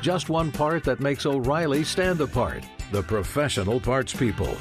Just one part that makes O'Reilly stand apart. The professional parts people.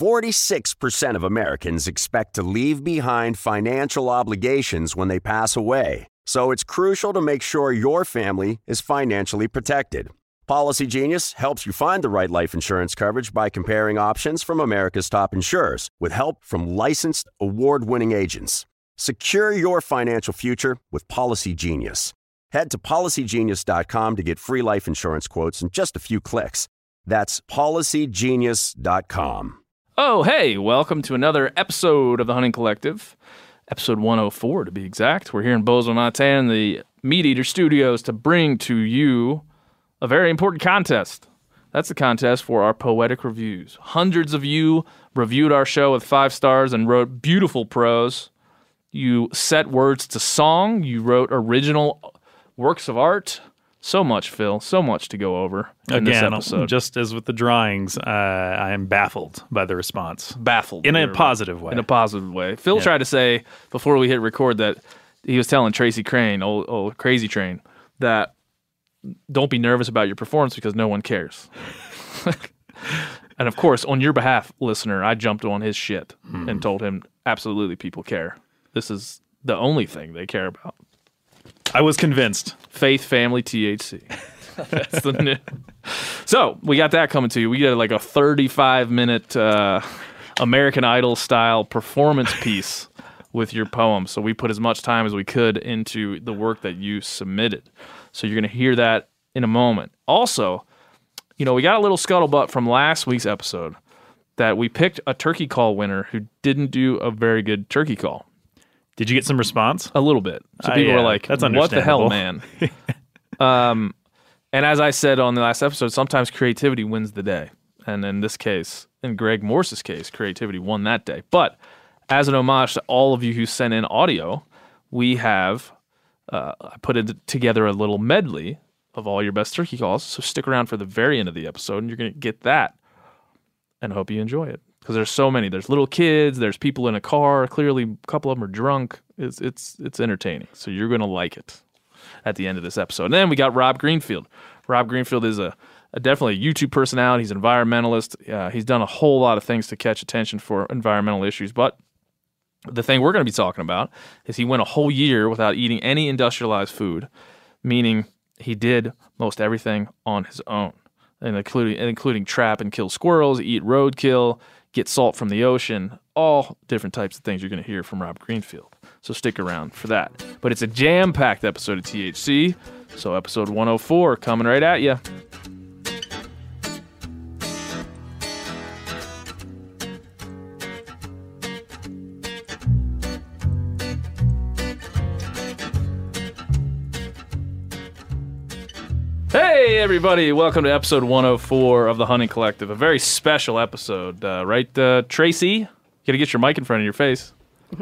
46% of Americans expect to leave behind financial obligations when they pass away. So it's crucial to make sure your family is financially protected. Policy Genius helps you find the right life insurance coverage by comparing options from America's top insurers with help from licensed award winning agents. Secure your financial future with Policy Genius. Head to policygenius.com to get free life insurance quotes in just a few clicks. That's policygenius.com. Oh, hey, welcome to another episode of the Hunting Collective, episode 104 to be exact. We're here in Bozeman, Montana, in the Meat Eater Studios to bring to you a very important contest. That's the contest for our poetic reviews. Hundreds of you reviewed our show with five stars and wrote beautiful prose. You set words to song, you wrote original works of art. So much, Phil. So much to go over in this Again, episode. just as with the drawings, uh, I am baffled by the response. baffled In a positive way. In a positive way. Phil tried to say before we hit record that he was telling Tracy Crane, old, old crazy train, that don't be nervous about your performance because no one cares. and of course, on your behalf, listener, I jumped on his shit Hmm. and told him absolutely people care. This is the only thing they care about. I was convinced. Faith, family, THC. That's the new. So we got that coming to you. We got like a 35 minute uh, American Idol style performance piece with your poem. So we put as much time as we could into the work that you submitted. So you're going to hear that in a moment. Also, you know, we got a little scuttlebutt from last week's episode that we picked a turkey call winner who didn't do a very good turkey call. Did you get some response? A little bit. So Uh, people were like, that's "What the hell, man?" um, and as I said on the last episode, sometimes creativity wins the day, and in this case, in Greg Morse's case, creativity won that day. But as an homage to all of you who sent in audio, we have uh, I put it together a little medley of all your best turkey calls. So stick around for the very end of the episode, and you're going to get that. And I hope you enjoy it because there's so many. There's little kids. There's people in a car. Clearly, a couple of them are drunk. It's it's it's entertaining. So you're going to like it at the end of this episode. And then we got Rob Greenfield. Rob Greenfield is a, a definitely a YouTube personality. He's an environmentalist. Uh, he's done a whole lot of things to catch attention for environmental issues. But the thing we're going to be talking about is he went a whole year without eating any industrialized food, meaning he did most everything on his own, and including including trap and kill squirrels, eat roadkill, get salt from the ocean, all different types of things you're going to hear from Rob Greenfield. So stick around for that. But it's a jam-packed episode of THC. So episode 104 coming right at you. Hey, everybody, welcome to episode 104 of the Hunting Collective. A very special episode, uh, right, uh, Tracy? You gotta get your mic in front of your face.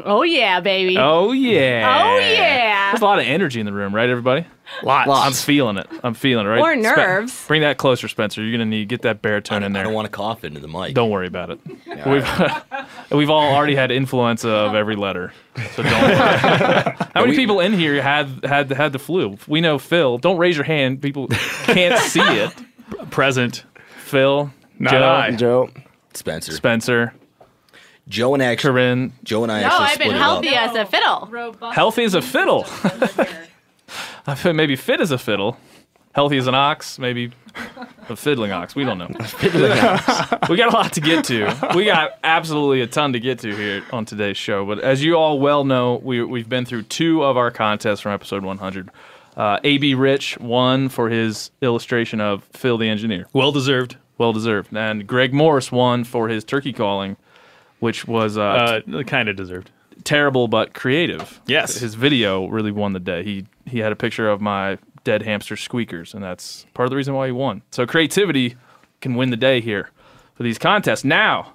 Oh yeah, baby. Oh, yeah. Oh, yeah. There's a lot of energy in the room, right, everybody? Lots. I'm feeling it. I'm feeling it, right? Or nerves. bring that closer, Spencer. You're gonna need to get that baritone in there. I don't want to cough into the mic. Don't worry about it. We've we've all already had influenza of every letter, so don't worry. How many we- people in here had had had the flu? We know Phil. Don't raise your hand. People can't see it. Present. Phil, Not Joe, I. Joe. Spencer. Spencer. Joe and I actually, Corinne, Joe and I No, actually I've been it healthy as a fiddle. healthy as a fiddle. I feel maybe fit as a fiddle. Healthy as an ox, maybe a fiddling ox. We don't know. we got a lot to get to. We got absolutely a ton to get to here on today's show. But as you all well know, we, we've been through two of our contests from episode 100. Uh, AB Rich won for his illustration of Phil the Engineer. Well deserved. Well deserved. And Greg Morris won for his turkey calling, which was uh, Uh, kind of deserved. terrible but creative. Yes. his video really won the day. He he had a picture of my dead hamster squeakers, and that's part of the reason why he won. So creativity can win the day here for these contests. Now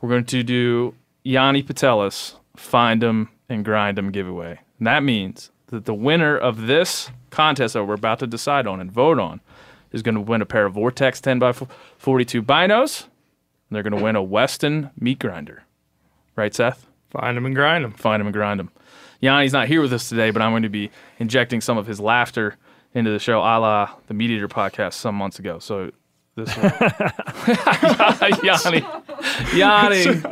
we're going to do Yanni Putelis find 'em and grind 'em giveaway. And that means that the winner of this contest that we're about to decide on and vote on is going to win a pair of Vortex 10 by 42 binos, and they're going to win a Weston meat grinder. Right, Seth? Find them and grind them. find him and grind him. Yanni's not here with us today, but I'm going to be injecting some of his laughter into the show, a la the Meat Eater podcast some months ago. So this will... Yanni, Yanni,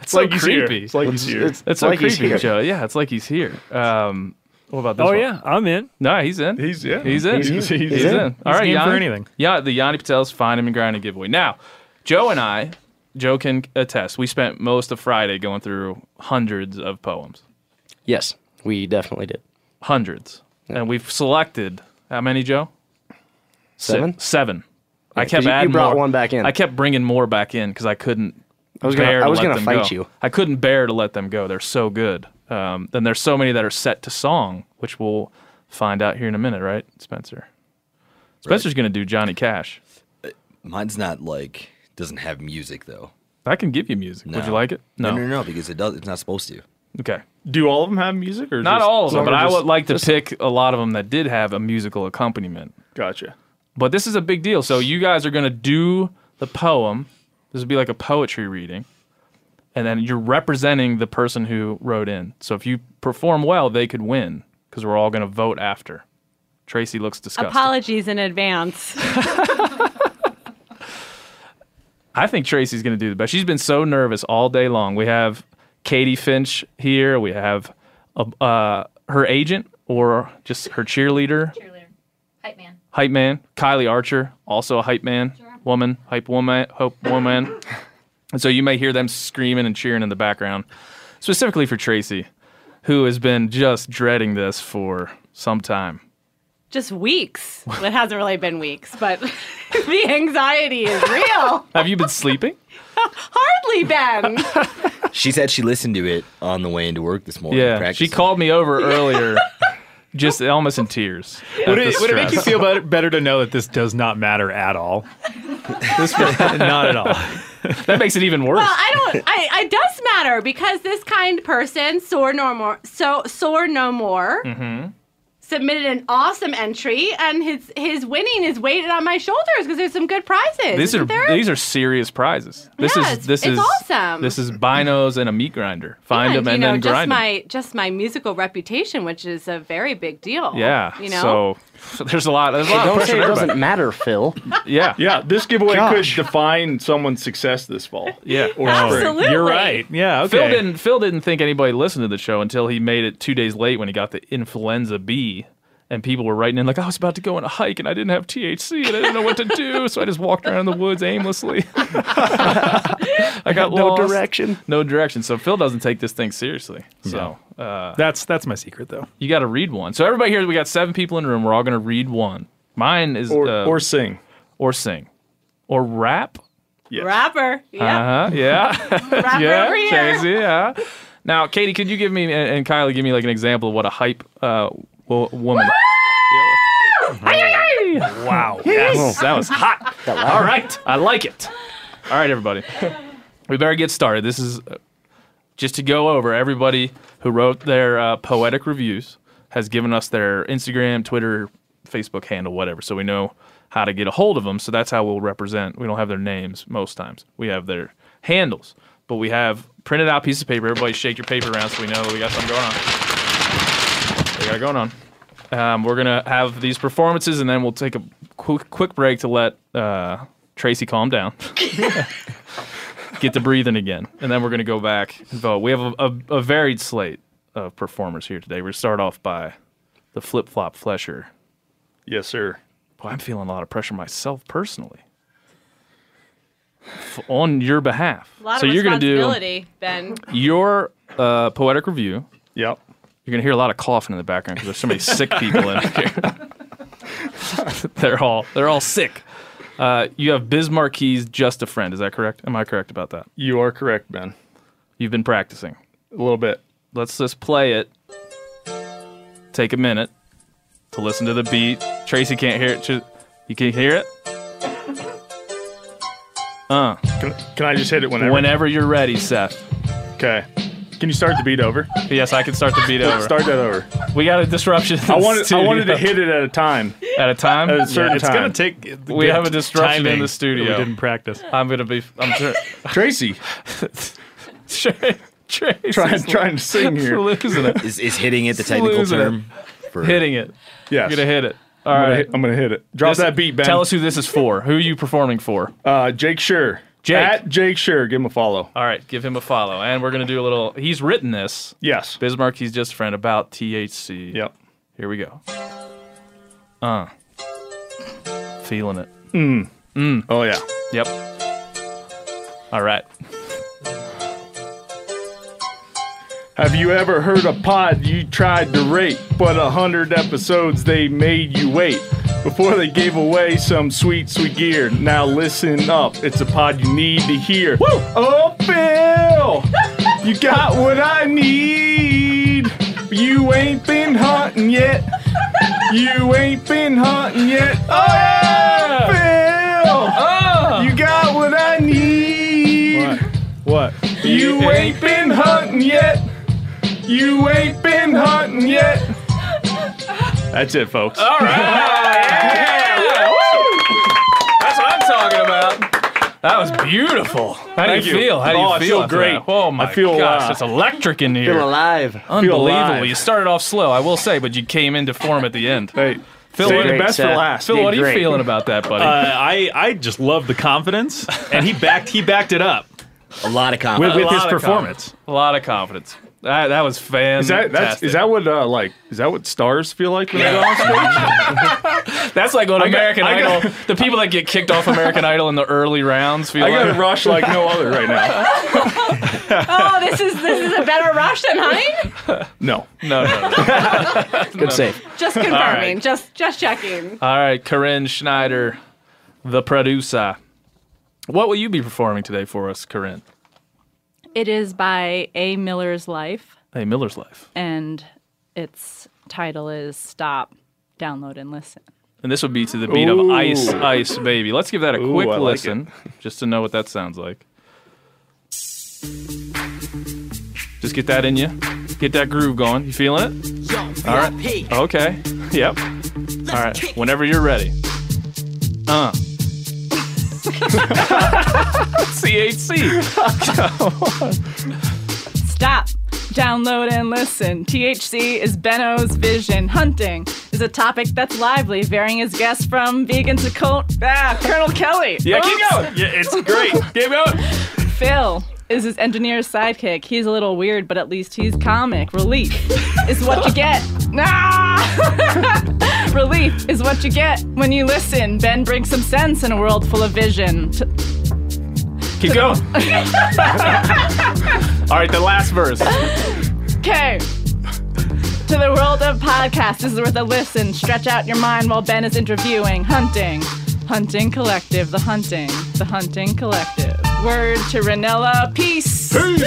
it's so like he's here. creepy. It's like he's here. It's so like he's creepy, here. Joe. Yeah, it's like he's here. Um, what about this? Oh one? yeah, I'm in. no, he's in. He's yeah. He's in. He's, He's, he's, in. in. All right, game Yanni. for anything. Yeah, the Yanni Patel's find him and grind and giveaway. Now, Joe and I, Joe can attest. We spent most of Friday going through hundreds of poems. Yes, we definitely did. hundreds, and we've selected how many, Joe? Si- Seven? seven. I 'cause kept you- you brought more. one back in. I kept bringing more back in because I couldn't. I was gonna, bear I to was let gonna them fight go. you. I couldn't bear to let them go. They're so good. Um, then there's so many that are set to song, which we'll find out here in a minute, right, Spencer? Spencer's gonna do Johnny Cash. Mine's not like doesn't have music though. I can give you music. Would you like it? No, no, no, because it does. It's not supposed to. Okay. Do all of them have music or Not just, all of them, but are I would like to pick a lot of them that did have a musical accompaniment. Gotcha. But this is a big deal. So you guys are going to do the poem. This would be like a poetry reading. And then you're representing the person who wrote in. So if you perform well, they could win because we're all going to vote after. Tracy looks disgusted. Apologies in advance. I think Tracy's going to do the best. She's been so nervous all day long. We have Katie Finch here. We have uh uh, her agent or just her cheerleader. Cheerleader. Hype man. hype man. Kylie Archer, also a hype man, woman, hype woman, hope woman. and so you may hear them screaming and cheering in the background, specifically for Tracy, who has been just dreading this for some time. Just weeks. It hasn't really been weeks, but the anxiety is real. Have you been sleeping? Hardly been. She said she listened to it on the way into work this morning. Yeah, she called me over earlier, just almost in tears. Would it, would it make you feel better, better to know that this does not matter at all? This, not at all. That makes it even worse. Well, I don't. I, it does matter because this kind person, sore no more, so sore no more, Mm-hmm. Submitted an awesome entry, and his his winning is weighted on my shoulders because there's some good prizes. these are there? these are serious prizes. This Yeah, is this it's is awesome. This is binos and a meat grinder. Find and, them and you know, then just grind 'em. my just my musical reputation, which is a very big deal. Yeah. you know. So there's a lot. There's a lot of Don't pressure say it everybody. doesn't matter, Phil. Yeah. Yeah, this giveaway Gosh. could define someone's success this fall. Yeah. Or spring. Absolutely. You're right. Yeah. Okay. Phil didn't. Phil didn't think anybody listened to the show until he made it two days late when he got the influenza B, and people were writing in like, "I was about to go on a hike and I didn't have THC and I didn't know what to do, so I just walked around in the woods aimlessly. I got No lost. direction. No direction. So Phil doesn't take this thing seriously. So uh, That's that's my secret though. you got to read one. So everybody here, we got seven people in the room. We're all going to read one. Mine is Or, uh, or sing. or sing or rap. Yes. Rapper. Yeah. Uh huh. Yeah. Rapper yeah, over here. Tracy, yeah. Now, Katie, could you give me and, and Kylie give me like an example of what a hype uh, wo- woman? wow, yes, that was hot. All right, I like it. All right, everybody, we better get started. This is uh, just to go over. Everybody who wrote their uh, poetic reviews has given us their Instagram, Twitter, Facebook handle, whatever, so we know how to get a hold of them. So that's how we'll represent. We don't have their names most times. We have their handles, but we have printed out pieces of paper. Everybody, shake your paper around so we know we got something going on. We got it going on. Um, we're gonna have these performances, and then we'll take a quick quick break to let uh, Tracy calm down. get to breathing again, and then we're going to go back and vote. We have a, a, a varied slate of performers here today. We're going to start off by the flip flop flesher. Yes, sir. Boy, I'm feeling a lot of pressure myself personally. F- on your behalf. A lot so of you're going to do responsibility, Ben. your uh, poetic review. Yep. You're to hear a lot of coughing in the background because there's so many sick people in here. they're all they're all sick. Uh, you have Biz Markie, just a friend. Is that correct? Am I correct about that? You are correct, Ben. You've been practicing. A little bit. Let's just play it. Take a minute to listen to the beat. Tracy can't hear it. You can hear it? Uh, Can, can I just hit it whenever? whenever you're ready, Seth. Okay. Can you start the beat over? Yes, I can start the beat over. Start that over. We got a disruption. I the wanted I wanted to hit it at a time. at a time. At a certain it's time. gonna take. We have a disruption in the studio. We didn't practice. I'm gonna be. I'm sure. Tracy, Tracy's trying trying to sing here. losing it, Is, is hitting it the technical Losing it. term? For, hitting it. Yes. You're gonna hit it. All I'm, gonna right. hit, I'm gonna hit it. Drop This- that beat, Ben. Tell us who this is for. Who are you performing for? Uh, Jake Sure. Jake. At Jake Sure. Give him a follow. All right, give him a follow, and we're gonna do a little. He's written this. Yes. Biz Markie, he's just a friend about THC. Yep. Here we go. Uh. Feeling it. Mm. Mm. Oh yeah. Yep. All right. Have you ever heard a pod you tried to rate, but a hundred episodes they made you wait before they gave away some sweet, sweet gear? Now listen up, it's a pod you need to hear. Woo! Oh, Phil, you got what I need. You ain't been hunting yet. You ain't been hunting yet. Oh yeah, Phil, Oh! you got what I need. What? You ain't been hunting yet. You ain't been hunting yet. That's it, folks. All right. That's what I'm talking about. That was beautiful. How do Thank you you. feel? How do you Oh, I feel? feel after great. that? Oh my I feel, gosh, uh, it's electric in here. Feel alive. Unbelievable. alive. You started off slow, I will say, but you came into form at the end. Hey, Phil, save what- the Great best for set. last. Phil, what are you great. feeling about that, buddy? Uh, I I just love the confidence, and he backed he backed it up A lot of with, confidence. with lot his of performance. a lot of confidence. That, that was fantastic. Is that that's is that what uh, like is that what stars feel like when they go on stage? That's like on got- American I got- Idol. the people that get kicked off American Idol in the early rounds feel I got like a rush like no other right now. Oh, this is this is a better rush than honey. No, no, no, no. Good save. Just confirming. right. Just just checking. All right, Corinne Schneider, the producer. What will you be performing today for us, Corinne? It is by A. Miller's Life, Hey, Miller's Life. and its title is Stop, Download, and Listen. And this would be to the beat of Ice Ice Baby. Let's give that a Ooh, quick like listen just to know what that sounds like. Just get that in you. Get that groove going. You feeling it? All right. Okay. Yep. All right. Whenever you're ready. Uh. CHC. Stop, download, and listen. THC is Benno's vision. Hunting is a topic that's lively, varying his guests from vegan to cult. Ah, Colonel Kelly. Yeah, keep Oops. going. Yeah, it's great. Keep going. Phil is his engineer's sidekick. He's a little weird, but at least he's comic. Relief is what you get. Nah! Relief is what you get when you listen. Ben brings some sense in a world full of vision. Keep going. All right, the last verse. Okay. To the world of podcasts, this is worth a listen. Stretch out your mind while Ben is interviewing. Hunting. Hunting Collective. The Hunting. The Hunting Collective. Word to Rinella. Peace. Peace.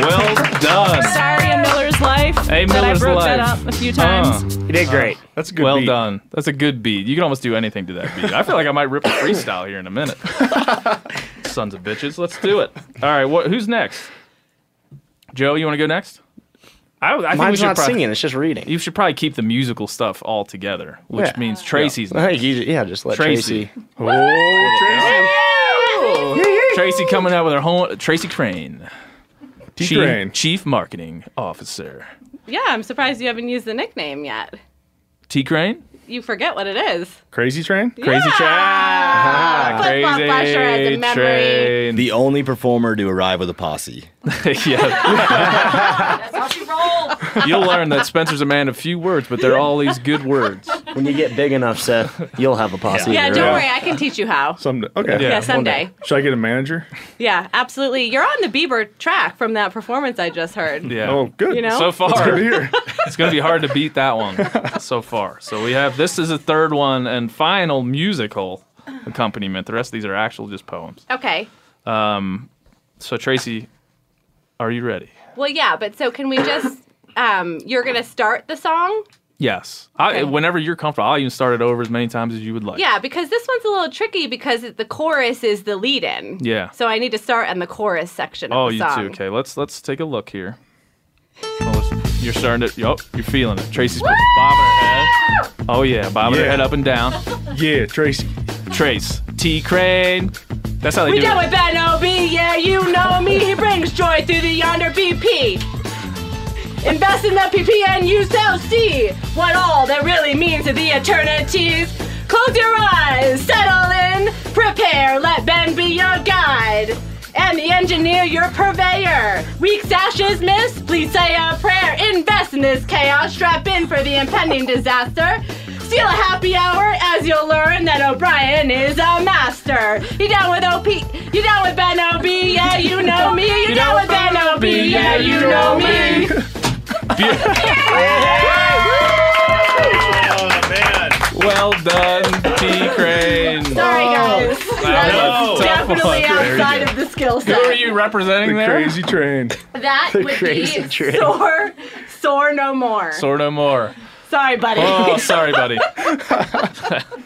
Well done. Sorry, a Miller's Life. Hey, that Miller's I broke Life. that up a few times. Uh-huh. You did great. Uh, that's a good. Well beat. done. That's a good beat. You can almost do anything to that beat. I feel like I might rip a freestyle here in a minute. Sons of bitches. Let's do it. All right. What? Who's next? Joe, you want to go next? I, I think we Mine's should not prob- singing. It's just reading. You should probably keep the musical stuff all together, which Yeah. means Tracy's I think you, yeah, just let Tracy. Tracy. Oh, Tracy coming out with her whole Tracy Crane, Chief, T-Train. Chief Marketing Officer. Yeah, I'm surprised you haven't used the nickname yet. T Crane. You forget what it is. Crazy Train? Crazy Train. Ah, Flip-flop Crazy flasher has a memory. Train. The only performer to arrive with a posse. yeah. That's how she rolled. You'll learn that Spencer's a man of few words, but they're all these good words. When you get big enough, Seth, you'll have a posse. Yeah, of don't your own. worry, I can teach you how. Someday. Okay. Yeah, Yeah, someday. Should I get a manager? Yeah, absolutely. You're on the Bieber track from that performance I just heard. Yeah. Oh, good. You know? So That's good far, to hear. it's going to be hard to beat that one so far. So we have this is a third one and final musical accompaniment. The rest of these are actual just poems. Okay. Um, So Tracy, are you ready? Well, yeah, but so can we just? Um, you're gonna start the song. Yes. I, whenever you're comfortable, I'll even start it over as many times as you would like. Yeah, because this one's a little tricky because the chorus is the lead-in. Yeah. So I need to start on the chorus section of Oh, you song. too. Okay, let's let's take a look here. Oh, listen, you're starting to. Yup, you're feeling it. Tracy's bobbing her head. Oh yeah, bobbing her Yeah. head up and down. Yeah, Tracy. Trace T Crane. That's how they We do done it. with Ben O.B. Yeah, you know me. He brings joy through the yonder BP. Invest in the PP and you shall see what all that really means to the eternities. Close your eyes, settle in, prepare, let Ben be your guide. And the engineer, your purveyor. Weak sashes miss, please say a prayer. Invest in this chaos, strap in for the impending disaster. Steal a happy hour as you'll learn that O'Brien is a master. You down with OP? You down with Ben OB? Yeah, you know me. You down with Ben OB? Yeah, you know me. Well done, T Crane. Sorry, guys. That was a tough definitely one. outside of the skill set. Who are you representing The there? Crazy Train. That would crazy be trick. sore, sore no more. Sort no more. Sorry, buddy. Oh, sorry, buddy.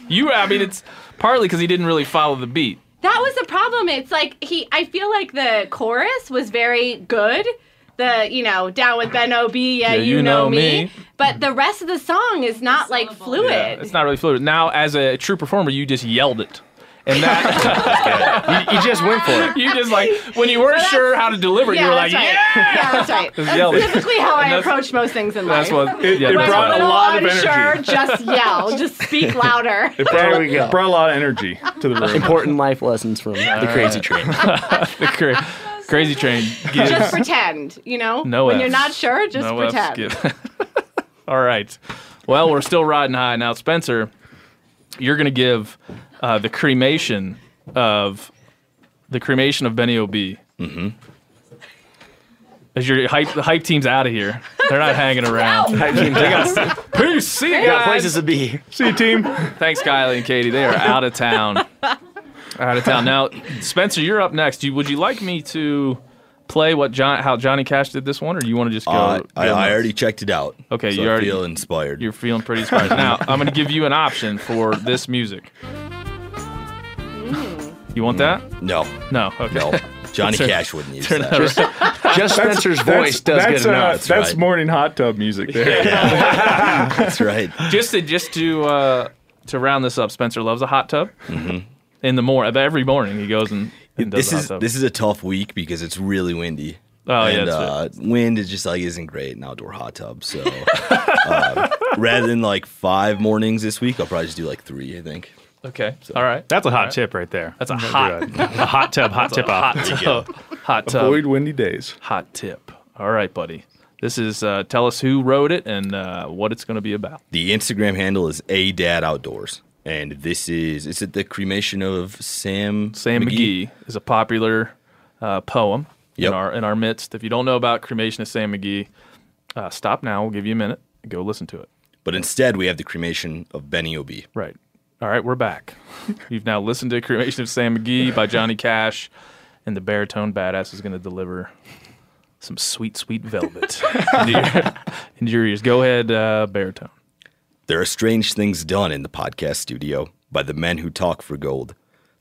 you, I mean, it's partly because he didn't really follow the beat. That was the problem. It's like he. I feel like the chorus was very good. The you know down with Ben O B. Yeah, you, know, me. But the rest of the song is not like fluid. It's not really fluid. Now, as a true performer, you just yelled it. And that You, you just went for it. you just like when you weren't Well, sure how to deliver, it, you were like, right. yeah. Yeah, that's right. Just yell it. That's typically how I approach most things in life. That's what It, yeah, it brought a lot of unsure, energy. just yell. Just speak louder. It brought, There we go. Brought a lot of energy to the room. Important life lessons from the uh, crazy train. the cra- crazy train gives just pretend, you know? no When Fs. you're not sure, just no pretend. given. All right. Well, we're still riding high now, Spencer. You're going to give uh, the cremation of the cremation of Benny O.B. Mm-hmm. As your hype, the hype team's out of here. They're not hanging around. they got peace. See you Got guys. places to be. See you, team. Thanks, Kylie and Katie. They are out of town. Out of town. Now, Spencer, you're up next. You, would you like me to play what John, how Johnny Cash did this one, or do you want to just go? Uh, I, go I nuts? already checked it out. Okay, so you I already- feel inspired. You're feeling pretty inspired. now, I'm going to give you an option for this music. You want that? no, No. Okay. no. Johnny Turn- Cash wouldn't use Turn that. that around. Just Spencer's voice does that's, good uh, enough. That's, right. morning hot tub music there. That's right. just to just to uh, to round this up, Spencer loves a hot tub. In the morning, every morning he goes and, and does This is tub. this is a tough week because it's really windy. Oh, yeah, and, that's uh, wind is just like isn't great in outdoor hot tub. So uh, rather than like five mornings this week, I'll probably just do like three. I think. okay. All right. That's a hot tip right there. That's a hot, a hot tub, hot tip off. hot tub. Hot tub. Avoid windy days. Hot tip. All right, buddy. This is uh, tell us who wrote it and uh, what it's going to be about. The Instagram handle is a dad outdoors, and this is is it the cremation of Sam Sam McGee, is a popular uh, poem in our in our midst. If you don't know about cremation of Sam McGee, uh, stop now. We'll give you a minute. Go listen to it. But instead, we have the cremation of Benny O.B. Right. All right, we're back. You've now listened to Cremation of Sam McGee by Johnny Cash, and the baritone badass is going to deliver some sweet, sweet velvet into, your, into your ears. Go ahead, uh, baritone. There are strange things done in the podcast studio by the men who talk for gold.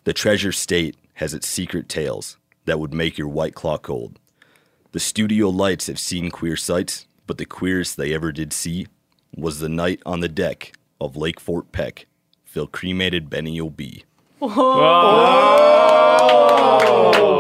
The treasure state has its secret tales that would make your white claw cold. The studio lights have seen queer sights, but the queerest they ever did see was the night on the deck of Lake Fort Peck, Phil cremated Benny O.B. Oh,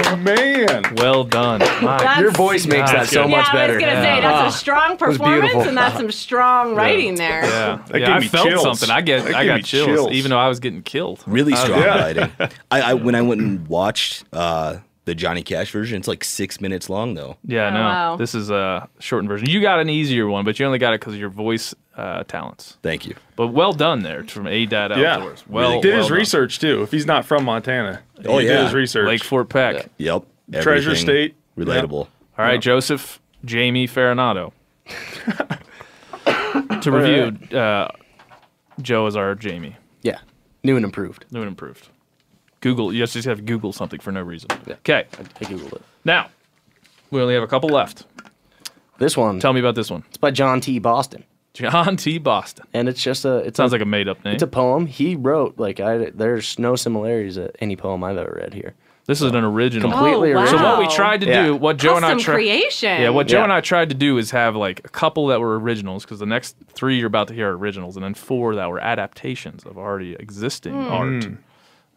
Oh man. Well done. My Your voice makes that so yeah, much I better. was gonna say Yeah. that's a strong performance and that's some strong writing there. Yeah, That yeah gave I me felt chills. something. I get, I got me chills, chills. even though I was getting killed. Really I- strong Yeah. writing. I, I when I went and watched uh, the Johnny Cash version, it's like six minutes long though. Yeah, Oh, no, wow. this is a shortened version. You got an easier one, but you only got it because of your voice uh, talents. Thank you. But well done there from A Dad Outdoors. Yeah. Well, He did well his done. research too. If he's not from Montana, Oh, he yeah. did his research. Lake Fort Peck. Yep. Treasure State. Relatable. All right, Joseph Jamie Farinato. to review, uh, Joe is our Jamie. Yeah. New and improved. New and improved. Google. You just have to Google something for no reason. Okay. I googled it. Now, we only have a couple left. This one. Tell me about this one. It's by John T. Boston, John T. Boston. and it's just a. It Sounds like a made up name. It's a poem he wrote. Like I, there's no similarities to any poem I've ever read here. This is an original. Completely Oh, original. So what we tried to Yeah. do, what Joe and I Custom tried, creation. yeah, what Joe Yeah. and I tried to do is have like a couple that were originals because the next three you're about to hear are originals, and then four that were adaptations of already existing hmm. art.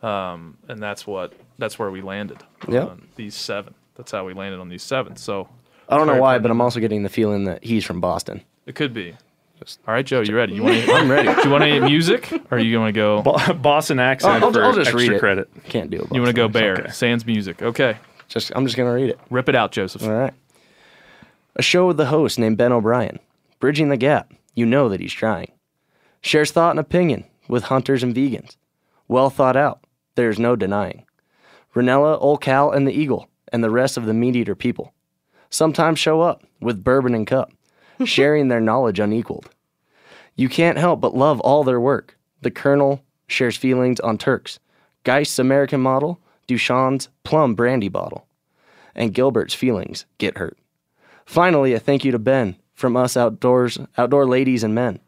Um, and that's what that's where we landed. Yeah. on these seven. That's how we landed on these seven. So I don't know Correct. why, but I'm also getting the feeling that he's from Boston. it could be. All right, Joe, you ready? You want? I'm ready. Do you want any music, or are you going to go? Bo- Boston accent I'll, for I'll just extra read it. credit. Can't do it. You want to go Boston. bear? Sans music. Okay, Just I'm just gonna read it. rip it out, Joseph. All right. A show with the host named Ben O'Brien, bridging the gap. You know that he's trying. Shares thought and opinion with hunters and vegans. Well thought out. There's no denying. Rinella, Old Cal, and the Eagle, and the rest of the meat eater people. Sometimes show up with bourbon and cup, sharing their knowledge unequaled. You can't help but love all their work. The Colonel shares feelings on Turks, Geist's American model, Duchan's plum brandy bottle and Gilbert's feelings get hurt. Finally, a thank you to Ben from us outdoors, outdoor ladies and men.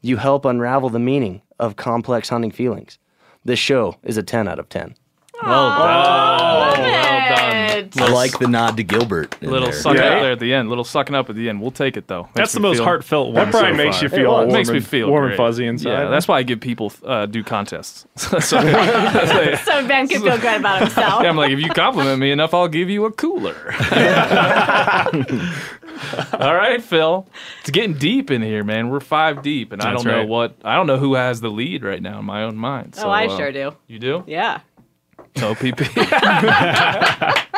You help unravel the meaning of complex hunting feelings. This show is a 10 out of 10. Well done. Love well done. it. I like the nod to Gilbert. in Little there. sucking Yeah. up there at the end. Little sucking up at the end. We'll take it though. Makes That's the most feel- heartfelt one. That probably so makes far. you feel well, warm, It makes me and- feel warm great. and fuzzy inside. Yeah, that's why I give people uh, do contests. so, so- So Ben can feel good about himself. yeah, I'm like, if you compliment me enough, I'll give you a cooler. All right, Phil. It's getting deep in here, man. We're five deep, and I don't know what I don't know who has the lead right now in my own mind. So, oh, I uh, sure do. You do? Yeah. OPP.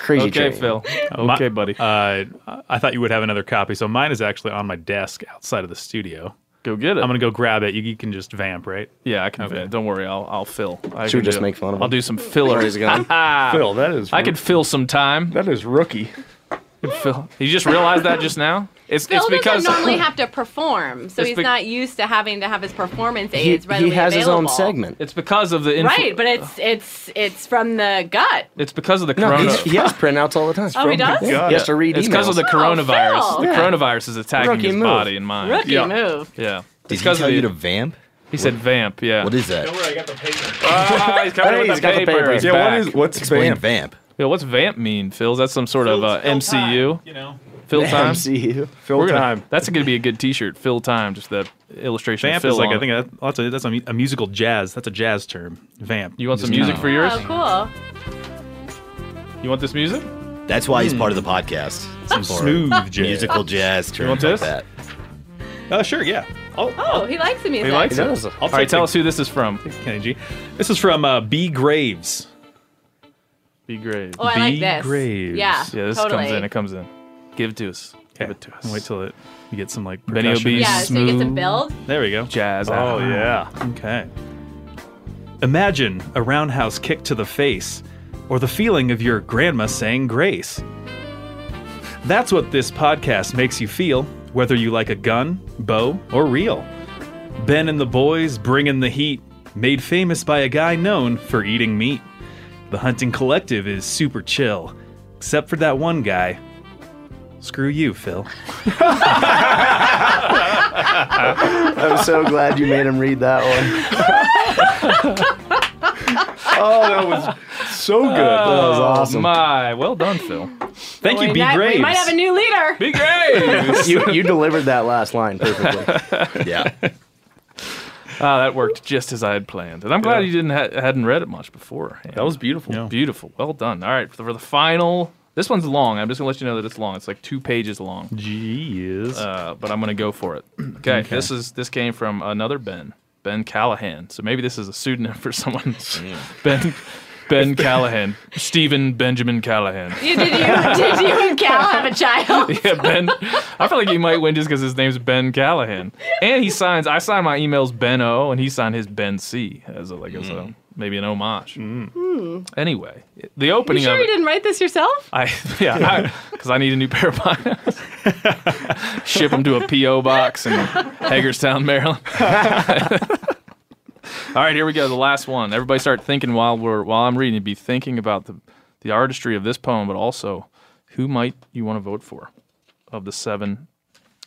Crazy okay, train. Phil. My- Okay, buddy. Uh, I thought you would have another copy, so mine is actually on my desk outside of the studio. Go get it. I'm gonna go grab it. You, you can just vamp, right? yeah, I can. Okay. Don't worry. I'll I'll fill. I Should we can just do- make fun of I'll him? do some filler. Where he's going? Phil, that is I could fill some time. that is rookie. Phil, you just realized that just now? It's Phil it's because doesn't normally have to perform, so he's be- not used to having to have his performance He, aids readily he has his own segment. it's because of the influ- Right, but it's it's it's from the gut. it's because of the No, corona. he's, he has printouts all the time. Oh, he does? Yeah, he has to read It's because of the Oh, coronavirus. Phil. the Yeah. coronavirus is attacking Rookie his move. body and mind. Rookie Yeah. move. Yeah. Did It's he 'cause tell of you to vamp? He said vamp. Yeah. What is that? Ah, he's coming Hey, with the got the paper. paper. He's Yeah, back. what is what's Explain vamp? vamp. Yeah, what's vamp mean, Phil? Is that some sort of uh, MCU? You know, Fill time. MCU. Phil We're gonna- time. That's going to be a good T-shirt. Fill time. Just that illustration. of vamp Phil is like on I think that, that's a, that's a, a musical jazz. That's a jazz term. Vamp. You want some music kinda- for yours? Oh, cool. You want this music? That's why he's part of the podcast. some smooth jazz. musical jazz terms want like this? that. Uh, sure, yeah. I'll, Oh, he likes the music. He likes He it. All right, tell the- us who this is from. Kenny G. This is from uh, B Graves. Be great. Oh, I like B. this. Graves. Yeah, Yeah, this totally. comes in. It comes in. Give it to us. Give it to us. Wait till it you get some like Benny will percussion. be yeah, so you get some smooth. build. There we go. jazz. Oh out. yeah. Okay. Imagine a roundhouse kick to the face, or the feeling of your grandma saying grace. That's what this podcast makes you feel, whether you like a gun, bow, or reel. Ben and the boys bring in the heat, made famous by a guy known for eating meat. The hunting collective is super chill, except for that one guy. Screw you, Phil. I'm so glad you made him read that one. Oh, that was so good. That was Oh awesome. my! Well done, Phil. Thank you, we, B. might, Graves. we might have a new leader. Be great. you, you delivered that last line perfectly. Yeah. Ah, that worked just as I had planned, and I'm glad Yeah. you didn't ha- hadn't read it much before. That was beautiful. Yeah. beautiful. Well done. All right, for the, for the final. This one's long. I'm just gonna let you know that it's long. It's like two pages long. Jeez. uh, but I'm gonna go for it. Okay, this is this came from another Ben, Ben Callahan. So maybe this is a pseudonym for someone. Ben Ben Callahan, Stephen Benjamin Callahan. You- Did you did you and Cal have a child? Yeah, Ben. I feel like he might win just because his name's Ben Callahan, and he signs. I sign my emails Ben O, and he signed his Ben C as a like as a mm. maybe an homage. Mm. Hmm. Anyway, the opening. You opening sure of you didn't write this yourself? I yeah, because I, need a new pair of binos. Ship them to a PO box in Hagerstown, Maryland. All right, here we go. The last one. Everybody start thinking while we're while I'm reading. Be thinking about the the artistry of this poem, but also who might you want to vote for of the seven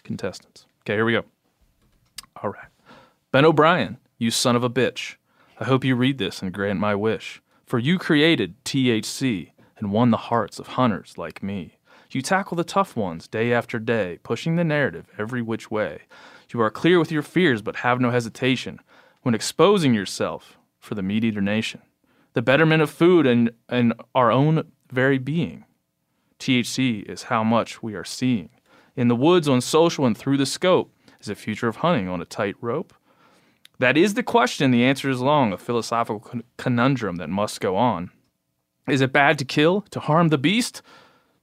contestants. Okay, here we go. All right, Ben O'Brien, you son of a bitch. I hope you read this and grant my wish. For you created THC and won the hearts of hunters like me. You tackle the tough ones day after day, pushing the narrative every which way. You are clear with your fears, but have no hesitation when exposing yourself for the meat eater nation, the betterment of food and, and our own very being. THC is how much we are seeing. In the woods, on social, and through the scope, is a future of hunting on a tight rope. That is the question. The answer is long, a philosophical conundrum that must go on. Is it bad to kill, to harm the beast?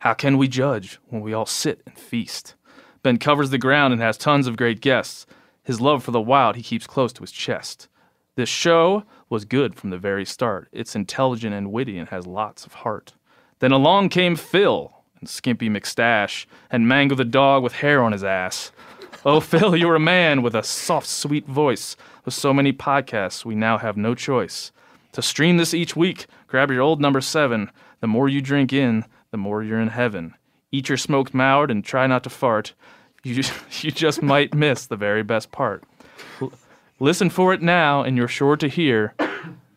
How can we judge when we all sit and feast? Ben covers the ground and has tons of great guests. His love for the wild he keeps close to his chest. This show was good from the very start. It's intelligent and witty and has lots of heart. Then along came Phil and Skimpy McStash and Mango the dog with hair on his ass. Oh, Phil, you're a man with a soft, sweet voice. With so many podcasts, we now have no choice. To stream this each week, grab your old number seven. The more you drink in, the more you're in heaven. Eat your smoked moured and try not to fart. You, you just might miss the very best part. L- listen for it now, and you're sure to hear.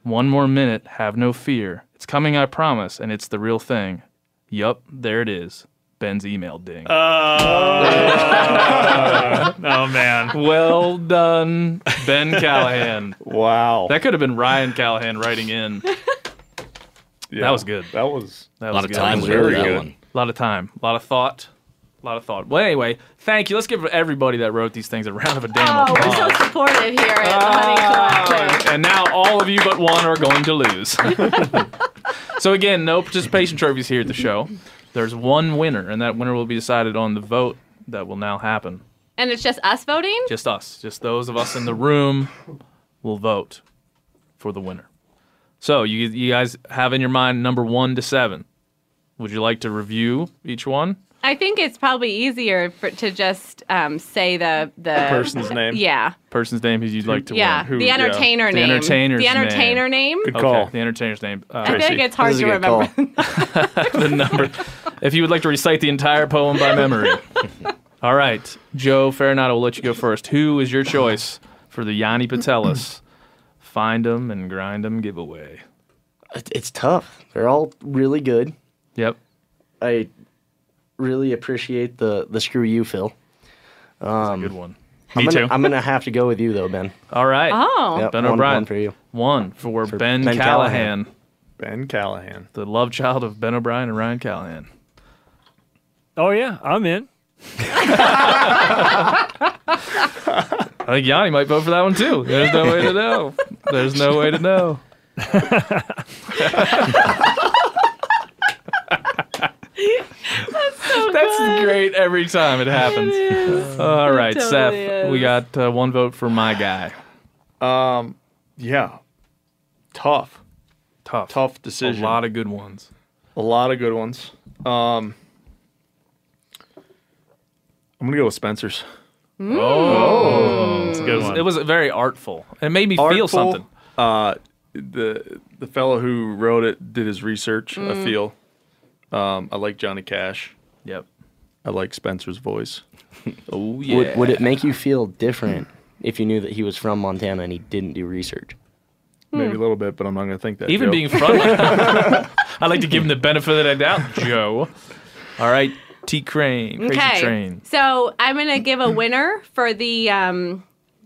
One more minute, have no fear. It's coming, I promise, and it's the real thing. Yup, there it is. Ben's email ding. oh, oh man. well done, Ben Callahan. Wow. That could have been Ryan Callahan writing in. Yeah, That was good. That was That A was lot of time was with very that good. one. A lot of time, a lot of thought, a lot of thought. Well, anyway, thank you. Let's give everybody that wrote these things a round of a damn Oh, we're so supportive here at the Hunting Collective. and now all of you but one are going to lose. so again, no participation trophies here at the show. There's one winner, and that winner will be decided on the vote that will now happen. And it's just us voting? Just us, just those of us in the room will vote for the winner. So you you guys have in your mind number one to seven. Would you like to review each one? I think it's probably easier for, to just um, say the, the person's name. Yeah. Person's name who you'd like to Yeah. win. Who- the yeah. entertainer The name. entertainer's the entertainer name. Good Okay, call. the entertainer's name. Uh, I think like it's hard to remember. call. the number. If you would like to recite the entire poem by memory. All right, Joe Farinato, we'll let you go first. Who is your choice for the Yanni Putelis them and grind them giveaway? It- It's tough. They're all really good. Yep. I really appreciate the the screw you, Phil. That's a um, good one. I'm Me gonna, too. I'm gonna have to go with you though, Ben. All right. Oh. Yep, Ben one, O'Brien. one for you. One for, Ben, Ben Callahan, Callahan. Ben Callahan. the love child of Ben O'Brien and Ryan Callahan. Oh yeah, I'm in. I think Yanni might vote for that one too. There's no way to know. There's no way to know. That's great every time it happens. All right, totally Seth, we got uh, one vote for my guy. Um, yeah. Tough. Tough. Tough decision. A lot of good ones. A lot of good ones. Um, I'm gonna go with Spencer's. Oh, It's a good one. It was very artful. It made me feel something. Uh, the the fellow who wrote it did his research. I feel. Um, I like Johnny Cash. Yep. I like Spencer's voice. Oh yeah. Would, would it make you feel different if you knew that he was from Montana and he didn't do research? Maybe a little bit, but I'm not gonna think that. Even Joe. being from I like to give him the benefit of the doubt, Joe. All right, T Crane, Crazy Okay. Train. So I'm gonna give a winner for the um,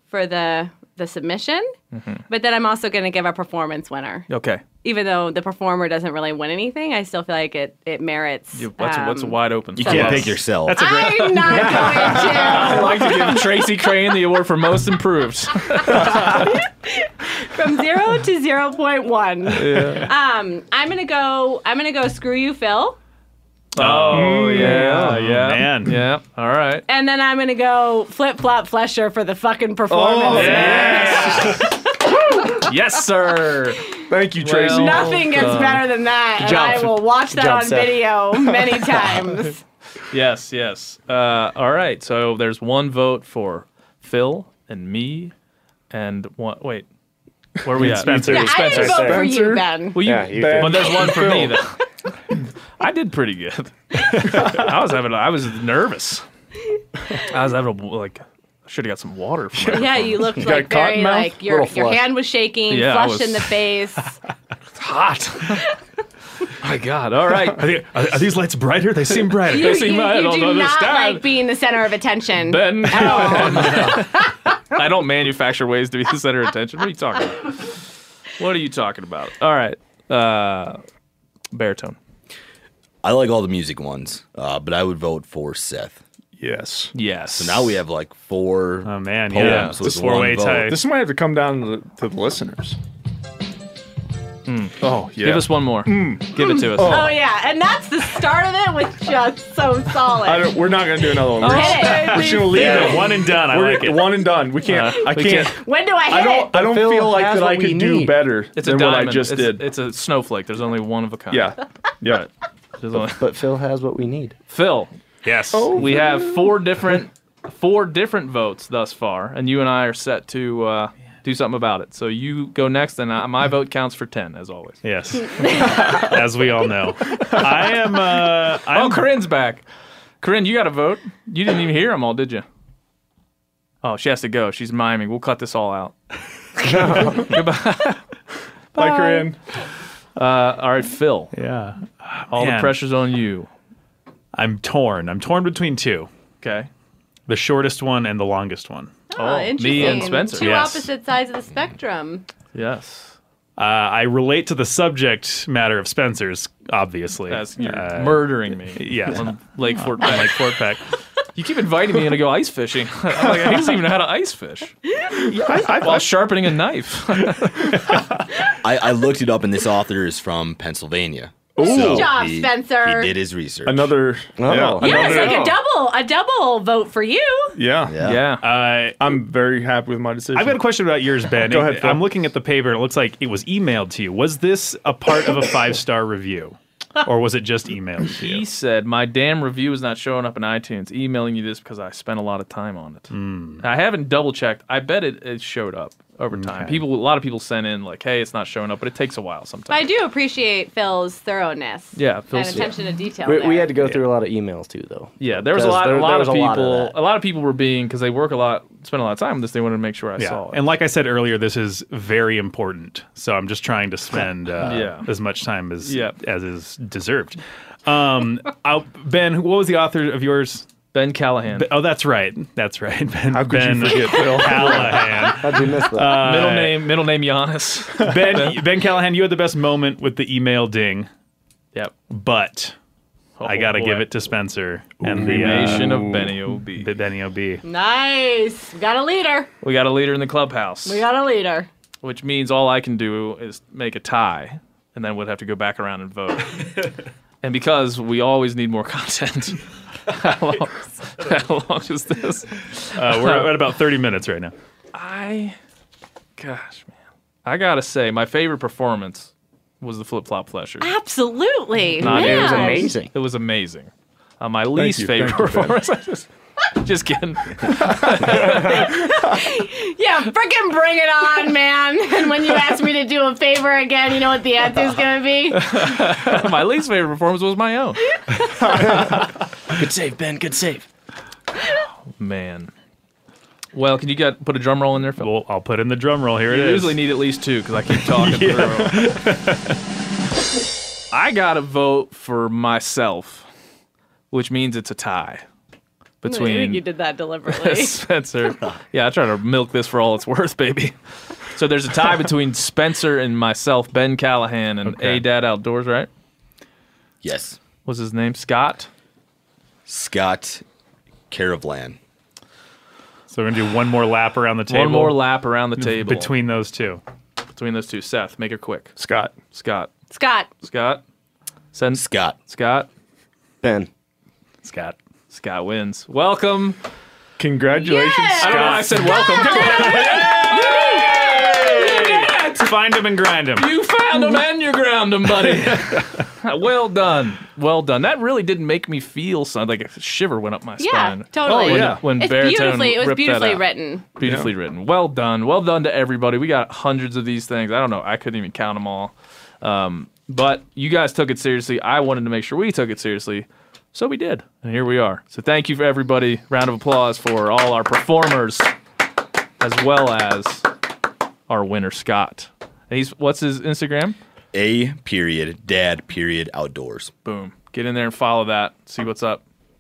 for the the submission, Mm-hmm. but then I'm also going to give a performance winner. Okay. Even though the performer doesn't really win anything, I still feel like it it merits. You, what's, what's um, wide open? You So- can't pick yourself. That's a great. I'm not I'd going like to give Tracy Crane the award for most improved. From zero to zero point one. Um, I'm gonna go. I'm gonna go. Screw you, Phil. Oh yeah, yeah, man. yeah. All right. And then I'm gonna go flip flop flesher for the fucking performance. Oh, yes, sir. Thank you, Tracy. Well- Nothing gets done. better than that. And job, I will watch that job, on Seth. video many times. Yes, yes. Uh, all right. So there's one vote for Phil and me, and one. Wait, where are we at? Spencer. yeah, I Spencer. didn't vote for you, Ben. Well, you, Yeah, you Ben. but there's one for me. Though. I did pretty good. I was having. I was nervous. I was having a, like. I should have got some water. From my Yeah, you looked like cotton very like your your hand was shaking, Yeah, I flushed was- in the face. hot. My God! All right. Are, they- are- are these lights brighter? They seem brighter. You, They seem you- I you don't do not like being the center of attention. Ben. at all. I don't manufacture ways to be the center of attention. What are you talking about? What are you talking about? All right. Uh, baritone. I like all the music ones, uh, but I would vote for Seth. Yes. Yes. So now we have like four. Oh man, poems yeah. with This one four-way vote. tie. This might have to come down to the, to the listeners. Oh, yeah. Give us one more. Give it to us. oh yeah, and that's the start of it with just so solid. I don't, we're not going to do another one. We're, Hit it. we're just going to leave Yeah, it. one and done. I We're like it. one and done. We can't. Uh, I we can't. can't- when do I hit I it? don't. I don't Phil feel like has that I what we could do need. better It's a than diamond. what I just it's, did. It's a snowflake. There's only one of a kind. yeah. Yeah. There's only- But Phil has what we need. Phil, yes. Oh, we have four different four different votes thus far, and you and I are set to uh, do something about it. So you go next, and I, my vote counts for ten, as always. Yes. As we all know, I am. Uh, I'm Oh, Corinne's back. Corinne, you got a vote. You didn't even hear them all, did you? Oh, she has to go. She's miming. We'll cut this all out. Goodbye. Bye, Corinne. Uh, all right, Phil. Yeah. All the pressure's on you. I'm torn. I'm torn between two: Okay. the shortest one and the longest one. oh, me interesting. and Spencer. Two Yes. opposite sides of the spectrum. Yes. Uh, I relate to the subject matter of Spencer's, obviously. That's you're Uh, murdering me. yes. On Lake Fort Peck. Lake Fort Peck. You keep inviting me in to go ice fishing. I'm like, he doesn't even know how to ice fish. While sharpening a knife. I, I looked it up, and this author is from Pennsylvania. Good job, he, Spencer. He did his research. Another. Oh. Yeah. yeah, it's another- like a double, a double vote for you. Yeah. Yeah. yeah. Uh, I'm very happy with my decision. I've got a question about yours, Ben. Go ahead, Phil. I'm looking at the paper. It looks like it was emailed to you. Was this a part of a five star review, or was it just emailed to He said, My damn review is not showing up in iTunes. Emailing you this because I spent a lot of time on it. Hmm. I haven't double checked. I bet it, it showed up over time. People, a lot of people sent in, like, Hey, it's not showing up, but it takes a while But I do appreciate Phil's thoroughness. Yeah, and Phil's- attention to detail. We, there. we had to go through a lot of emails too, though. Yeah, there was a lot, there- a lot of was a lot of people. a lot of people were being because they work a lot, spend a lot of time on this. They wanted to make sure I Yeah. saw it. And like I said earlier, this is very important. So I'm just trying to spend uh, Yeah. as much time as Yeah. as is deserved. Um, I'll, ben, what was the author of yours? Ben Callahan, Oh, that's right. That's right. Ben, How could you forget, Phil? Callahan. How'd you miss that? Uh, middle name, middle name Giannis. Ben, ben Callahan, you had the best moment with the email ding, yep. but I got to boy. give it to Spencer and the Cremation uh, of Benny OB. the Benny OB. Nice. We got a leader. We got a leader in the clubhouse. We got a leader. which means all I can do is make a tie, and then we'd have to go back around and vote. and because we always need more content, how long, how long is this? Uh, we're at about 30 minutes right now. I, gosh, man, I gotta say, my favorite performance was the flip flop flesher. Absolutely. Not- Man. it was amazing. It was amazing. Uh, my least you, favorite thank performance. I just, just kidding. Yeah, freaking bring it on, man. And when you ask me to do a favor again, you know what the answer is going to be? my least favorite performance was my own. good save, Ben. Good save. Oh, man. Well, can you get put a drum roll in there, Phil? Well, I'll put in the drum roll. Here You it is. usually need at least two because I keep talking through. I got to vote for myself, which means it's a tie. I think between you did that deliberately. Spencer. Yeah, I try to milk this for all it's worth, baby. So there's a tie between Spencer and myself, Ben Callahan, and Okay. A Dad Outdoors, right? Yes. What's his name? Scott. Scott Caravlan. So we're gonna do one more lap around the table. One more lap around the table between those two. between those two. Seth, make it quick. Scott. Scott. Scott. Scott. Send Scott. Scott. Ben. Scott. Scott wins. Welcome. Congratulations, I don't know why I Scott. said welcome. Find him and grind him. You found him and you ground him, buddy. well done. Well done. That really didn't make me feel something like a shiver went up my Yeah, spine. totally. Oh, yeah. When It's Baritone beautifully. It was ripped that beautifully out. written. Beautifully written. Well done. Well done to everybody. We got hundreds of these things. I don't know. I couldn't even count them all. Um, but you guys took it seriously. I wanted to make sure we took it seriously. So we did. And here we are. So thank you for everybody. Round of applause for all our performers as well as our winner, Scott. And he's what's his Instagram? A period dad period outdoors. Boom. Get in there and follow that. See what's up.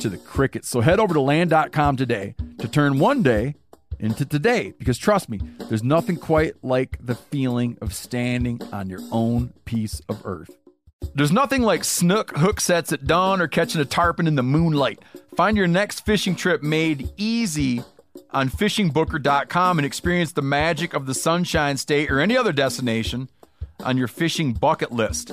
to the crickets. So head over to land.com today to turn one day into today because trust me, there's nothing quite like the feeling of standing on your own piece of earth. There's nothing like snook hook sets at dawn or catching a tarpon in the moonlight. Find your next fishing trip made easy on fishingbooker.com and experience the magic of the Sunshine State or any other destination on your fishing bucket list.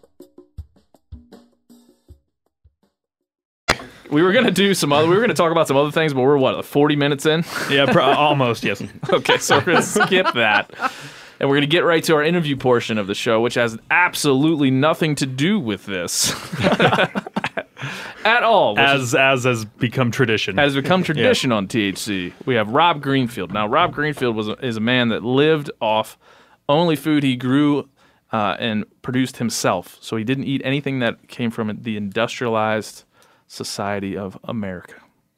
We were gonna do some other. We were gonna talk about some other things, but we're what, 40 minutes in? Yeah, pro- almost. Yes. okay, so we're gonna skip that, and we're gonna get right to our interview portion of the show, which has absolutely nothing to do with this at all. which is- As as has become tradition. has become tradition on THC. We have Rob Greenfield. Now, Rob Greenfield was a, is a man that lived off only food he grew uh, and produced himself. So he didn't eat anything that came from the industrialized society of America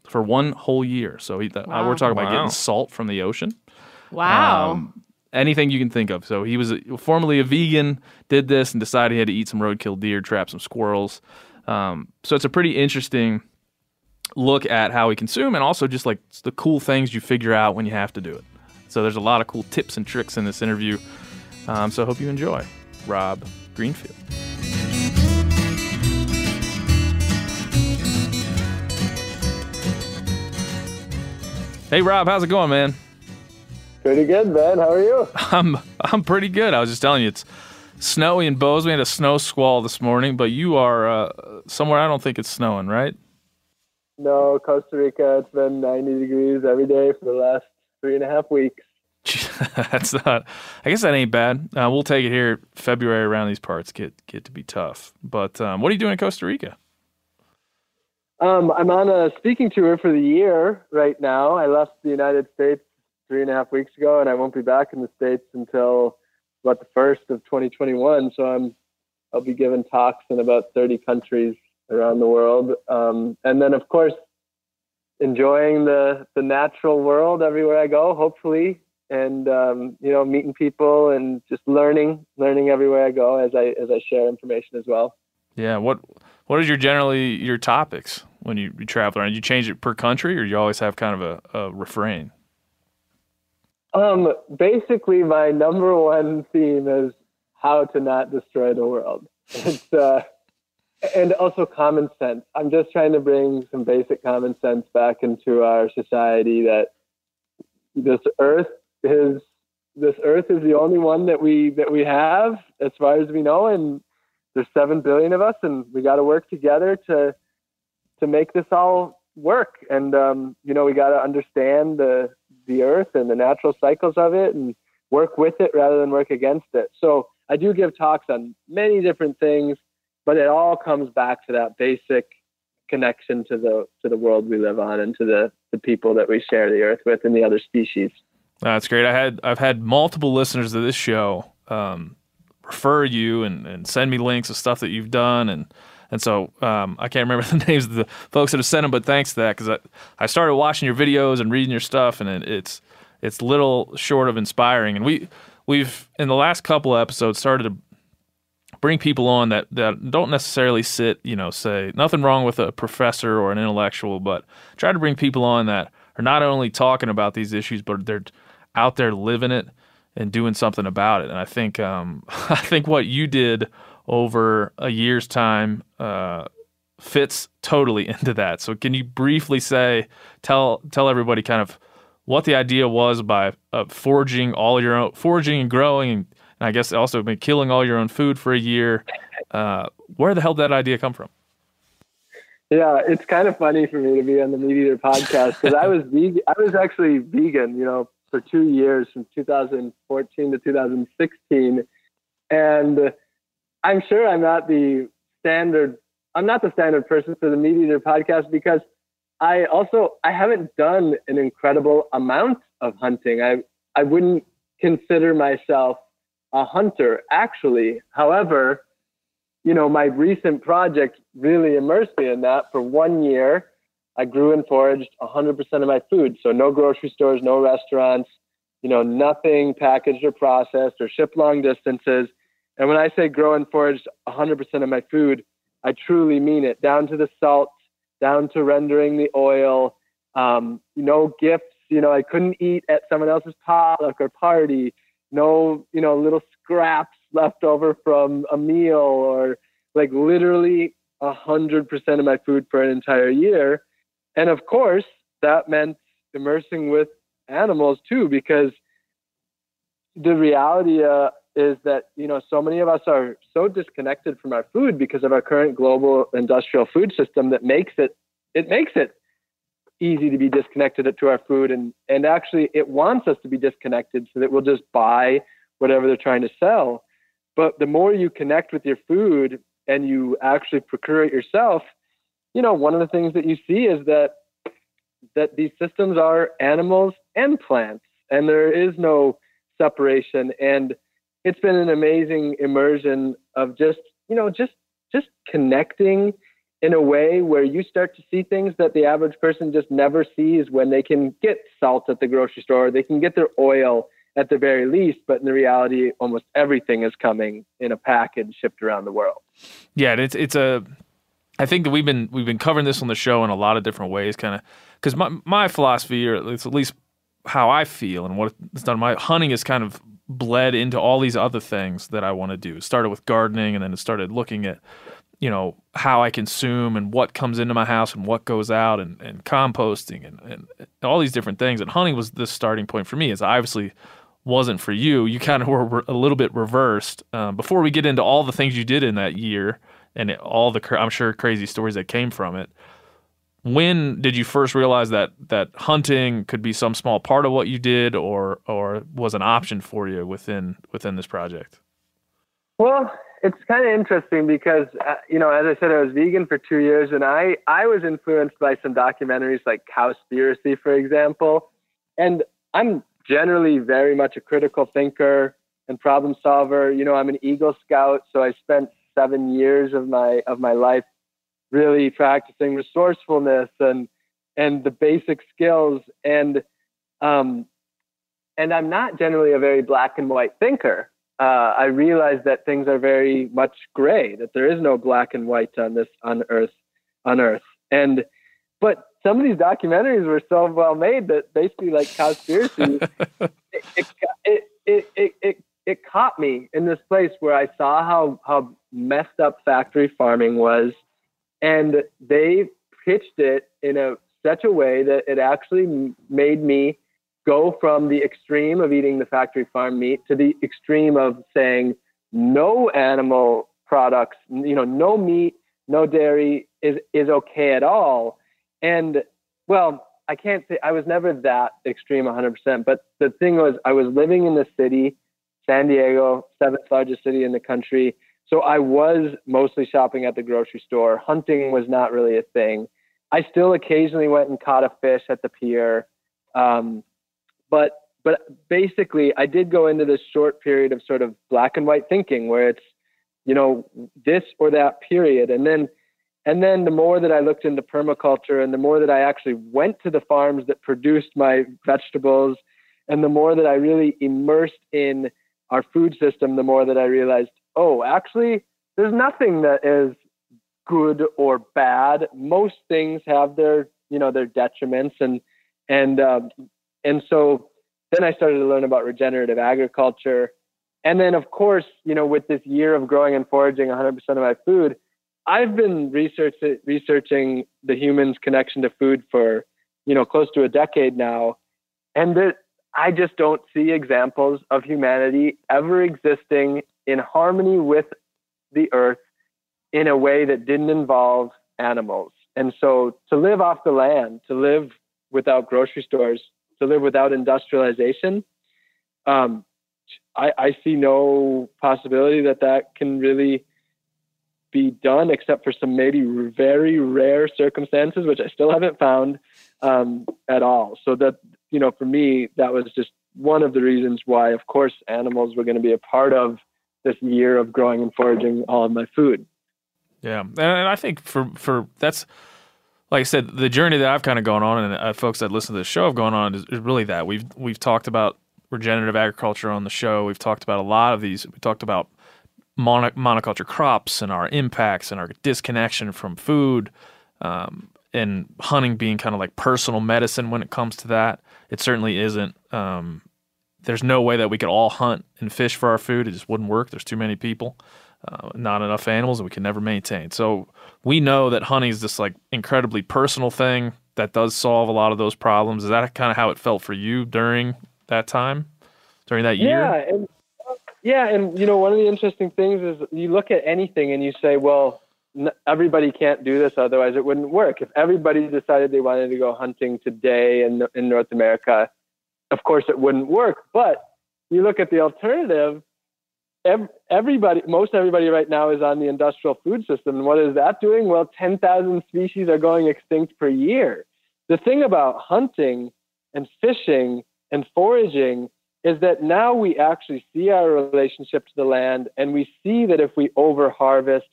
for one whole year. So he, uh, we're talking about Wow. getting salt from the ocean Wow. Um, anything you can think of. So he was a, formerly a vegan, did this, and decided he had to eat some roadkill deer, trap some squirrels. Um, so it's a pretty interesting look at how we consume, and also just like the cool things you figure out when you have to do it. So there's a lot of cool tips and tricks in this interview. Um, so I hope you enjoy. Rob Greenfield. Hey Rob, how's it going, man? Pretty good, man. How are you? I'm I'm pretty good. I was just telling you, it's snowy in Bozeman. We had a snow squall this morning, but you are uh, somewhere I don't think it's snowing, right? No, Costa Rica. It's been 90 degrees every day for the last three and a half weeks. That's not. I guess that ain't bad. Uh, we'll take it here. February around these parts get get to be tough. But um, what are you doing in Costa Rica? Um, I'm on a speaking tour for the year right now. I left the United States three and a half weeks ago, and I won't be back in the states until about the first of 2021. So I'm I'll be giving talks in about 30 countries around the world, um, and then of course enjoying the the natural world everywhere I go. Hopefully, and um, you know meeting people and just learning learning everywhere I go as I as I share information as well. Yeah. What What is your generally your topics when you, you travel around? You change it per country, or you always have kind of a, a refrain? Um, basically, my number one theme is how to not destroy the world. It's uh, and also common sense. I'm just trying to bring some basic common sense back into our society that this earth is this earth is the only one that we that we have as far as we know and there's 7 billion of us and we got to work together to to make this all work. And um, you know we got to understand the the earth and the natural cycles of it and work with it rather than work against it. So i do give talks on many different things but it all comes back to that basic connection to the to the world we live on and to the the people that we share the earth with and the other species. That's great. I had I've had multiple listeners of this show um, refer you and, and send me links of stuff that you've done. And and so um, I can't remember the names of the folks that have sent them, but thanks to that because I, I started watching your videos and reading your stuff and it, it's it's little short of inspiring. And we we've in the last couple episodes started to bring people on that, that don't necessarily sit, you know, say nothing wrong with a professor or an intellectual, but try to bring people on that are not only talking about these issues, but they're out there living it and doing something about it. And I think, um, I think what you did over a year's time uh, fits totally into that. So can you briefly say, tell tell everybody kind of what the idea was by uh, foraging all your own, foraging and growing, and, I guess also been killing all your own food for a year. Uh, where the hell did that idea come from? Yeah, it's kind of funny for me to be on the Meat Eater podcast because I was vegan. I was actually vegan, you know, for two years from 2014 to 2016, and I'm sure I'm not the standard. I'm not the standard person for the Meat Eater podcast because I also I haven't done an incredible amount of hunting. I I wouldn't consider myself a hunter actually. However, you know, my recent project really immersed me in that for one year. I grew and foraged 100% of my food. So no grocery stores, no restaurants, you know, nothing packaged or processed or shipped long distances. And when I say grow and foraged 100% of my food, I truly mean it down to the salt, down to rendering the oil, um, no gifts. You know, I couldn't eat at someone else's potluck or party. No, you know, little scraps left over from a meal or like literally hundred percent of my food for an entire year. And of course, that meant immersing with animals too, because the reality uh, is that you know so many of us are so disconnected from our food because of our current global industrial food system that makes it it makes it easy to be disconnected to our food and and actually it wants us to be disconnected so that we'll just buy whatever they're trying to sell. But the more you connect with your food and you actually procure it yourself you know one of the things that you see is that that these systems are animals and plants and there is no separation and it's been an amazing immersion of just you know just just connecting in a way where you start to see things that the average person just never sees when they can get salt at the grocery store they can get their oil at the very least but in the reality almost everything is coming in a package shipped around the world Yeah, it's it's a. I think that we've been we've been covering this on the show in a lot of different ways, kind of because my my philosophy, or it's at least how I feel and what it's done. My hunting is kind of bled into all these other things that I want to do. It started with gardening, and then it started looking at you know how I consume and what comes into my house and what goes out, and, and composting and, and all these different things. And hunting was the starting point for me. Is obviously wasn't for you. You kind of were re- a little bit reversed. Um, before we get into all the things you did in that year and it, all the I'm sure crazy stories that came from it, when did you first realize that that hunting could be some small part of what you did, or or was an option for you within within this project? Well, it's kind of interesting because uh, you know, as I said, I was vegan for two years, and I I was influenced by some documentaries like Cowspiracy, for example, and I'm generally very much a critical thinker and problem solver. You know, I'm an Eagle Scout, so I spent seven years of my of my life really practicing resourcefulness and and the basic skills and um and I'm not generally a very black and white thinker. Uh, I realize that things are very much gray, that there is no black and white on this on Earth, on Earth. And but some of these documentaries were so well made that basically, like Cowspiracy, it, it, it, it, it, caught me in this place where I saw how how messed up factory farming was, and they pitched it in a such a way that it actually made me go from the extreme of eating the factory farm meat to the extreme of saying no animal products, you know, no meat, no dairy is is okay at all. And well, I can't say I was never that extreme 100%, but the thing was I was living in the city, San Diego, seventh largest city in the country. So I was mostly shopping at the grocery store. Hunting was not really a thing. I still occasionally went and caught a fish at the pier. Um, but but basically I did go into this short period of sort of black and white thinking where it's, you know, this or that period. And then and then the more that I looked into permaculture and the more that I actually went to the farms that produced my vegetables and the more that I really immersed in our food system, the more that I realized oh, actually, there's nothing that is good or bad. Most things have their, you know, their detriments, and and um, and so then I started to learn about regenerative agriculture, and then of course, you know, with this year of growing and foraging 100% of my food, I've been research, researching the human's connection to food for, you know, close to a decade now, and that I just don't see examples of humanity ever existing in harmony with the earth in a way that didn't involve animals. And so to live off the land, to live without grocery stores, to live without industrialization, um, I, I see no possibility that that can really be done except for some maybe very rare circumstances, which I still haven't found um, at all. So that, you know, for me, that was just one of the reasons why, of course, animals were going to be a part of this year of growing and foraging all of my food. Yeah, and I think for for that's like I said, the journey that I've kind of gone on, and uh, folks that listen to the show have gone on, is, is, really that we've we've talked about regenerative agriculture on the show. We've talked about a lot of these. We talked about mono, monoculture crops and our impacts and our disconnection from food, um, and hunting being kind of like personal medicine when it comes to that. It certainly isn't. Um, there's no way that we could all hunt and fish for our food. It just wouldn't work. There's too many people, uh, not enough animals, and we can never maintain. So we know that hunting is this like incredibly personal thing that does solve a lot of those problems. Is that kind of how it felt for you during that time, during that year? Yeah, and yeah, and you know one of the interesting things is you look at anything and you say, well, everybody can't do this, otherwise it wouldn't work. If everybody decided they wanted to go hunting today in in North America of course it wouldn't work. But you look at the alternative, everybody, most everybody right now is on the industrial food system. And what is that doing? Well, 10,000 species are going extinct per year. The thing about hunting and fishing and foraging is that now we actually see our relationship to the land and we see that if we over harvest,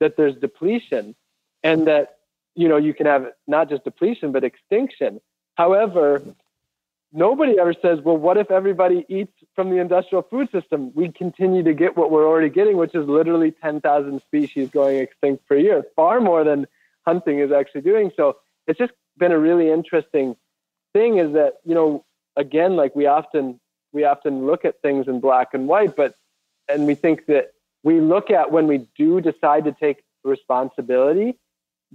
that there's depletion and that, you know, you can have not just depletion, but extinction. However, nobody ever says, well, what if everybody eats from the industrial food system? We continue to get what we're already getting, which is literally 10,000 species going extinct per year, far more than hunting is actually doing. So it's just been a really interesting thing is that, you know, again, like we often, we often look at things in black and white, but, and we think that we look at when we do decide to take responsibility,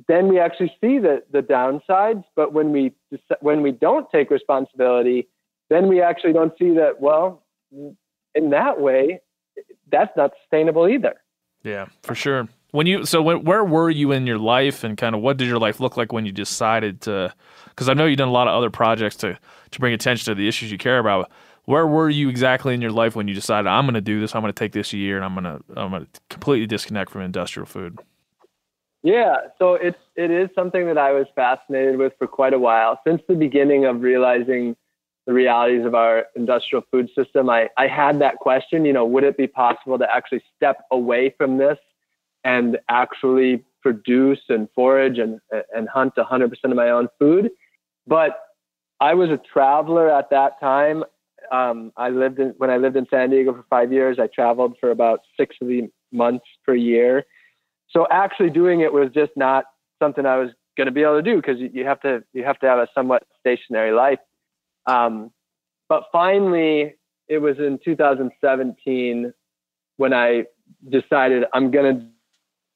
then we actually see the, the downsides. But when we when we don't take responsibility, then we actually don't see that. Well, in that way, that's not sustainable either. Yeah, for sure. When you so when, where were you in your life, and kind of what did your life look like when you decided to? Because I know you've done a lot of other projects to to bring attention to the issues you care about. Where were you exactly in your life when you decided I'm going to do this? I'm going to take this year, and I'm going to I'm going to completely disconnect from industrial food. Yeah, so it's it is something that I was fascinated with for quite a while since the beginning of realizing the realities of our industrial food system. I I had that question, you know, would it be possible to actually step away from this and actually produce and forage and and hunt 100% of my own food? But I was a traveler at that time. Um, I lived in when I lived in San Diego for five years. I traveled for about six of the months per year. So actually doing it was just not something I was going to be able to do because you have to you have to have a somewhat stationary life. Um, but finally, it was in 2017 when I decided I'm going to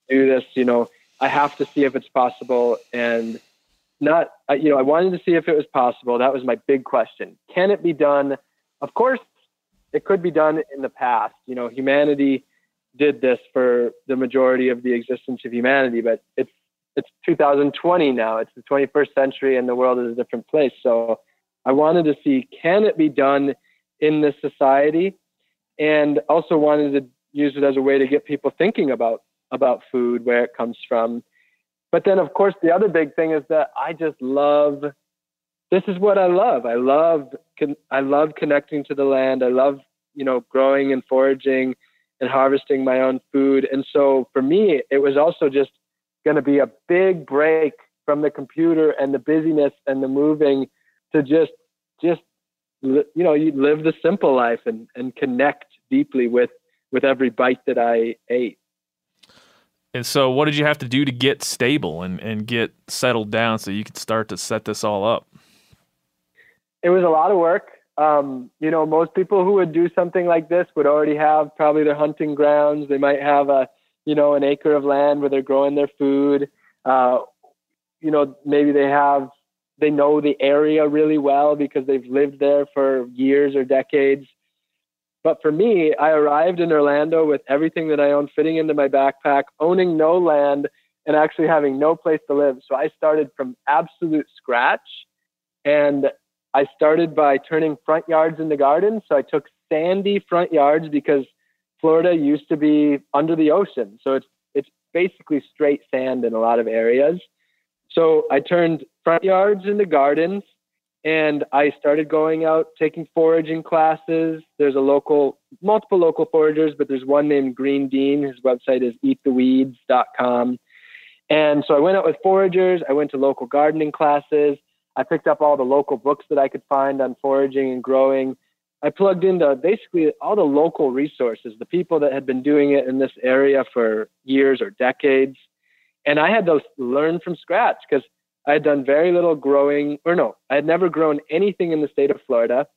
do this. You know, I have to see if it's possible and not you know i wanted to see if it was possible that was my big question can it be done of course it could be done in the past. You know humanity did this for the majority of the existence of humanity but it's it's 2020 now. It's the 21st century and the world is a different place. So i wanted to see can it be done in this society? And also wanted to use it as a way to get people thinking about about food where it comes from. But then, of course, the other big thing is that I just love. This is what I love. I love. I love connecting to the land. I love, you know, growing and foraging, and harvesting my own food. And so, for me, it was also just going to be a big break from the computer and the busyness and the moving to just, just, you know, you live the simple life and and connect deeply with with every bite that I ate. And so, what did you have to do to get stable and, and get settled down so you could start to set this all up? It was a lot of work. Um, you know, most people who would do something like this would already have probably their hunting grounds. They might have a, you know, an acre of land where they're growing their food. Uh, you know, maybe they have, they know the area really well because they've lived there for years or decades. But for me, I arrived in Orlando with everything that I owned fitting into my backpack, owning no land, and actually having no place to live. So I started from absolute scratch. And I started by turning front yards into gardens. So I took sandy front yards because Florida used to be under the ocean. So it's it's basically straight sand in a lot of areas. So I turned front yards into gardens and I started going out taking foraging classes. There's a local, multiple local foragers, but there's one named Green Dean. His website is eattheweeds.com. And so I went out with foragers. I went to local gardening classes. I picked up all the local books that I could find on foraging and growing. I plugged into basically all the local resources, the people that had been doing it in this area for years or decades. And I had to learn from scratch because I had done very little growing, or no, I had never grown anything in the state of Florida.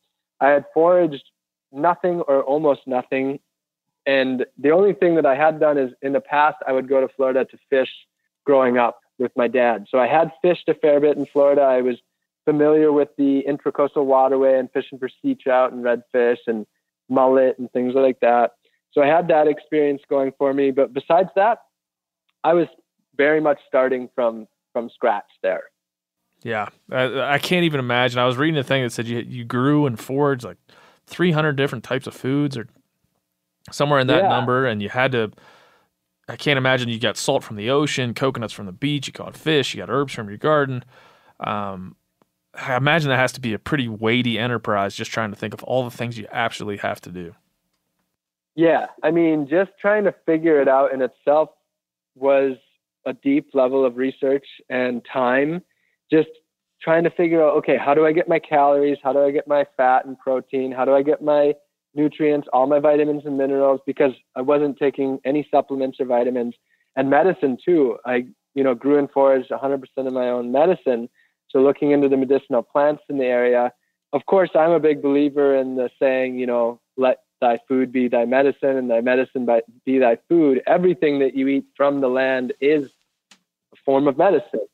I had foraged nothing or almost nothing. And the only thing that I had done is in the past, I would go to Florida to fish growing up with my dad. So I had fished a fair bit in Florida. I was familiar with the intracoastal waterway and fishing for sea trout and redfish and mullet and things like that. So I had that experience going for me. But besides that, I was very much starting from from scratch there. Yeah, I, I, can't even imagine. I was reading a thing that said you you grew and foraged like 300 different types of foods or somewhere in that yeah. number, and you had to. I can't imagine you got salt from the ocean, coconuts from the beach, you caught fish, you got herbs from your garden. Um, I imagine that has to be a pretty weighty enterprise just trying to think of all the things you absolutely have to do. Yeah, I mean, just trying to figure it out in itself was a deep level of research and time. Just trying to figure out okay how do i get my calories? How do i get my fat and protein? How do i get my nutrients all my vitamins and minerals? Because i wasn't taking any supplements or vitamins and medicine too. I you know grew and foraged 100% of my own medicine so looking into the medicinal plants in the area of course i'm a big believer in the saying you know let thy food be thy medicine and thy medicine be thy food everything that you eat from the land is a form of medicine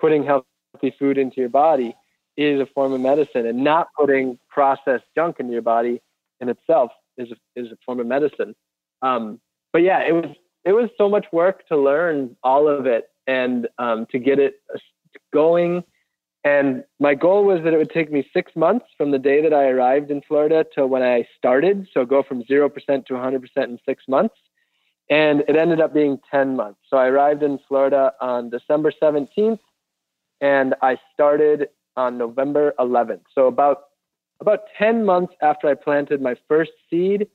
putting healthy food into your body is a form of medicine and not putting processed junk into your body in itself is a, is a form of medicine. Um, but yeah, it was it was so much work to learn all of it and um, to get it uh, going. And my goal was that it would take me six months from the day that I arrived in Florida to when I started. So go from 0% to 100% in six months. And it ended up being 10 months. So I arrived in Florida on December 17th and I started on November 11th. So about about 10 months after I planted my first seed,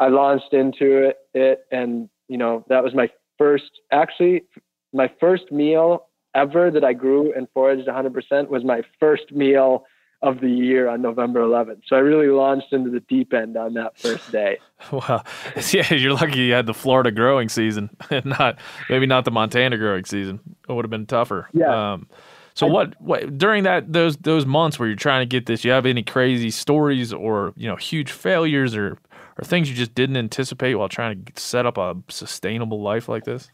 I launched into it, it and you know, that was my first actually my first meal ever that I grew and foraged 100% was my first meal of the year on November 11th. So I really launched into the deep end on that first day. Well, yeah, you're lucky you had the Florida growing season and not maybe not the Montana growing season. It would have been tougher. Yeah. Um, so what, what during that those those months where you're trying to get this, you have any crazy stories or you know huge failures or or things you just didn't anticipate while trying to set up a sustainable life like this?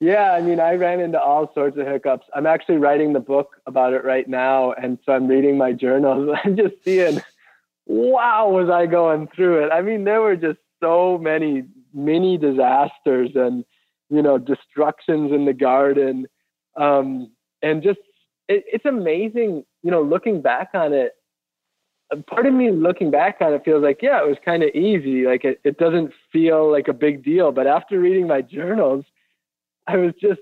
Yeah, I mean, I ran into all sorts of hiccups. I'm actually writing the book about it right now, and so I'm reading my journals. I'm just seeing, wow, was I going through it? I mean, there were just so many mini disasters and you know destructions in the garden, um, and just it, it's amazing. You know, looking back on it, part of me looking back on it feels like yeah, it was kind of easy. Like it, it doesn't feel like a big deal. But after reading my journals I was just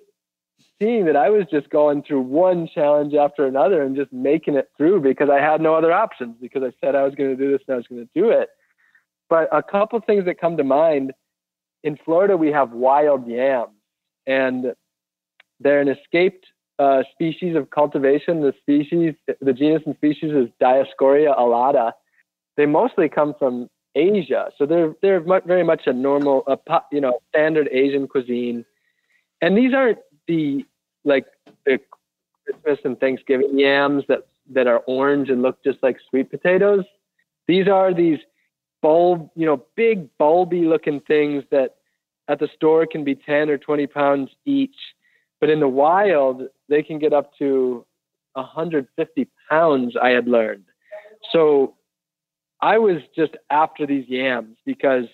seeing that I was just going through one challenge after another and just making it through because I had no other options because I said I was going to do this and I was going to do it. But a couple things that come to mind in Florida, we have wild yams and they're an escaped uh, species of cultivation. The species, the genus and species is Dioscorea alata. They mostly come from Asia, so they're they're very much a normal, a you know, standard Asian cuisine and these aren't the like the Christmas and Thanksgiving yams that that are orange and look just like sweet potatoes. These are these bulb, you know, big bulby looking things that at the store can be 10 or 20 pounds each, but in the wild they can get up to 150 pounds. I had learned. So I was just after these yams because,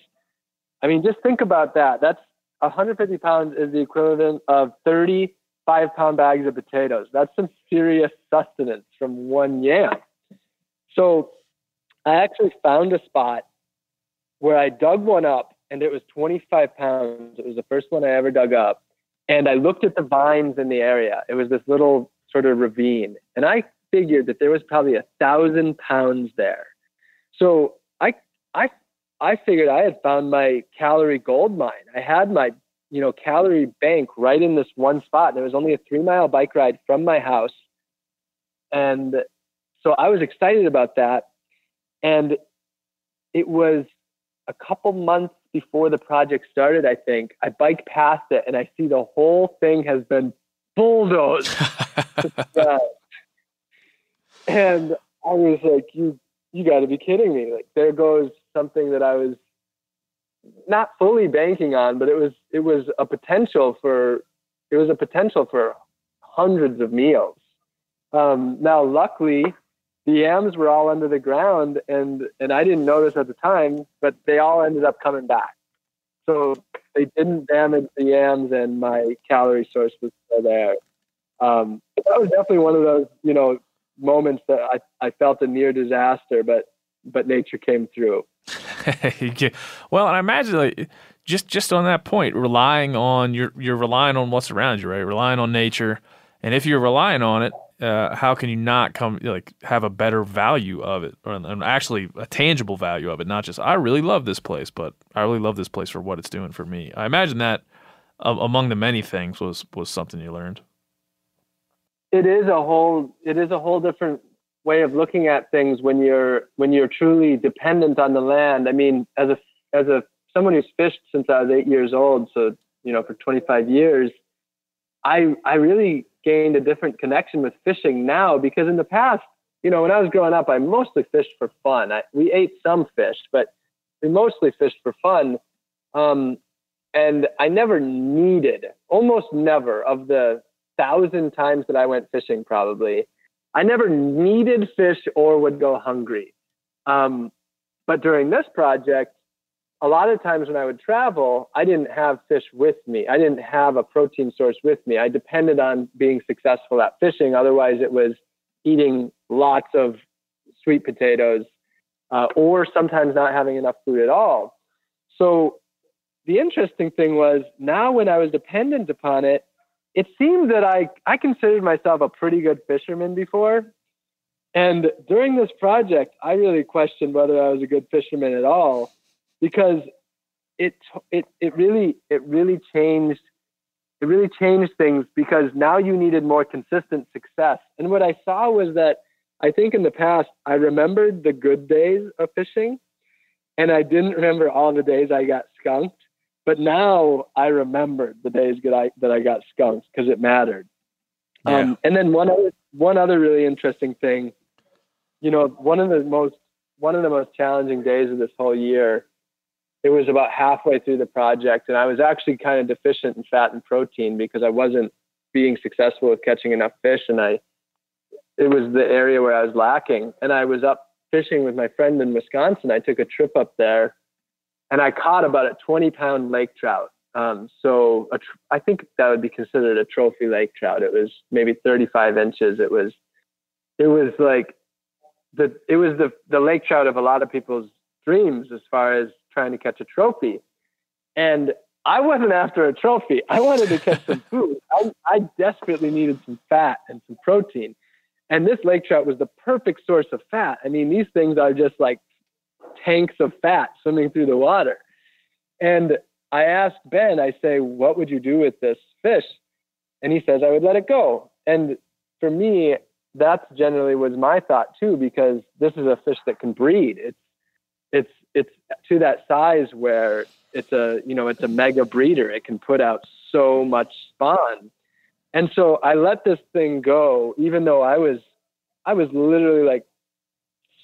I mean, just think about that. That's 150 pounds is the equivalent of 35 pound bags of potatoes. That's some serious sustenance from one yam. So I actually found a spot where I dug one up and it was 25 pounds. It was the first one I ever dug up. And I looked at the vines in the area. It was this little sort of ravine. And I figured that there was probably a thousand pounds there. So I I I figured I had found my calorie gold mine. I had my, you know, calorie bank right in this one spot. There was only a three mile bike ride from my house. And so I was excited about that. And it was a couple months before the project started, I think. I bike past it and I see the whole thing has been bulldozed. and I was like, you you got to be kidding me. Like there goes something that I was not fully banking on, but it was it was a potential for it was a potential for hundreds of meals. Um, now, luckily, the yams were all under the ground, and and I didn't notice at the time, but they all ended up coming back. So they didn't damage the yams, and my calorie source was still there. Um, that was definitely one of those, you know, moments that I, I felt a near disaster, but but nature came through. well, and I imagine like just just on that point, relying on you're you're relying on what's around you, right? Relying on nature, and if you're relying on it, uh, how can you not come like have a better value of it, or actually a tangible value of it? Not just I really love this place, but I really love this place for what it's doing for me. I imagine that uh, among the many things was was something you learned it is a whole it is a whole different way of looking at things when you're when you're truly dependent on the land. I mean, as a as a someone who's fished since I was eight years old, so you know for 25 years, I I really gained a different connection with fishing now because in the past, you know, when I was growing up, I mostly fished for fun. I, we ate some fish, but we mostly fished for fun. Um, and I never needed, almost never, of the thousand times that I went fishing, probably. I never needed fish or would go hungry. Um, But during this project, a lot of times when I would travel, I didn't have fish with me. I didn't have a protein source with me. I depended on being successful at fishing. Otherwise, it was eating lots of sweet potatoes uh, or sometimes not having enough food at all. So the interesting thing was now when I was dependent upon it, it seemed that I, I considered myself a pretty good fisherman before. And during this project, I really questioned whether I was a good fisherman at all because it it it really it really changed it really changed things because now you needed more consistent success. And what I saw was that I think in the past I remembered the good days of fishing and I didn't remember all the days I got skunked. But now I remembered the days that I that I got skunked because it mattered. Yeah. Um, and then one other one other really interesting thing, you know, one of the most one of the most challenging days of this whole year it was about halfway through the project and I was actually kind of deficient in fat and protein because I wasn't being successful with catching enough fish and I it was the area where I was lacking and I was up fishing with my friend in Wisconsin. I took a trip up there and I caught about a 20 pound lake trout. Um, so tr- I think that would be considered a trophy lake trout. It was maybe 35 inches. It was, it was like the, it was the, the lake trout of a lot of people's dreams as far as trying to catch a trophy. And I wasn't after a trophy. I wanted to catch some food. I, I desperately needed some fat and some protein. And this lake trout was the perfect source of fat. I mean, these things are just like tanks of fat swimming through the water. And I asked Ben, I say, what would you do with this fish? And he says, I would let it go. And for me, that's generally was my thought too, because this is a fish that can breed. It's it's it's to that size where it's a you know it's a mega breeder. It can put out so much spawn. And so I let this thing go, even though I was I was literally like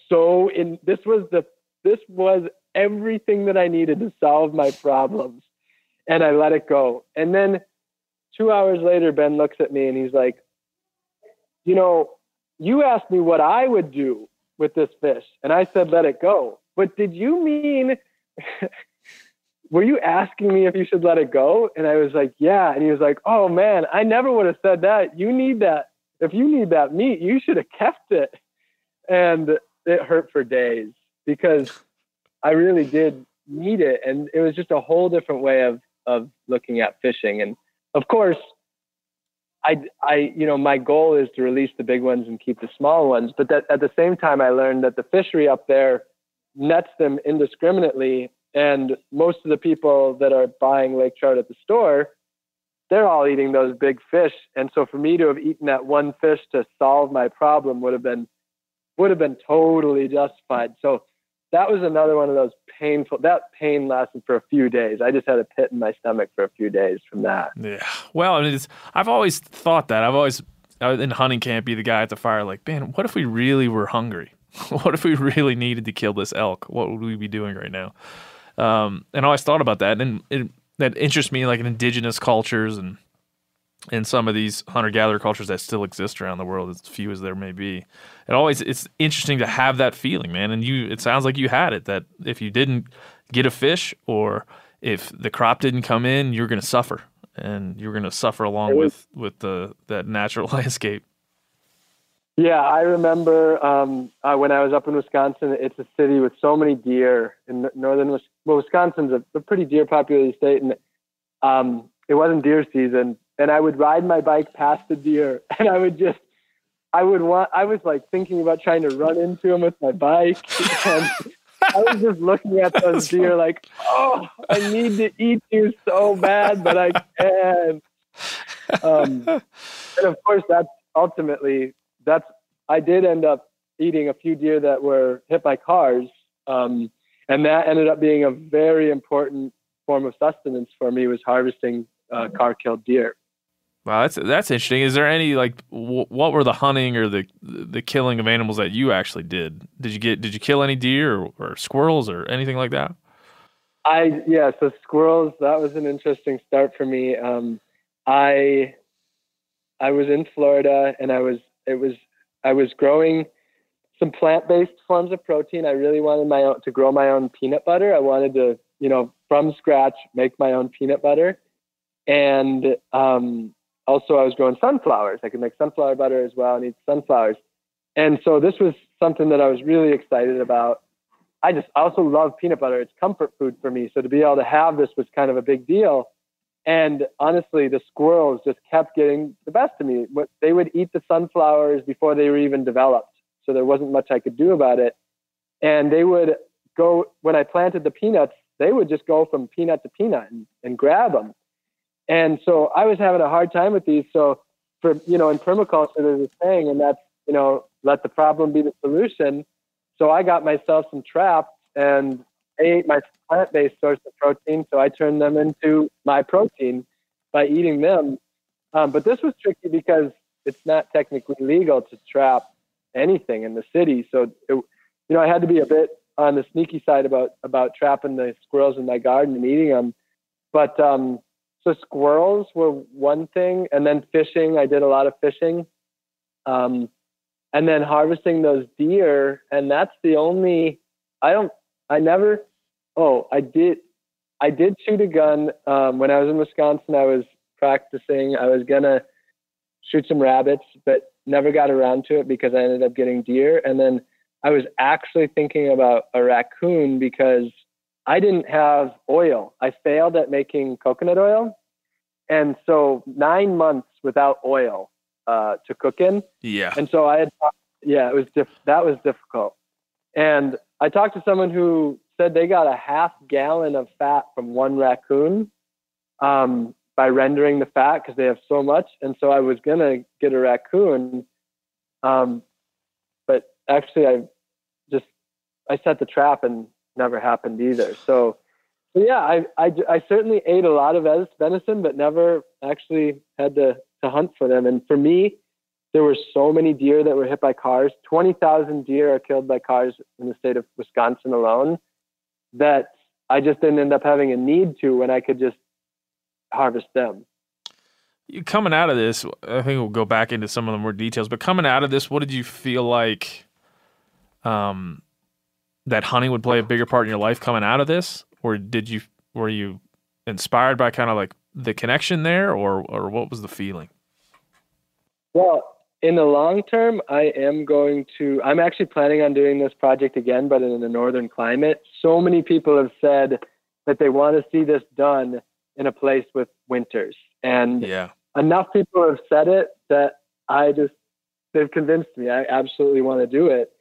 so in this was the this was everything that I needed to solve my problems. And I let it go. And then two hours later, Ben looks at me and he's like, You know, you asked me what I would do with this fish. And I said, Let it go. But did you mean, were you asking me if you should let it go? And I was like, Yeah. And he was like, Oh man, I never would have said that. You need that. If you need that meat, you should have kept it. And it hurt for days because I really did need it. And it was just a whole different way of, of looking at fishing. And of course, I, I, you know, my goal is to release the big ones and keep the small ones. But that, at the same time, I learned that the fishery up there nets them indiscriminately. And most of the people that are buying lake trout at the store, they're all eating those big fish. And so for me to have eaten that one fish to solve my problem would have been would have been totally justified. So that was another one of those painful that pain lasted for a few days. I just had a pit in my stomach for a few days from that. Yeah. Well, I mean, I've always thought that. I've always in hunting camp be the guy at the fire like, man, what if we really were hungry? what if we really needed to kill this elk? What would we be doing right now? Um, and I always thought about that, and that interests me, like in indigenous cultures and in some of these hunter gatherer cultures that still exist around the world, as few as there may be. It always it's interesting to have that feeling, man. And you, it sounds like you had it. That if you didn't get a fish, or if the crop didn't come in, you're going to suffer, and you're going to suffer along with with the that natural landscape. Yeah, I remember um, uh, when I was up in Wisconsin. It's a city with so many deer in northern well, Wisconsin's a, a pretty deer populated state, and um, it wasn't deer season. And I would ride my bike past the deer, and I would just, I would want, I was like thinking about trying to run into them with my bike, and I was just looking at those deer like, oh, I need to eat you so bad, but I can't. Um, and of course, that's ultimately that's I did end up eating a few deer that were hit by cars, um, and that ended up being a very important form of sustenance for me was harvesting uh, car killed deer. Wow, that's that's interesting. Is there any like w- what were the hunting or the the killing of animals that you actually did? Did you get did you kill any deer or, or squirrels or anything like that? I yeah, so squirrels that was an interesting start for me. Um, I I was in Florida and I was it was I was growing some plant-based forms of protein. I really wanted my own to grow my own peanut butter. I wanted to, you know, from scratch make my own peanut butter, and um, also I was growing sunflowers. I could make sunflower butter as well and eat sunflowers. And so this was something that I was really excited about. I just also love peanut butter. It's comfort food for me. So to be able to have this was kind of a big deal. And honestly, the squirrels just kept getting the best of me. They would eat the sunflowers before they were even developed. So there wasn't much I could do about it. And they would go when I planted the peanuts, they would just go from peanut to peanut and, and grab them. And so I was having a hard time with these. So for you know, in permaculture, there's a saying, and that's you know, let the problem be the solution. So I got myself some traps, and they ate my plant-based source of protein. So I turned them into my protein by eating them. Um, but this was tricky because it's not technically legal to trap anything in the city. So it, you know, I had to be a bit on the sneaky side about about trapping the squirrels in my garden and eating them. But um, so squirrels were one thing, and then fishing. I did a lot of fishing, um, and then harvesting those deer. And that's the only. I don't. I never. Oh, I did. I did shoot a gun um, when I was in Wisconsin. I was practicing. I was gonna shoot some rabbits, but never got around to it because I ended up getting deer. And then I was actually thinking about a raccoon because I didn't have oil. I failed at making coconut oil. And so nine months without oil uh, to cook in. Yeah. And so I had, yeah, it was diff- that was difficult. And I talked to someone who said they got a half gallon of fat from one raccoon um, by rendering the fat because they have so much. And so I was gonna get a raccoon, um, but actually I just I set the trap and never happened either. So, so yeah, I, I, I certainly ate a lot of venison, but never actually had to, to hunt for them. And for me, there were so many deer that were hit by cars. 20,000 deer are killed by cars in the state of Wisconsin alone that I just didn't end up having a need to when I could just harvest them. You coming out of this, I think we'll go back into some of the more details, but coming out of this, what did you feel like um, that hunting would play a bigger part in your life coming out of this, or did you were you inspired by kind of like the connection there, or or what was the feeling? Well, in the long term, I am going to. I'm actually planning on doing this project again, but in a northern climate. So many people have said that they want to see this done in a place with winters, and yeah, enough people have said it that I just they've convinced me. I absolutely want to do it.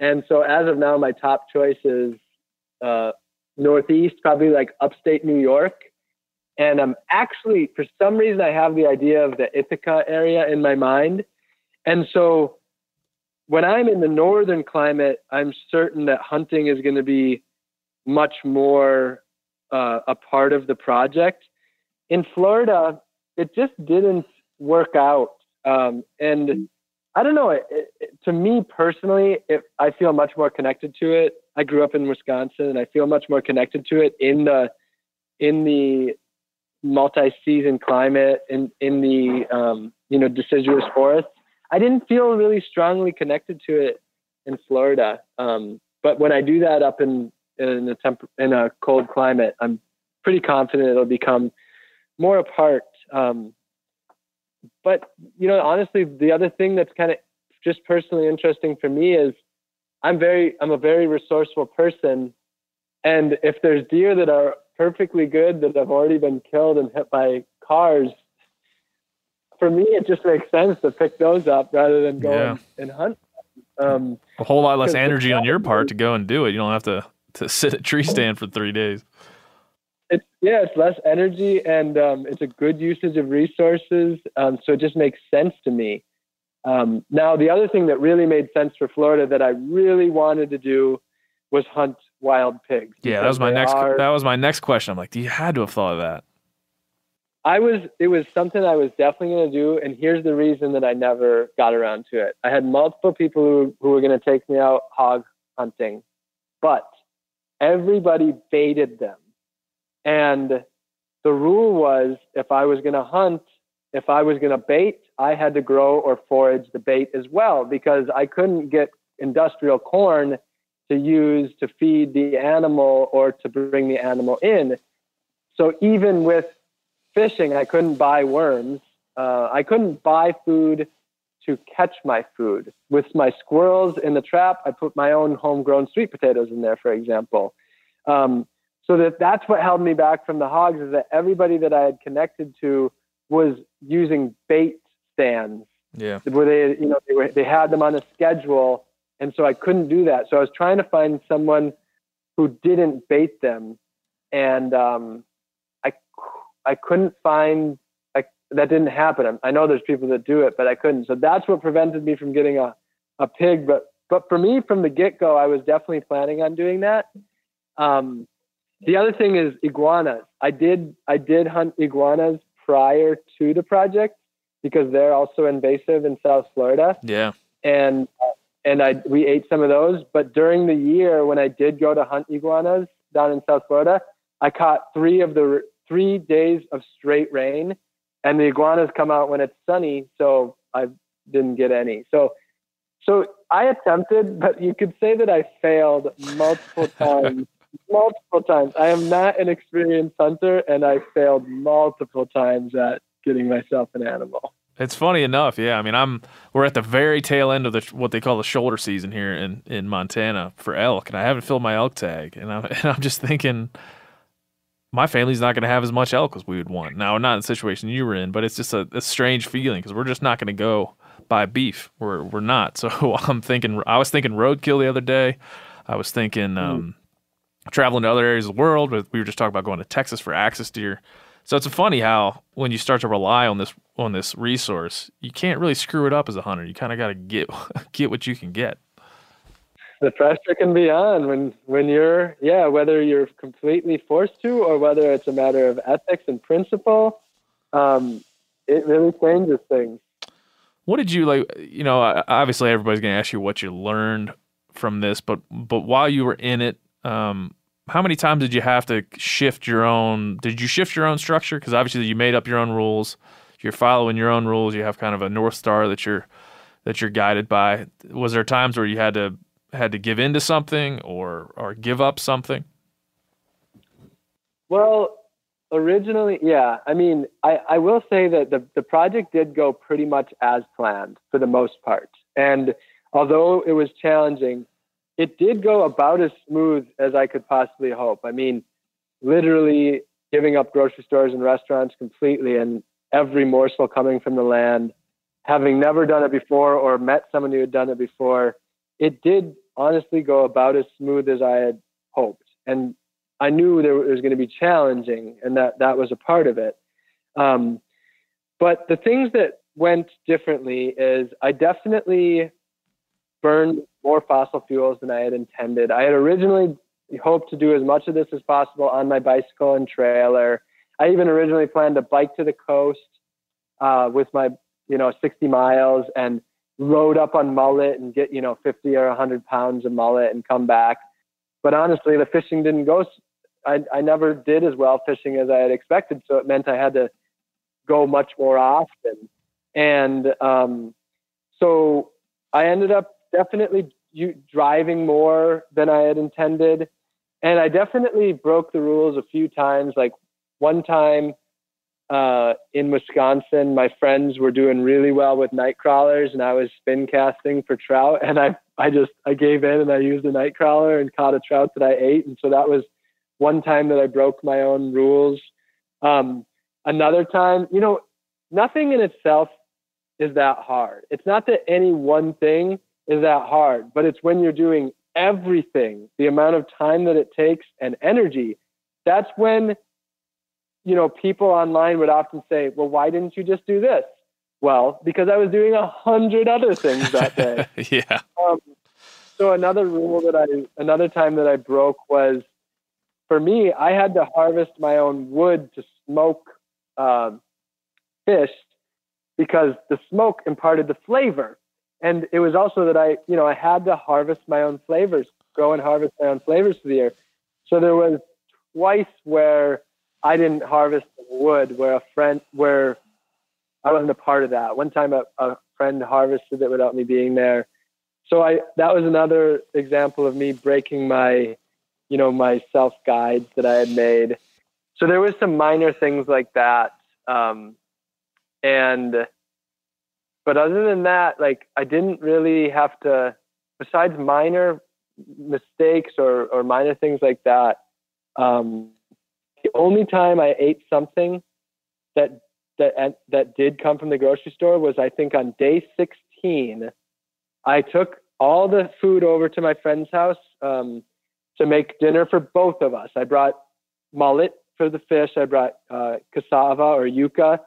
And so as of now, my top choice is uh, Northeast, probably like upstate New York. And I'm actually, for some reason, I have the idea of the Ithaca area in my mind. And so when I'm in the northern climate, I'm certain that hunting is going to be much more uh, a part of the project. In Florida, it just didn't work out. Um, and I don't know. It, it, to me personally, it, I feel much more connected to it. I grew up in Wisconsin, and I feel much more connected to it in the in the multi-season climate, in in the um, you know deciduous forest. I didn't feel really strongly connected to it in Florida. Um, but when I do that up in in a temp- in a cold climate, I'm pretty confident it'll become more a part. Um, but you know, honestly, the other thing that's kind of just personally interesting for me is I'm very I'm a very resourceful person, and if there's deer that are perfectly good that have already been killed and hit by cars, for me it just makes sense to pick those up rather than go Yeah. and, and hunt. Um, A whole lot less energy on your part to go and do it. You don't have to to sit at tree stand for three days. Yeah, it's less energy and um, it's a good usage of resources. Um, so it just makes sense to me. Um, now, the other thing that really made sense for Florida that I really wanted to do was hunt wild pigs. Yeah, that was my next. are- That was my next question. I'm like, you had to have thought of that. I was it was something I was definitely going to do, and here's the reason that I never got around to it. I had multiple people who who were going to take me out hog hunting, but everybody baited them, and the rule was if I was going to hunt, if I was going to bait, I had to grow or forage the bait as well because I couldn't get industrial corn to use to feed the animal or to bring the animal in. So even with fishing, I couldn't buy worms. Uh, I couldn't buy food to catch my food. With my squirrels in the trap, I put my own homegrown sweet potatoes in there, for example. Um, so that that's what held me back from the hogs is that everybody that I had connected to was using bait stands Yeah. where they, you know, they, were, they had them on a schedule, and so I couldn't do that. So I was trying to find someone who didn't bait them, and um, I, I couldn't find. I, that didn't happen. I know there's people that do it, but I couldn't. So that's what prevented me from getting a, a pig. But but for me, from the get go, I was definitely planning on doing that. Um, the other thing is iguanas. I did I did hunt iguanas prior to the project because they're also invasive in South Florida, Yeah. and and I we ate some of those. But during the year when I did go to hunt iguanas down in South Florida, I caught three of the three days of straight rain, and the iguanas come out when it's sunny, so I didn't get any. So so I attempted, but you could say that I failed multiple times. Multiple times. I am not an experienced hunter, and I failed multiple times at getting myself an animal. It's funny enough, yeah. I mean, I'm we're at the very tail end of the what they call the shoulder season here in, in Montana for elk, and I haven't filled my elk tag, and I'm and I'm just thinking, my family's not going to have as much elk as we would want. Now, not in the situation you were in, but it's just a, a strange feeling because we're just not going to go buy beef. We're we're not. So I'm thinking. I was thinking roadkill the other day. I was thinking um, traveling to other areas of the world. but We were just talking about going to Texas for axis deer. So it's funny how when you start to rely on this on this resource, you can't really screw it up as a hunter. You kind of got to get get what you can get. the pressure can be on when when you're yeah whether you're completely forced to or whether it's a matter of ethics and principle um, it really changes things What did you like? You know, obviously everybody's going to ask you what you learned from this, but but while you were in it, um, how many times did you have to shift your own? Did you shift your own structure? Because obviously you made up your own rules. You're following your own rules. You have kind of a north star that you're that you're guided by. Was there times where you had to had to give in to something or or give up something? well originally yeah i mean i, I will say that the, the project did go pretty much as planned for the most part and although it was challenging it did go about as smooth as i could possibly hope i mean literally giving up grocery stores and restaurants completely and every morsel coming from the land having never done it before or met someone who had done it before it did honestly go about as smooth as i had hoped and I knew there was going to be challenging, and that that was a part of it. Um, but the things that went differently is I definitely burned more fossil fuels than I had intended. I had originally hoped to do as much of this as possible on my bicycle and trailer. I even originally planned to bike to the coast uh, with my, you know, 60 miles and load up on mullet and get, you know, 50 or 100 pounds of mullet and come back. But honestly, the fishing didn't go I, I never did as well fishing as I had expected. So it meant I had to go much more often. And um, so I ended up definitely you, driving more than I had intended. And I definitely broke the rules a few times. Like one time uh, in Wisconsin, my friends were doing really well with night crawlers, and I was spin casting for trout. And I, I just I gave in and I used a night crawler and caught a trout that I ate. And so that was one time that I broke my own rules. Um, another time, you know, nothing in itself is that hard. It's not that any one thing is that hard, but it's when you're doing everything, the amount of time that it takes and energy. That's when, you know, people online would often say, well, why didn't you just do this? Well, because I was doing a hundred other things that day. yeah. Um, so another rule that I, another time that I broke was for me, I had to harvest my own wood to smoke um, fish because the smoke imparted the flavor. And it was also that I, you know, I had to harvest my own flavors, grow and harvest my own flavors for the year. So there was twice where I didn't harvest wood, where a friend, where I wasn't a part of that. One time a, a friend harvested it without me being there. so I that was another example of me breaking my, you know, my self guides that I had made. So there was some minor things like that, um, and but other than that, like I didn't really have to. Besides minor mistakes or or minor things like that, um, the only time I ate something that that that did come from the grocery store was I think on day 16 I took all the food over to my friend's house um, to make dinner for both of us. I brought mullet for the fish. I brought uh, cassava or yuca.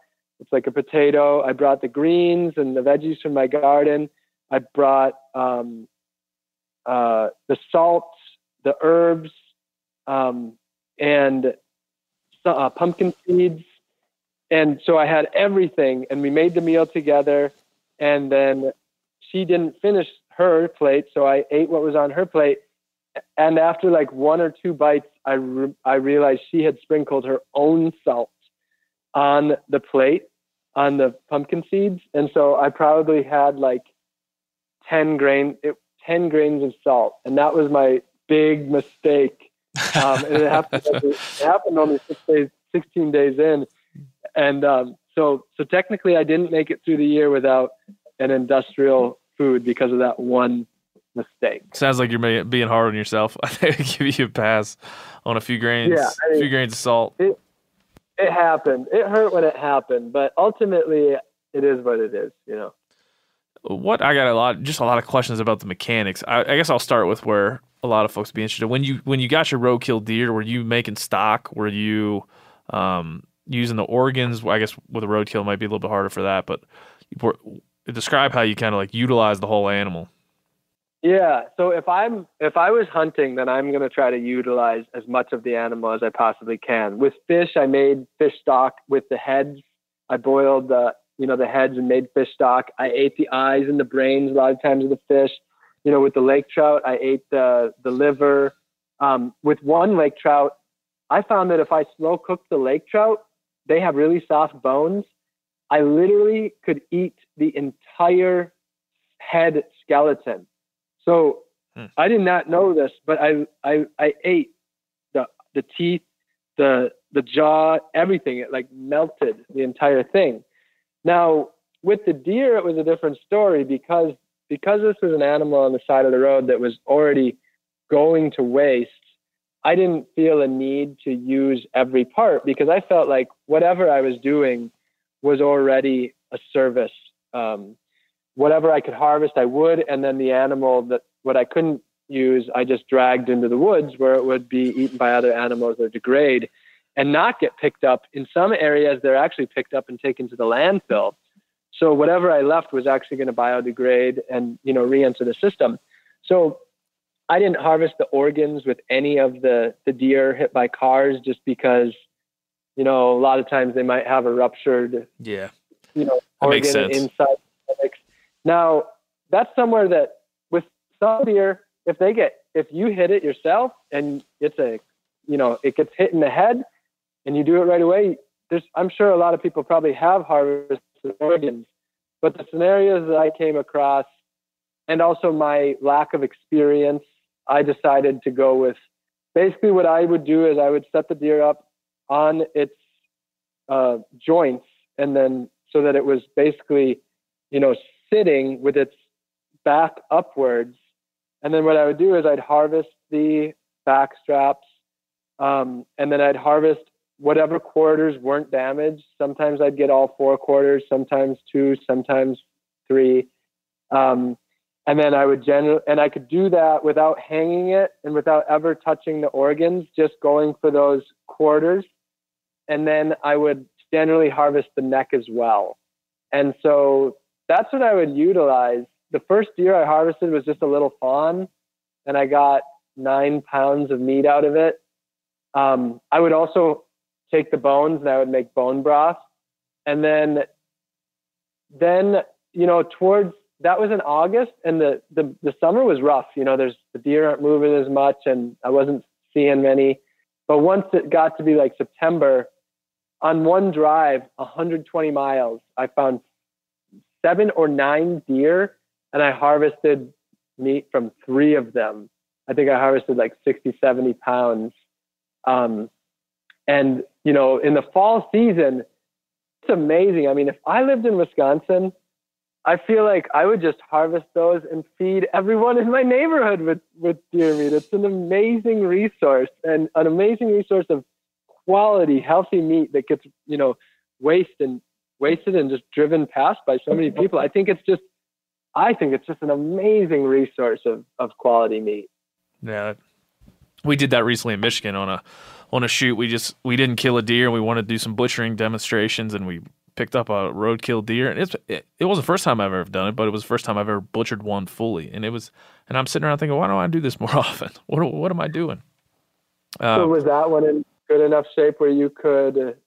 It's like a potato. I brought the greens and the veggies from my garden. I brought um, uh, the salt, the herbs, um, and uh, pumpkin seeds. And so I had everything, and we made the meal together. And then she didn't finish her plate, so I ate what was on her plate. And after like one or two bites, I re- I realized she had sprinkled her own salt on the plate on the pumpkin seeds, and so I probably had like ten grain it, ten grains of salt, and that was my big mistake. Um, and it happened, it happened only six days, sixteen days in, and um, so so technically I didn't make it through the year without an industrial food because of that one mistake. Sounds like you're being hard on yourself. I think I give you a pass on a few grains, Yeah, I a few grains of salt. It it happened. It hurt when it happened, but ultimately it is what it is. You know. What I got a lot, just a lot of questions about the mechanics. I, I guess I'll start with where a lot of folks be interested. When you when you got your roadkill deer, were you making stock? Were you um, using the organs? I guess with a roadkill might be a little bit harder for that, but describe how you kind of like utilize the whole animal. Yeah. So if I'm if I was hunting, then I'm going to try to utilize as much of the animal as I possibly can. With fish, I made fish stock with the heads. I boiled the you know the heads and made fish stock. I ate the eyes and the brains a lot of times of the fish. You know, with the lake trout, I ate the the liver. Um, with one lake trout, I found that if I slow cooked the lake trout, they have really soft bones. I literally could eat the entire head skeleton. So I did not know this, but I, I, I ate the, the teeth, the, the jaw, everything. It like melted the entire thing. Now with the deer, it was a different story because, because this was an animal on the side of the road that was already going to waste. I didn't feel a need to use every part because I felt like whatever I was doing was already a service. Um, whatever I could harvest, I would, and then the animal that what I couldn't use, I just dragged into the woods where it would be eaten by other animals or degrade, and not get picked up. In some areas, they're actually picked up and taken to the landfill. So whatever I left was actually going to biodegrade and you know re-enter the system. So I didn't harvest the organs with any of the the deer hit by cars just because you know a lot of times they might have a ruptured Yeah. you know, organ sense. inside the stomach. Now, that's somewhere that with some deer, if they get, if you hit it yourself and it's a, you know, it gets hit in the head and you do it right away, there's, I'm sure a lot of people probably have harvested organs, but the scenarios that I came across and also my lack of experience, I decided to go with basically what I would do is I would set the deer up on its uh, joints and then so that it was basically, you know, sitting with its back upwards. And then what I would do is I'd harvest the back straps, um, and then I'd harvest whatever quarters weren't damaged. Sometimes I'd get all four quarters, sometimes two, sometimes three. Um, and then I would generally, and I could do that without hanging it and without ever touching the organs, just going for those quarters. And then I would generally harvest the neck as well. And so that's what I would utilize. The first deer I harvested was just a little fawn, and I got nine pounds of meat out of it. Um, I would also take the bones and I would make bone broth. And then, then you know, towards that was in August, and the the the summer was rough. You know, there's the deer aren't moving as much, and I wasn't seeing many. But once it got to be like September, on one drive, 120 miles, I found seven or nine deer, and I harvested meat from three of them. I think I harvested like 60, 70 pounds. Um, and, you know, in the fall season, it's amazing. I mean, if I lived in Wisconsin, I feel like I would just harvest those and feed everyone in my neighborhood with, with deer meat. It's an amazing resource and an amazing resource of quality, healthy meat that gets, you know, wasted and wasted and just driven past by so many people. I think it's just I think it's just an amazing resource of, of quality meat. Yeah. We did that recently in Michigan on a on a shoot. We just we didn't kill a deer and we wanted to do some butchering demonstrations and we picked up a roadkill deer and it's it, it was the first time I've ever done it, but it was the first time I've ever butchered one fully. And it was and I'm sitting around thinking, why don't I do this more often? What what am I doing? Uh, so was that one in good enough shape where you could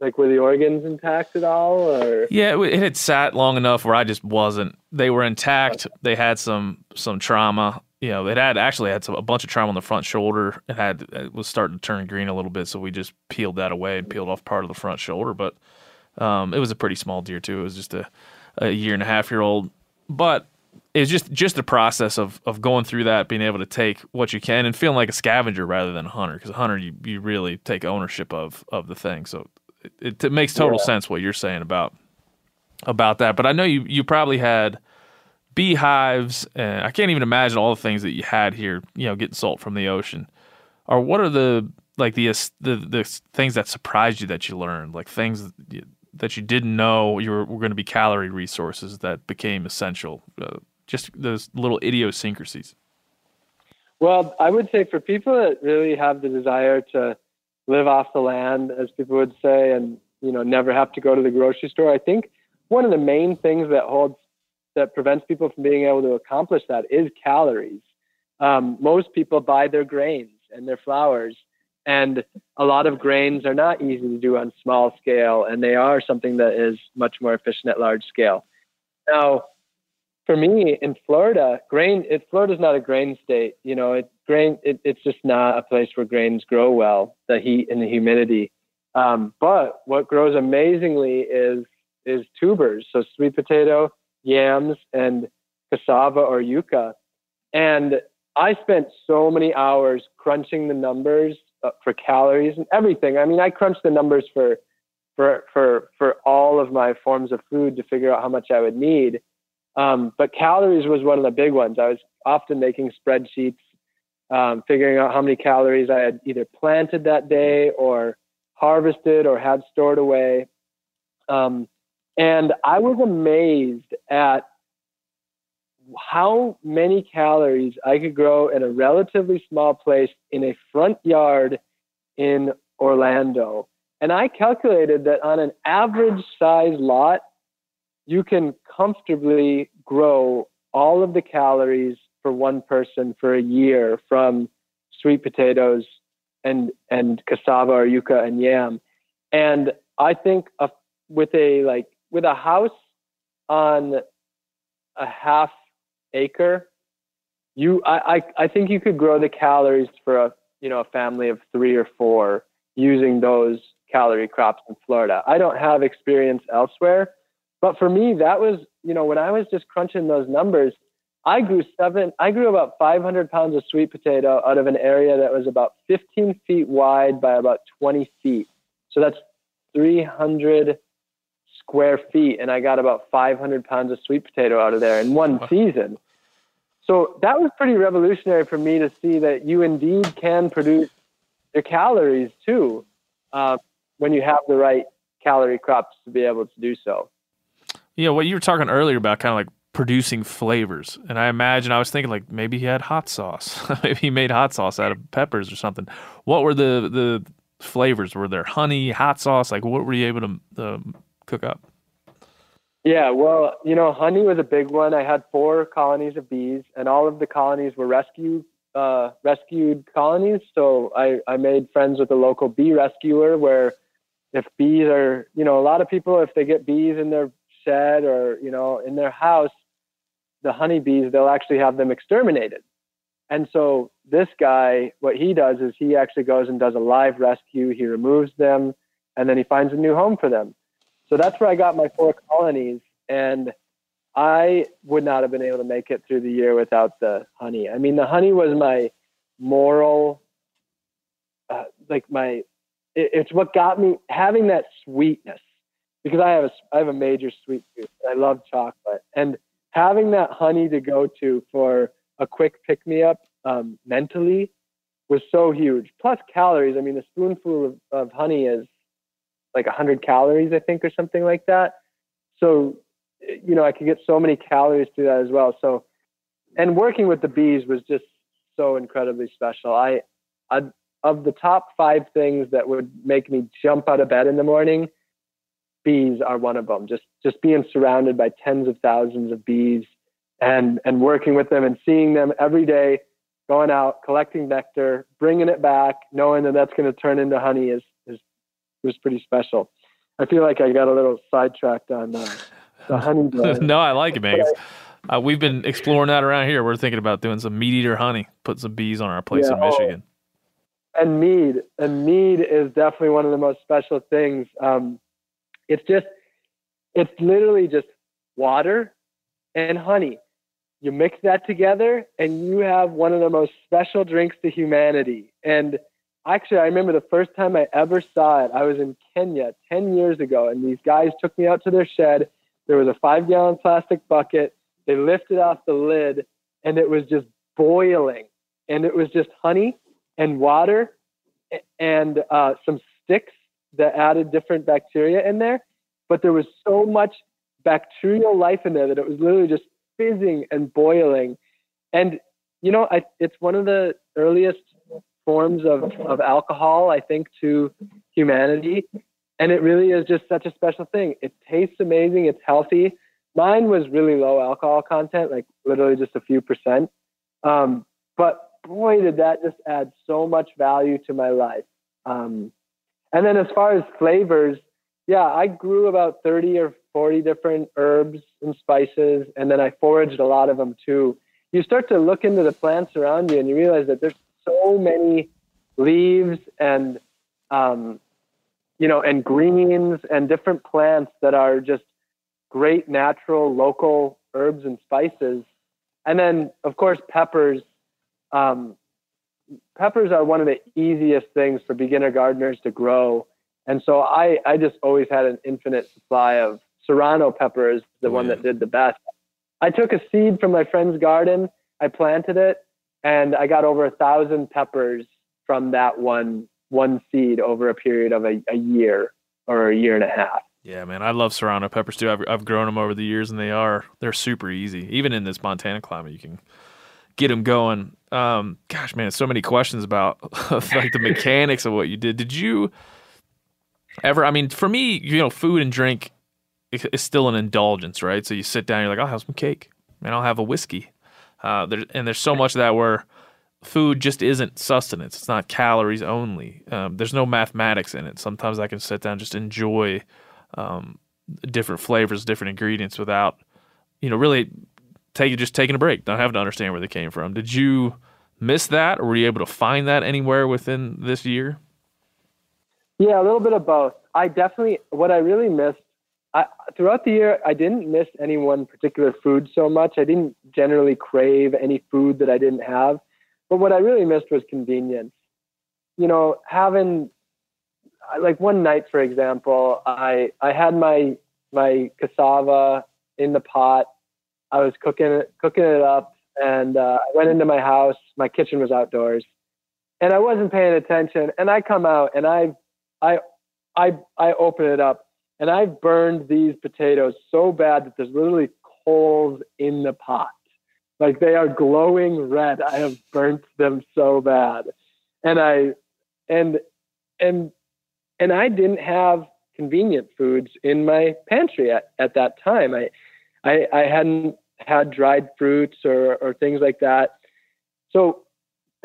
like were the organs intact at all or? Yeah it, it had sat long enough where i just wasn't. They were intact. They had some some trauma. You know it had actually had some, a bunch of trauma on the front shoulder. It had it was starting to turn green a little bit so we just peeled that away and peeled off part of the front shoulder but um, it was a pretty small deer too. It was just a, a year and a half year old. But it was just just the process of of going through that, being able to take what you can and feeling like a scavenger rather than a hunter. Because a hunter, you, you really take ownership of of the thing. So it, it makes total yeah. sense what you're saying about about that. But I know you you probably had beehives, and I can't even imagine all the things that you had here. You know, getting salt from the ocean. Or what are the like the the the things that surprised you that you learned, like things that you didn't know you were, were going to be calorie resources that became essential. Uh, just those little idiosyncrasies. Well, I would say for people that really have the desire to live off the land, as people would say, and you know never have to go to the grocery store. I think one of the main things that holds that prevents people from being able to accomplish that is calories. Um, most people buy their grains and their flours, and a lot of grains are not easy to do on small scale, and they are something that is much more efficient at large scale. Now, for me in Florida, grain it Florida's not a grain state. You know, it grain it, it's just not a place where grains grow well. The heat and the humidity. Um, but what grows amazingly is is tubers, so sweet potato, yams, and cassava or yucca. And I spent so many hours crunching the numbers uh, for calories and everything. I mean, I crunched the numbers for for for for all of my forms of food to figure out how much I would need. Um, but calories was one of the big ones. I was often making spreadsheets, um, figuring out how many calories I had either planted that day or harvested or had stored away. Um, and I was amazed at how many calories I could grow in a relatively small place in a front yard in Orlando. And I calculated that on an average size lot, you can comfortably grow all of the calories for one person for a year from sweet potatoes and and cassava or yucca and yam. And I think a, with a like with a house on a half acre, you I, I, I think you could grow the calories for a you know a family of three or four using those calorie crops in Florida. I don't have experience elsewhere, but for me, that was, you know, when I was just crunching those numbers, I grew seven, I grew about 500 pounds of sweet potato out of an area that was about 15 feet wide by about 20 feet. So that's 300 square feet. And I got about 500 pounds of sweet potato out of there in one season. So that was pretty revolutionary for me to see that you indeed can produce your calories too uh, when you have the right calorie crops to be able to do so. Yeah, what you were talking earlier about kind of like producing flavors. And I imagine I was thinking like maybe he had hot sauce. maybe he made hot sauce out of peppers or something. What were the the flavors? Were there honey, hot sauce? Like what were you able to cook up? Yeah, well, you know, honey was a big one. I had four colonies of bees, and all of the colonies were rescue uh, rescued colonies. So I, I made friends with a local bee rescuer where if bees are, you know, a lot of people, if they get bees in their shed or you know in their house the honeybees they'll actually have them exterminated and so this guy what he does is he actually goes and does a live rescue he removes them and then he finds a new home for them so that's where i got my four colonies and I would not have been able to make it through the year without the honey. I mean, the honey was my moral, uh, like my, it, it's what got me having that sweetness because I have a, I have a major sweet tooth. I love chocolate and having that honey to go to for a quick pick me up um, mentally was so huge. Plus calories. I mean, a spoonful of, of honey is like 100 calories, I think, or something like that. So, you know, I could get so many calories through that as well. So, and working with the bees was just so incredibly special. I, I of the top five things that would make me jump out of bed in the morning, bees are one of them. Just just being surrounded by tens of thousands of bees and and working with them and seeing them every day going out collecting nectar bringing it back knowing that that's going to turn into honey is is was pretty special. I feel like i got a little sidetracked on uh, the honey no i like it man. Uh, we've been exploring that around here. We're thinking about doing some meat eater honey put some bees on our place yeah, in michigan. Oh, and mead and mead is definitely one of the most special things. Um, it's just it's literally just water and honey you mix that together and you have one of the most special drinks to humanity. And actually, I remember the first time I ever saw it, I was in Kenya 10 years ago, and these guys took me out to their shed. There was a five gallon plastic bucket. They lifted off the lid, and it was just boiling. And it was just honey and water and uh, some sticks that added different bacteria in there. But there was so much bacterial life in there that it was literally just fizzing and boiling. And, you know, I, it's one of the earliest forms of, of alcohol, I think, to humanity. And it really is just such a special thing. It tastes amazing. It's healthy. Mine was really low alcohol content, like literally just a few percent. Um, but boy, did that just add so much value to my life. Um, and then as far as flavors, yeah, I grew about 30 or 40 different herbs and spices, and then I foraged a lot of them too. You start to look into the plants around you, and you realize that there's so many leaves and um, you know, and greens and different plants that are just great natural local herbs and spices. And then, of course, peppers. Um, peppers are one of the easiest things for beginner gardeners to grow. And so I, I just always had an infinite supply of Serrano pepper is the oh, one yeah. that did the best. I took a seed from my friend's garden, I planted it, and I got over a thousand peppers from that one one seed over a period of a, a year or a year and a half. Yeah, man, I love Serrano peppers too. I've, I've grown them over the years, and they are they're super easy. Even in this Montana climate, you can get them going. Um, gosh, man, so many questions about like the mechanics of what you did. Did you ever? I mean, for me, you know, food and drink is still an indulgence, right? So you sit down, you're like, I'll have some cake, and I'll have a whiskey. Uh, there, and there's so much of that where food just isn't sustenance. It's not calories only. Um, there's no mathematics in it. Sometimes I can sit down and just enjoy um, different flavors, different ingredients without, you know, really taking just taking a break, not having to understand where they came from. Did you miss that, or were you able to find that anywhere within this year? Yeah, a little bit of both. I definitely what I really missed I, throughout the year, I didn't miss any one particular food so much. I didn't generally crave any food that I didn't have. But what I really missed was convenience. You know, having like one night, for example, I I had my my cassava in the pot. I was cooking it cooking it up, and uh, I went into my house. My kitchen was outdoors, and I wasn't paying attention. And I come out and I I I I open it up and I've burned these potatoes so bad that there's literally coals in the pot. Like they are glowing red. I have burnt them so bad. And I and and and I didn't have convenient foods in my pantry at, at that time. I, I I hadn't had dried fruits or or things like that. So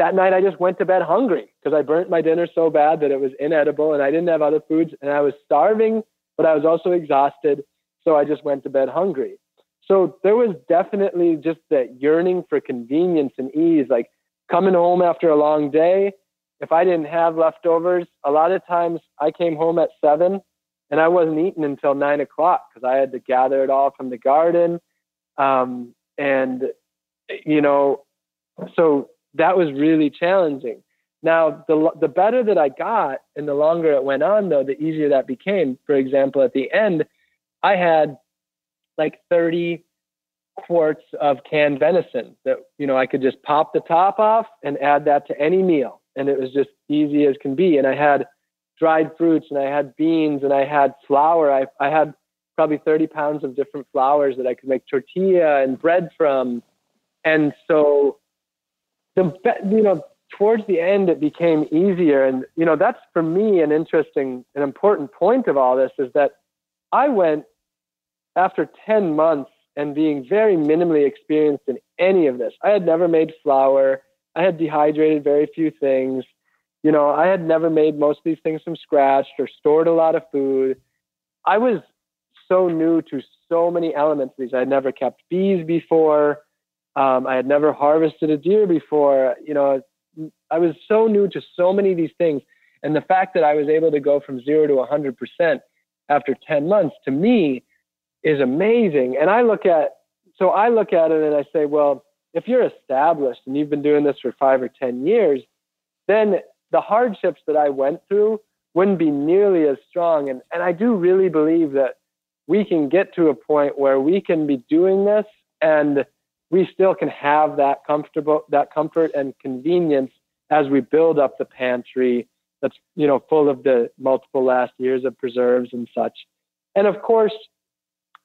that night I just went to bed hungry because I burnt my dinner so bad that it was inedible and I didn't have other foods and I was starving but I was also exhausted. So I just went to bed hungry. So there was definitely just that yearning for convenience and ease, like coming home after a long day. If I didn't have leftovers, a lot of times I came home at seven and I wasn't eating until nine o'clock because I had to gather it all from the garden. Um, and, you know, so that was really challenging. Now, the, the better that I got and the longer it went on, though, the easier that became. For example, at the end, I had like 30 quarts of canned venison that, you know, I could just pop the top off and add that to any meal. And it was just easy as can be. And I had dried fruits and I had beans and I had flour. I, I had probably 30 pounds of different flours that I could make tortilla and bread from. And so the, you know, towards the end, it became easier. And, you know, that's for me an interesting, an important point of all this is that I went after 10 months and being very minimally experienced in any of this. I had never made flour. I had dehydrated very few things. You know, I had never made most of these things from scratch or stored a lot of food. I was so new to so many elements of these. I had never kept bees before. Um, I had never harvested a deer before. You know, I was so new to so many of these things. And the fact that I was able to go from zero to 100% after 10 months to me is amazing. And I look at, so I look at it and I say, well, if you're established and you've been doing this for five or 10 years, then the hardships that I went through wouldn't be nearly as strong. And, and I do really believe that we can get to a point where we can be doing this and we still can have that comfortable that comfort and convenience as we build up the pantry that's you know full of the multiple last years of preserves and such. And of course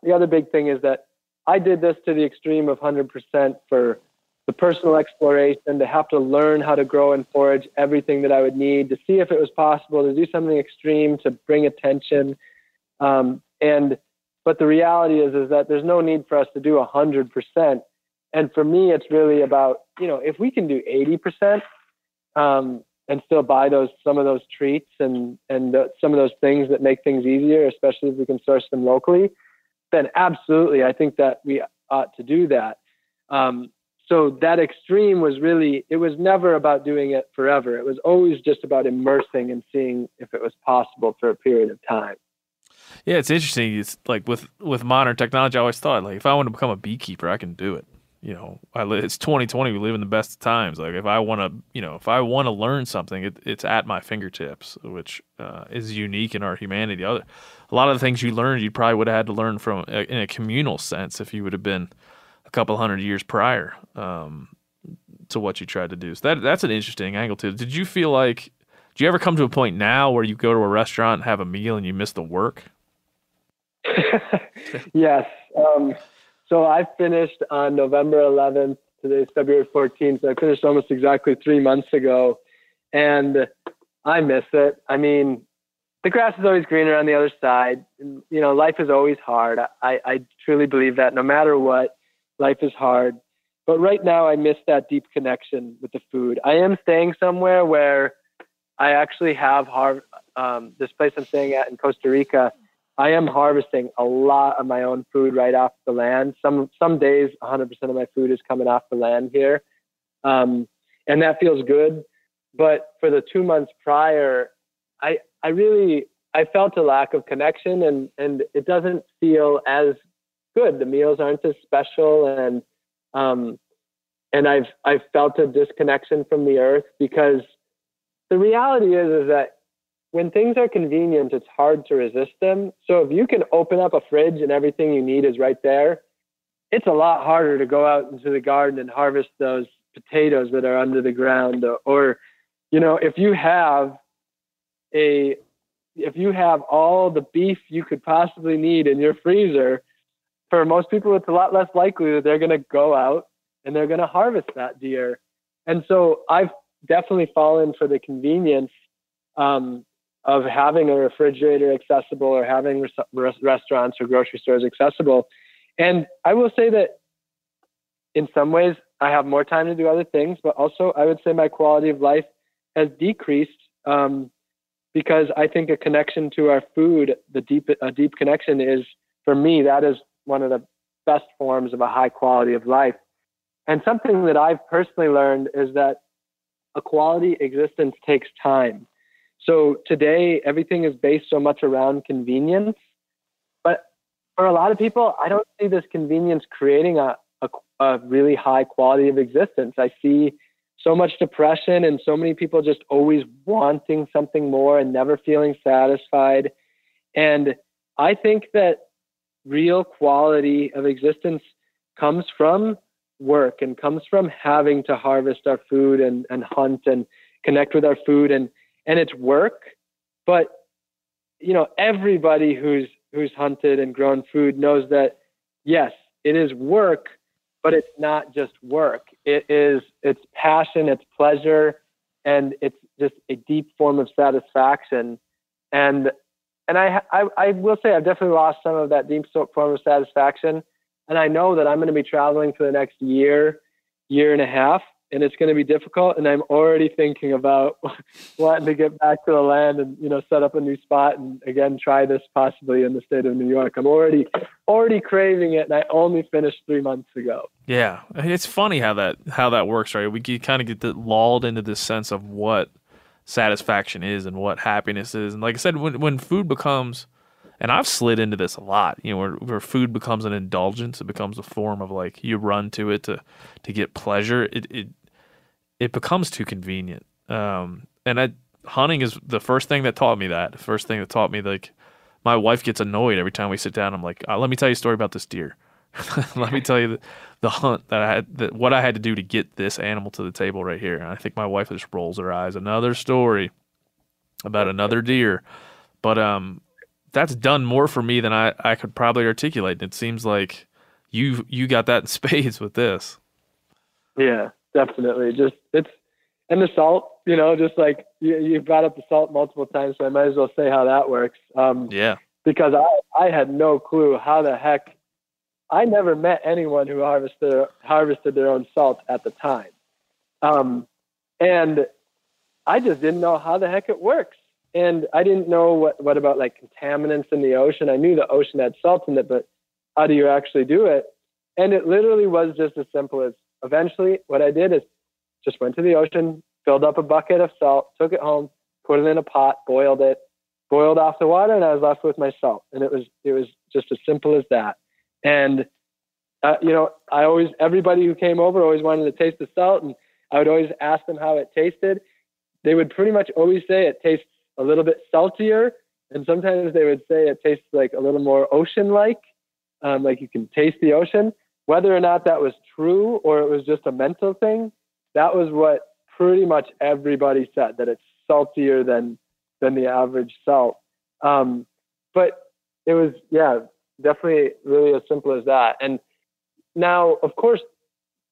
the other big thing is that i did this to the extreme of 100% for the personal exploration to have to learn how to grow and forage everything that i would need to see if it was possible to do something extreme to bring attention. Um, and but the reality is is that there's no need for us to do 100% and for me it's really about you know if we can do 80% um, and still buy those some of those treats and and the, some of those things that make things easier especially if we can source them locally then absolutely i think that we ought to do that. Um, so that extreme was really it was never about doing it forever. It was always just about immersing and seeing if it was possible for a period of time. Yeah it's interesting. It's like with with modern technology i always thought like if i want to become a beekeeper i can do it you know, I it's 2020. We live in the best of times. Like if I want to, you know, if I want to learn something, it, it's at my fingertips, which uh, is unique in our humanity. Other, a lot of the things you learned, you probably would have had to learn from uh, in a communal sense if you would have been a couple hundred years prior um, to what you tried to do. So that that's an interesting angle too. Did you feel like? Do you ever come to a point now where you go to a restaurant and have a meal and you miss the work? yes. Um, so I finished on November 11th. Today's February 14th. So I finished almost exactly three months ago, and I miss it. I mean, the grass is always greener on the other side. You know, life is always hard. I, I truly believe that. No matter what, life is hard. But right now, I miss that deep connection with the food. I am staying somewhere where I actually have har- um, this place I'm staying at in Costa Rica I am harvesting a lot of my own food right off the land. Some some days, 100% of my food is coming off the land here, um, and that feels good. But for the two months prior, I I really I felt a lack of connection, and and it doesn't feel as good. The meals aren't as special, and um, and I've I've felt a disconnection from the earth because the reality is is that when things are convenient, it's hard to resist them. So if you can open up a fridge and everything you need is right there, it's a lot harder to go out into the garden and harvest those potatoes that are under the ground or, you know, if you have a if you have all the beef you could possibly need in your freezer, for most people it's a lot less likely that they're going to go out and they're going to harvest that deer. And so I've definitely fallen for the convenience um, of having a refrigerator accessible or having res- restaurants or grocery stores accessible. And I will say that in some ways I have more time to do other things, but also I would say my quality of life has decreased um, because I think a connection to our food, the deep a deep connection is for me that is one of the best forms of a high quality of life. And something that I've personally learned is that a quality existence takes time. So today, everything is based so much around convenience. But for a lot of people, I don't see this convenience creating a, a, a really high quality of existence. I see so much depression and so many people just always wanting something more and never feeling satisfied. And I think that real quality of existence comes from work and comes from having to harvest our food and, and hunt and connect with our food and and it's work but you know everybody who's who's hunted and grown food knows that yes it is work but it's not just work. It is it's passion it's pleasure and it's just a deep form of satisfaction. And and I, I i will say i've definitely lost some of that deep form of satisfaction. And I know that I'm going to be traveling for the next year, year and a half, and it's going to be difficult. And I'm already thinking about wanting to get back to the land and you know set up a new spot and again try this possibly in the state of New York. I'm already already craving it, and I only finished three months ago. Yeah, it's funny how that how that works, right? We kind of get lulled into this sense of what satisfaction is and what happiness is, and like I said, when when food becomes and I've slid into this a lot, you know, where, where food becomes an indulgence, it becomes a form of like you run to it to to get pleasure. It it it becomes too convenient. Um, and I, hunting is the first thing that taught me that. The first thing that taught me like my wife gets annoyed every time we sit down. I'm like, uh, let me tell you a story about this deer. let me tell you the, the hunt that I had, that what I had to do to get this animal to the table right here. And I think my wife just rolls her eyes. Another story about another deer. But um, that's done more for me than I, I could probably articulate. It seems like you you got that in spades with this. Yeah, definitely. Just it's and the salt, you know, just like you, you brought up the salt multiple times, so I might as well say how that works. Um, yeah. Because I I had no clue how the heck I never met anyone who harvested harvested their own salt at the time, um, and I just didn't know how the heck it works and I didn't know what what about like contaminants in the ocean. I knew the ocean had salt in it, but how do you actually do it? And it literally was just as simple as eventually what I did is just went to the ocean, filled up a bucket of salt, took it home, put it in a pot, boiled it, boiled off the water, and I was left with my salt. And it was it was just as simple as that. And uh, you know, I always everybody who came over always wanted to taste the salt, and I would always ask them how it tasted. They would pretty much always say it tastes a little bit saltier, and sometimes they would say it tastes like a little more ocean-like, um, like you can taste the ocean. Whether or not that was true or it was just a mental thing, that was what pretty much everybody said that it's saltier than than the average salt. Um, but it was yeah, definitely really as simple as that. And now, of course,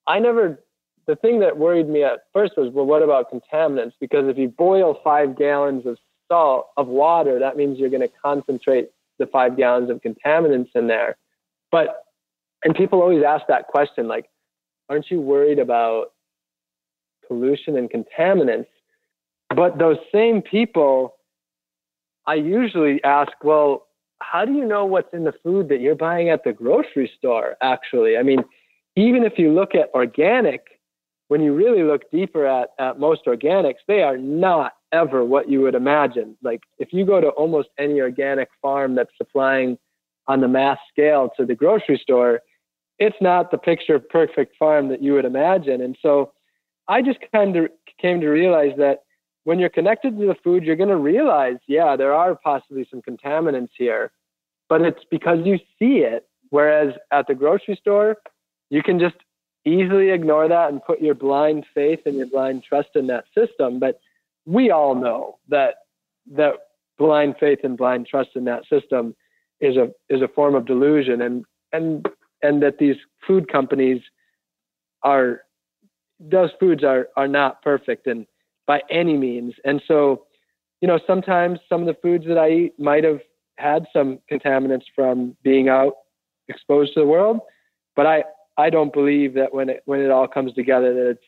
I never the thing that worried me at first was, well, what about contaminants? Because if you boil five gallons of salt of water, that means you're going to concentrate the five gallons of contaminants in there. But, and people always ask that question, like, aren't you worried about pollution and contaminants? But those same people, I usually ask, well, how do you know what's in the food that you're buying at the grocery store, actually? I mean, even if you look at organic, when you really look deeper at, at most organics, they are not ever what you would imagine. Like if you go to almost any organic farm that's supplying on the mass scale to the grocery store, it's not the picture perfect farm that you would imagine. And so I just kind of came to realize that when you're connected to the food, you're going to realize, yeah, there are possibly some contaminants here, but it's because you see it. Whereas at the grocery store, you can just easily ignore that and put your blind faith and your blind trust in that system. But we all know that that blind faith and blind trust in that system is a is a form of delusion and and and that these food companies are those foods are are not perfect and by any means and so you know sometimes some of the foods that i eat might have had some contaminants from being out exposed to the world but i i don't believe that when it when it all comes together that it's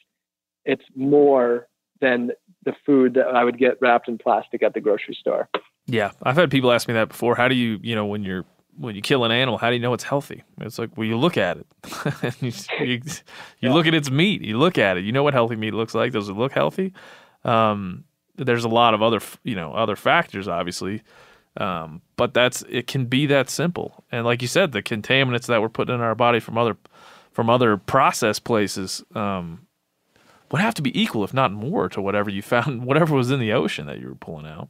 it's more than the food that I would get wrapped in plastic at the grocery store. Yeah, I've had people ask me that before. How do you, you know, when you're when you kill an animal, how do you know it's healthy? It's like, well, you look at it. you, you, you look at its meat. You look at it. You know what healthy meat looks like. Does it look healthy? Um, there's a lot of other, you know, other factors, obviously. Um, but that's it can be that simple. And like you said, the contaminants that we're putting in our body from other from other process places um, would have to be equal, if not more, to whatever you found, whatever was in the ocean that you were pulling out.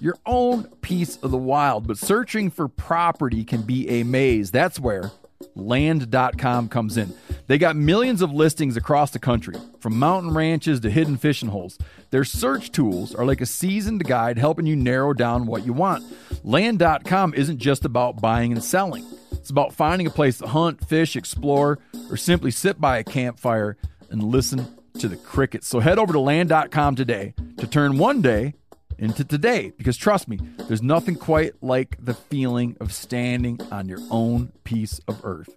your own piece of the wild, but searching for property can be a maze. That's where land.com comes in. They got millions of listings across the country, from mountain ranches to hidden fishing holes. Their search tools are like a seasoned guide helping you narrow down what you want. Land.com isn't just about buying and selling. It's about finding a place to hunt, fish, explore, or simply sit by a campfire and listen to the crickets. So head over to land.com today to turn one day into today because trust me, there's nothing quite like the feeling of standing on your own piece of earth.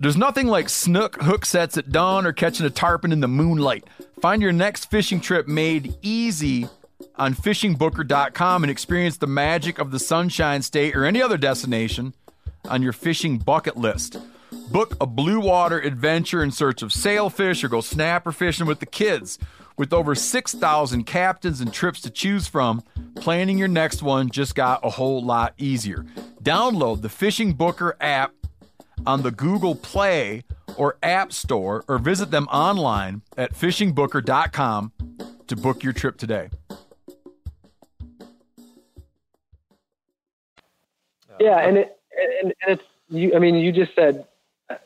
There's nothing like snook hook sets at dawn or catching a tarpon in the moonlight. Find your next fishing trip made easy on fishingbooker.com and experience the magic of the Sunshine State or any other destination on your fishing bucket list. Book a blue water adventure in search of sailfish or go snapper fishing with the kids. With over 6,000 captains and trips to choose from, planning your next one just got a whole lot easier. Download the Fishing Booker app on the Google Play or App Store or visit them online at fishingbooker.com to book your trip today. Yeah, and it and, and it's you. I mean, you just said uh,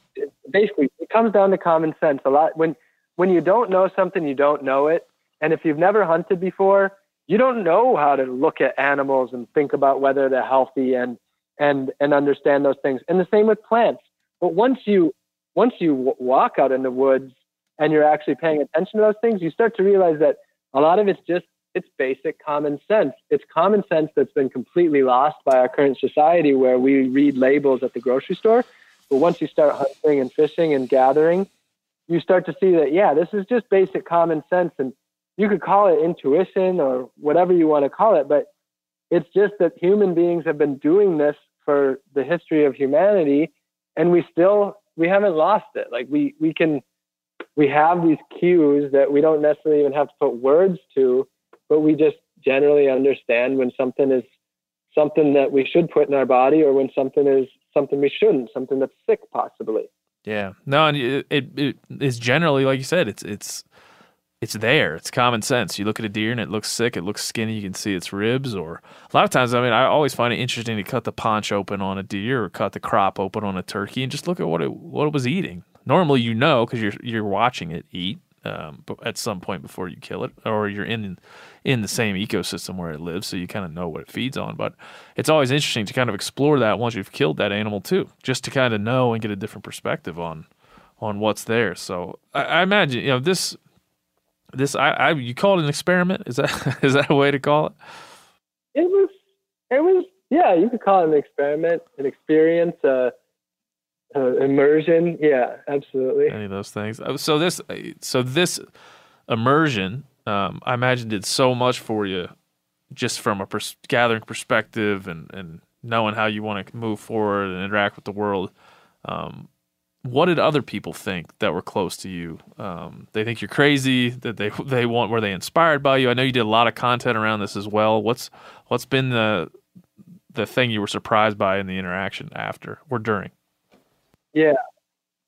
basically it comes down to common sense. A lot when when you don't know something, you don't know it. And if you've never hunted before, you don't know how to look at animals and think about whether they're healthy and and and understand those things. And the same with plants. But once you once you w- walk out in the woods and you're actually paying attention to those things, you start to realize that a lot of it's just it's basic common sense. It's common sense that's been completely lost by our current society where we read labels at the grocery store. But once you start hunting and fishing and gathering, you start to see that, yeah, this is just basic common sense. And you could call it intuition or whatever you want to call it, but it's just that human beings have been doing this for the history of humanity and we still we haven't lost it. Like we we can we have these cues that we don't necessarily even have to put words to, but we just generally understand when something is something that we should put in our body or when something is something we shouldn't, something that's sick possibly. Yeah. No, and it, it, it is generally like you said, it's it's it's there. It's common sense. You look at a deer and it looks sick, it looks skinny, you can see its ribs or a lot of times I mean I always find it interesting to cut the paunch open on a deer or cut the crop open on a turkey and just look at what it what it was eating. Normally you know cuz you're you're watching it eat um, at some point before you kill it or you're in in the same ecosystem where it lives so you kind of know what it feeds on, but it's always interesting to kind of explore that once you've killed that animal too, just to kind of know and get a different perspective on on what's there. So I, I imagine you know this this I, I you call it an experiment is that is that a way to call it it was it was yeah you could call it an experiment an experience uh, uh, immersion yeah absolutely any of those things so this so this immersion um, i imagine did so much for you just from a pers- gathering perspective and and knowing how you want to move forward and interact with the world um, what did other people think that were close to you? Um, they think you're crazy. That they they want were they inspired by you? I know you did a lot of content around this as well. What's what's been the the thing you were surprised by in the interaction after or during? Yeah.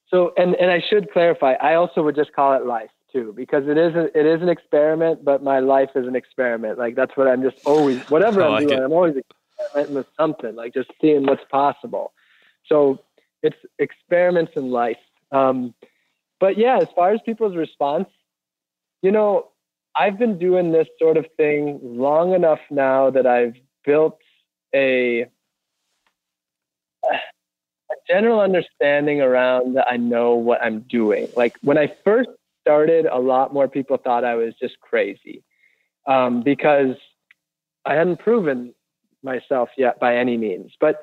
So, and and I should clarify. I also would just call it life too, because it is a, it is an experiment, but my life is an experiment. Like that's what I'm just always whatever I'm like doing, it. I'm always experimenting with something, like just seeing what's possible. So it's experiments in life. Um, but yeah, as far as people's response, you know, I've been doing this sort of thing long enough now that I've built a general understanding around I know what I'm doing. Like when I first started, a lot more people thought I was just crazy um, because I hadn't proven myself yet by any means. But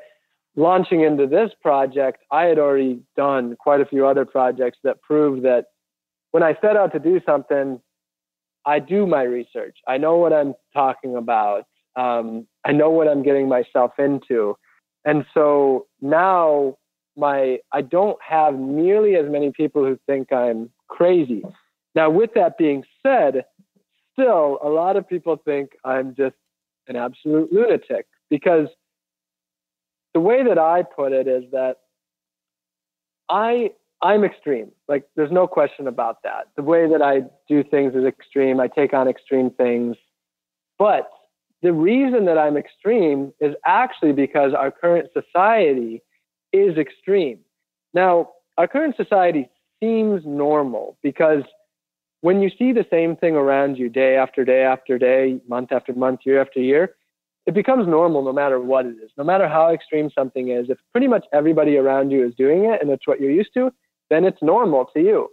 launching into this project, I had already done quite a few other projects that proved that when I set out to do something, I do my research. I know what I'm talking about. Um, I know what I'm getting myself into. And so now my I don't have nearly as many people who think I'm crazy. Now with that being said, still a lot of people think I'm just an absolute lunatic because the way that I put it is that I I'm extreme. Like there's no question about that. The way that I do things is extreme. I take on extreme things. But the reason that I'm extreme is actually because our current society is extreme. Now, our current society seems normal because when you see the same thing around you day after day after day, month after month, year after year, it becomes normal no matter what it is. No matter how extreme something is, if pretty much everybody around you is doing it and it's what you're used to, then it's normal to you.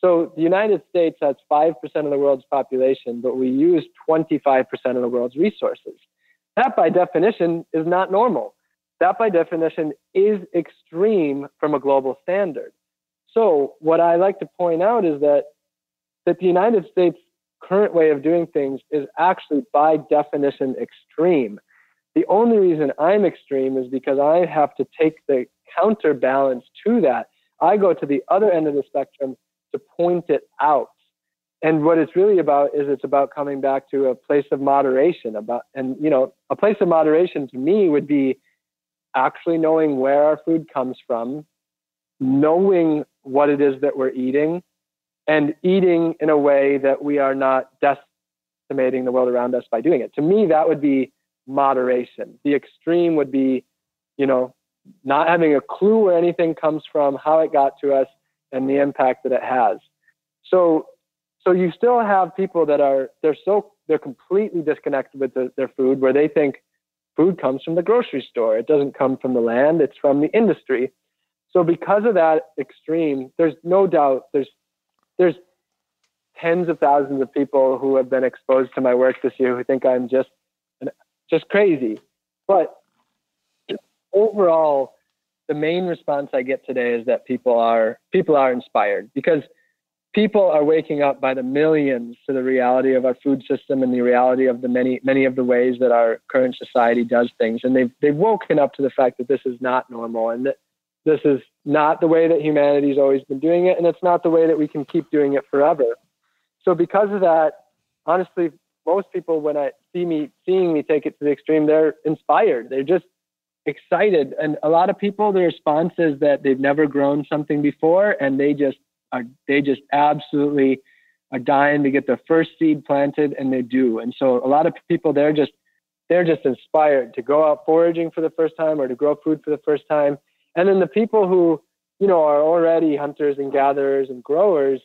So the United States has 5% of the world's population, but we use 25% of the world's resources. That by definition is not normal. That by definition is extreme from a global standard. So what I like to point out is that that the United States current way of doing things is actually by definition extreme. The only reason I'm extreme is because I have to take the counterbalance to that. I go to the other end of the spectrum to point it out. And what it's really about is it's about coming back to a place of moderation about and you know, a place of moderation to me would be actually knowing where our food comes from, knowing what it is that we're eating, and eating in a way that we are not decimating the world around us by doing it. To me, that would be moderation. The extreme would be, you know, not having a clue where anything comes from, how it got to us, and the impact that it has. So, so you still have people that are they're so they're completely disconnected with the, their food, where they think food comes from the grocery store. It doesn't come from the land. It's from the industry. So because of that extreme, there's no doubt there's there's tens of thousands of people who have been exposed to my work this year who think I'm just just crazy. But overall, the main response I get today is that people are people are inspired because people are waking up by the millions to the reality of our food system and the reality of the many many of the ways that our current society does things. And they've they've woken up to the fact that this is not normal and that this is not the way that humanity's always been doing it and it's not the way that we can keep doing it forever. So because of that honestly most people when i see me seeing me take it to the extreme they're inspired. They're just excited. And a lot of people the response is that they've never grown something before and they just are they just absolutely are dying to get their first seed planted and they do. And so a lot of people they're just they're just inspired to go out foraging for the first time or to grow food for the first time. And then the people who you know are already hunters and gatherers and growers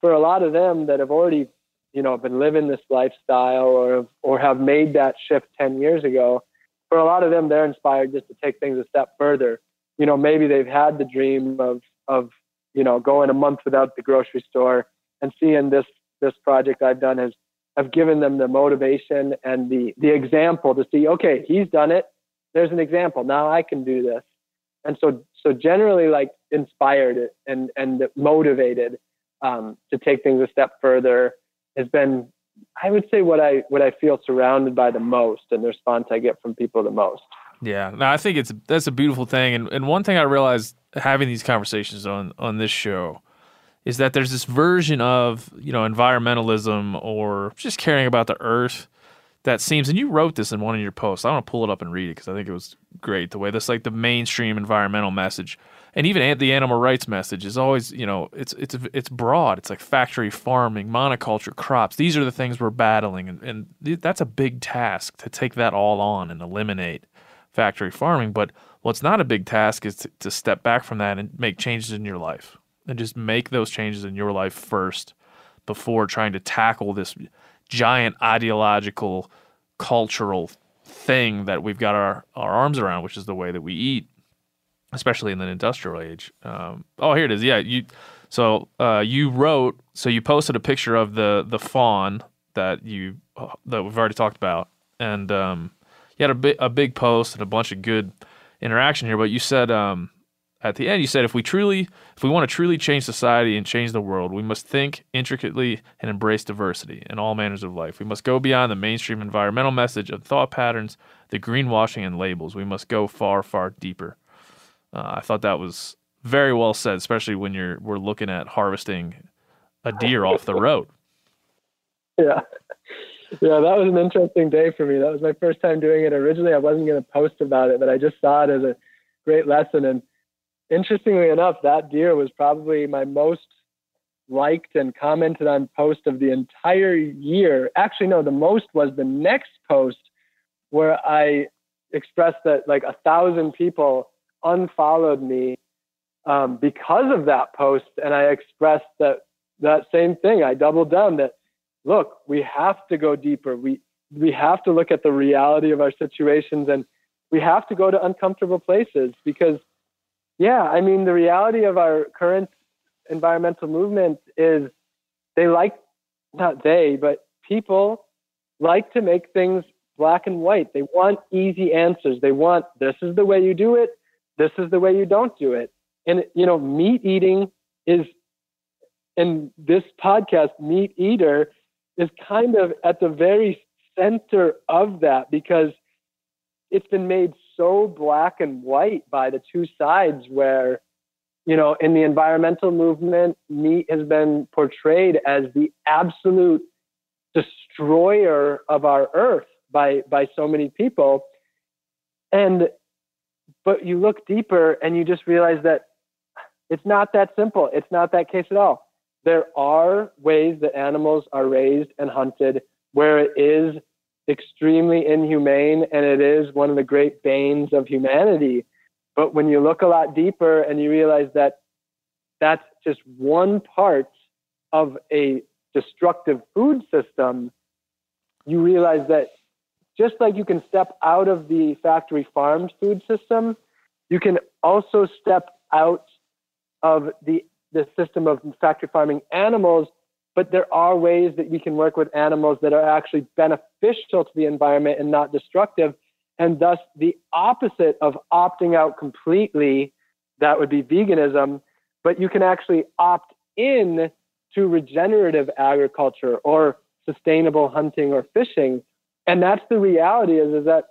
for a lot of them that have already you know been living this lifestyle or or have made that shift 10 years ago for a lot of them they're inspired just to take things a step further. You know maybe they've had the dream of of you know going a month without the grocery store and seeing this this project I've done has have given them the motivation and the the example to see okay he's done it. There's an example. Now I can do this. And so so generally like inspired and and motivated um, to take things a step further has been I would say what I what I feel surrounded by the most and the response I get from people the most. Yeah, no, I think it's that's a beautiful thing, and and one thing I realized having these conversations on on this show is that there's this version of you know environmentalism or just caring about the earth that seems and you wrote this in one of your posts. I want to pull it up and read it because i think it was great the way this like the mainstream environmental message and even the animal rights message is always you know it's it's it's broad. It's like factory farming monoculture crops. These are the things we're battling and, and that's a big task to take that all on and eliminate factory farming. But what's not a big task is to, to step back from that and make changes in your life and just make those changes in your life first before trying to tackle this giant ideological cultural thing that we've got our, our arms around which is the way that we eat especially in the industrial age. Um, oh, here it is. Yeah, you. So uh, you wrote. So you posted a picture of the the fawn that you uh, that we've already talked about, and um, you had a big a big post and a bunch of good interaction here. But you said um, at the end, you said if we truly if we want to truly change society and change the world, we must think intricately and embrace diversity in all manners of life. We must go beyond the mainstream environmental message of thought patterns, the greenwashing and labels. We must go far, far deeper. Uh, I thought that was very well said, especially when you're we're looking at harvesting a deer off the road. Yeah. Yeah, that was an interesting day for me. That was my first time doing it. Originally, I wasn't going to post about it, but I just saw it as a great lesson. And interestingly enough, that deer was probably my most liked and commented on post of the entire year. Actually, no, the most was the next post where I expressed that like a thousand people unfollowed me um, because of that post, and I expressed that that same thing. I doubled down that look, we have to go deeper. We we have to look at the reality of our situations, and we have to go to uncomfortable places because, yeah, I mean, the reality of our current environmental movement is they like not they, but people like to make things black and white. They want easy answers. They want this is the way you do it this is the way you don't do it. And, you know, meat eating is, in this podcast, Meat Eater is kind of at the very center of that because it's been made so black and white by the two sides where, you know, in the environmental movement, meat has been portrayed as the absolute destroyer of our earth by by so many people and but you look deeper and you just realize that it's not that simple. It's not that case at all. There are ways that animals are raised and hunted where it is extremely inhumane and it is one of the great banes of humanity. But when you look a lot deeper and you realize that that's just one part of a destructive food system, you realize that just like you can step out of the factory farmed food system, you can also step out of the, the system of factory farming animals. But there are ways that we can work with animals that are actually beneficial to the environment and not destructive. And thus, the opposite of opting out completely, that would be veganism. But you can actually opt in to regenerative agriculture or sustainable hunting or fishing and that's the reality is, is that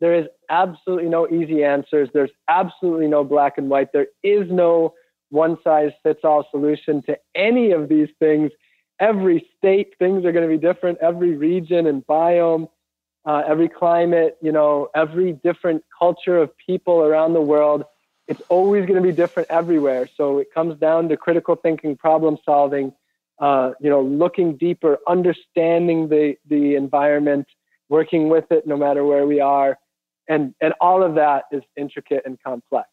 there is absolutely no easy answers. There's absolutely no black and white. There is no one size fits all solution to any of these things. Every state, things are going to be different. Every region and biome, uh, every climate, you know, every different culture of people around the world, it's always going to be different everywhere. So it comes down to critical thinking, problem solving, uh, you know, looking deeper, understanding the the environment, working with it no matter where we are, and and all of that is intricate and complex.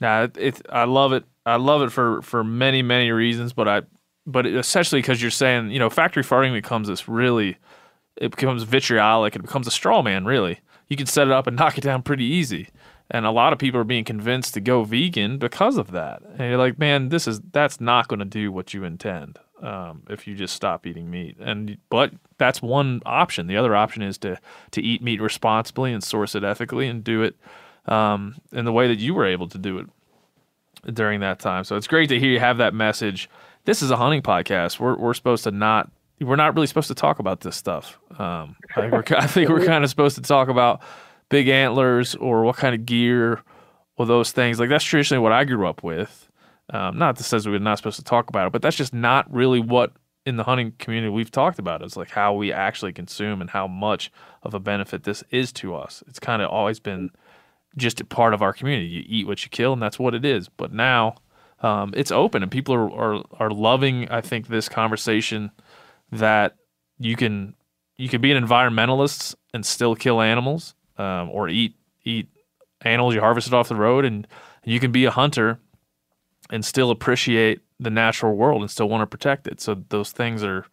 Yeah, it's I love it. I love it for for many many reasons, but I but essentially because you're saying you know factory farming becomes this really it becomes vitriolic. It becomes a straw man. Really, you can set it up and knock it down pretty easy. And a lot of people are being convinced to go vegan because of that. And you're like, man, this is that's not going to do what you intend um, if you just stop eating meat. And but that's one option. The other option is to to eat meat responsibly and source it ethically and do it um, in the way that you were able to do it during that time. So it's great to hear you have that message. This is a hunting podcast. We're we're supposed to not we're not really supposed to talk about this stuff. Um, I, think we're, I think we're kind of supposed to talk about big antlers or what kind of gear or those things like that's traditionally what I grew up with. Um, not that says we're not supposed to talk about it, but that's just not really what in the hunting community we've talked about. It's like how we actually consume and how much of a benefit this is to us. It's kind of always been just a part of our community. You eat what you kill, and that's what it is. But now um, it's open, and people are, are are loving. I think this conversation that you can you can be an environmentalist and still kill animals, um, or eat eat animals you harvested off the road, and you can be a hunter and still appreciate the natural world and still want to protect it. So those things are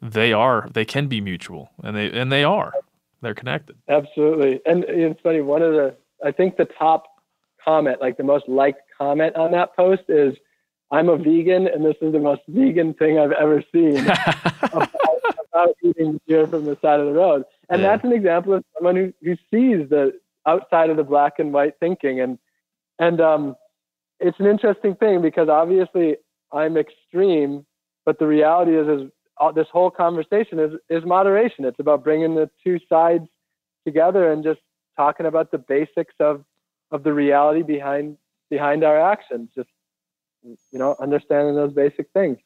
they are they can be mutual, and they and they are they're connected. Absolutely. And it's funny, one of the, I think the top comment, like the most liked comment on that post is, I'm a vegan and this is the most vegan thing I've ever seen about, about eating deer from the side of the road. And Yeah. that's an example of someone who, who sees the outside of the black and white thinking. And, and, um, it's an interesting thing because obviously I'm extreme, but the reality is, is all, this whole conversation is, is moderation. It's about bringing the two sides together and just talking about the basics of, of the reality behind, behind our actions. Just, you know, understanding those basic things.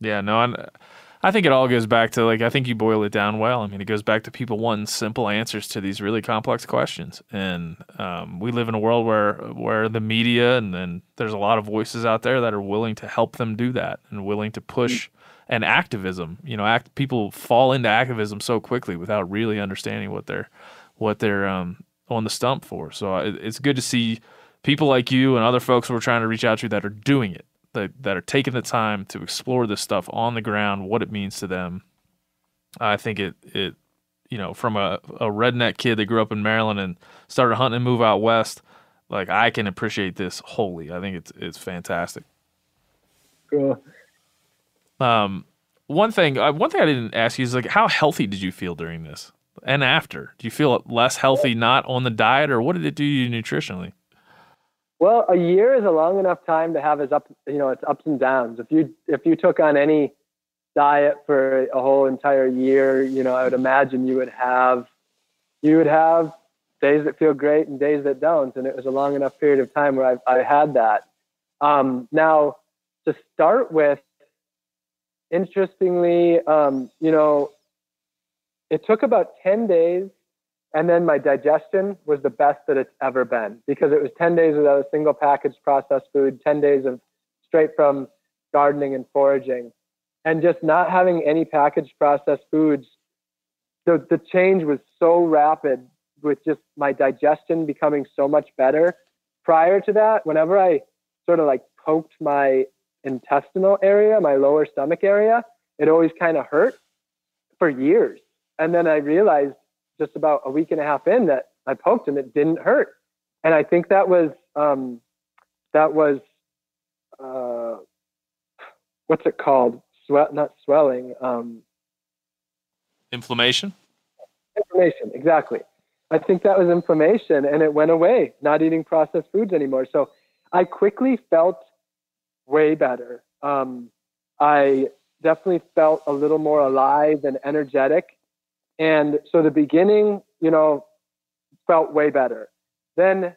Yeah, no, and I think it all goes back to like I think you boil it down well. I mean, it goes back to people wanting simple answers to these really complex questions, and um, we live in a world where where the media and then there's a lot of voices out there that are willing to help them do that and willing to push and activism. You know, act people fall into activism so quickly without really understanding what they're what they're um, on the stump for. So it's good to see people like you and other folks we're trying to reach out to you that are doing it that, that are taking the time to explore this stuff on the ground, what it means to them. I think it it you know from a, a redneck kid that grew up in Maryland and started hunting and move out west, like I can appreciate this wholly. I think it's it's fantastic. Cool. Um, one thing uh, one thing I didn't ask you is like how healthy did you feel during this and after? Do you feel less healthy not on the diet, or what did it do you nutritionally? Well, a year is a long enough time to have its up, you know, its ups and downs. If you if you took on any diet for a whole entire year, you know, I would imagine you would have you would have days that feel great and days that don't. And it was a long enough period of time where I, I had that. Um, now, to start with, interestingly, um, you know, it took about 10 days and then my digestion was the best that it's ever been because it was 10 days without a single packaged processed food, 10 days of straight from gardening and foraging. And just not having any packaged processed foods, the, the change was so rapid with just my digestion becoming so much better. Prior to that, whenever I sort of like poked my intestinal area, my lower stomach area, it always kind of hurt for years. And then I realized just about a week and a half in that I poked and it didn't hurt. And I think that was um, that was uh, what's it called? Sweat, not swelling. Um, Inflammation. inflammation, exactly. I think that was inflammation, and it went away. Not eating processed foods anymore. So I quickly felt way better. Um, I definitely felt a little more alive and energetic. And so the beginning, you know, felt way better. Then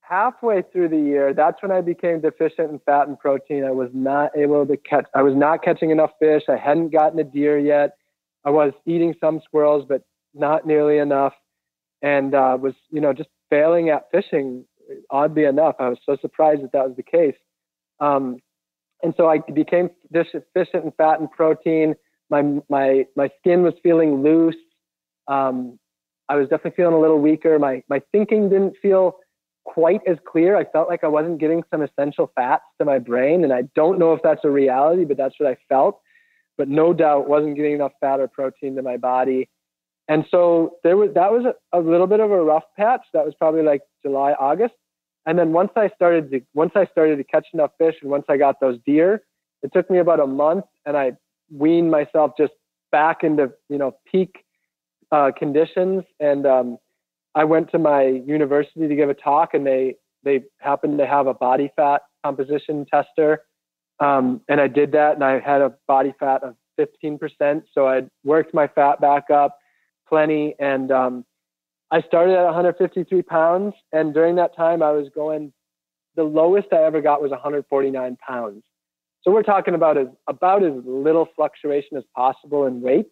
halfway through the year, that's when I became deficient in fat and protein. I was not able to catch, I was not catching enough fish. I hadn't gotten a deer yet. I was eating some squirrels, but not nearly enough. And uh, was, you know, just failing at fishing, oddly enough. I was so surprised that that was the case. Um, and so I became deficient in fat and protein. My my my skin was feeling loose. Um, I was definitely feeling a little weaker. My my thinking didn't feel quite as clear. I felt like I wasn't getting some essential fats to my brain, and I don't know if that's a reality, but that's what I felt. But no doubt, wasn't getting enough fat or protein to my body. And so there was that was a, a little bit of a rough patch. That was probably like July, August. And then once I started to once I started to catch enough fish and once I got those deer, it took me about a month and I weaned myself just back into, you know, peak uh, conditions. And um, I went to my university to give a talk and they they happened to have a body fat composition tester. Um, and I did that and I had a body fat of 15%. So I worked my fat back up plenty and um, I started at 153 pounds, and during that time, I was going. The lowest I ever got was 149 pounds. So we're talking about as about as little fluctuation as possible in weight.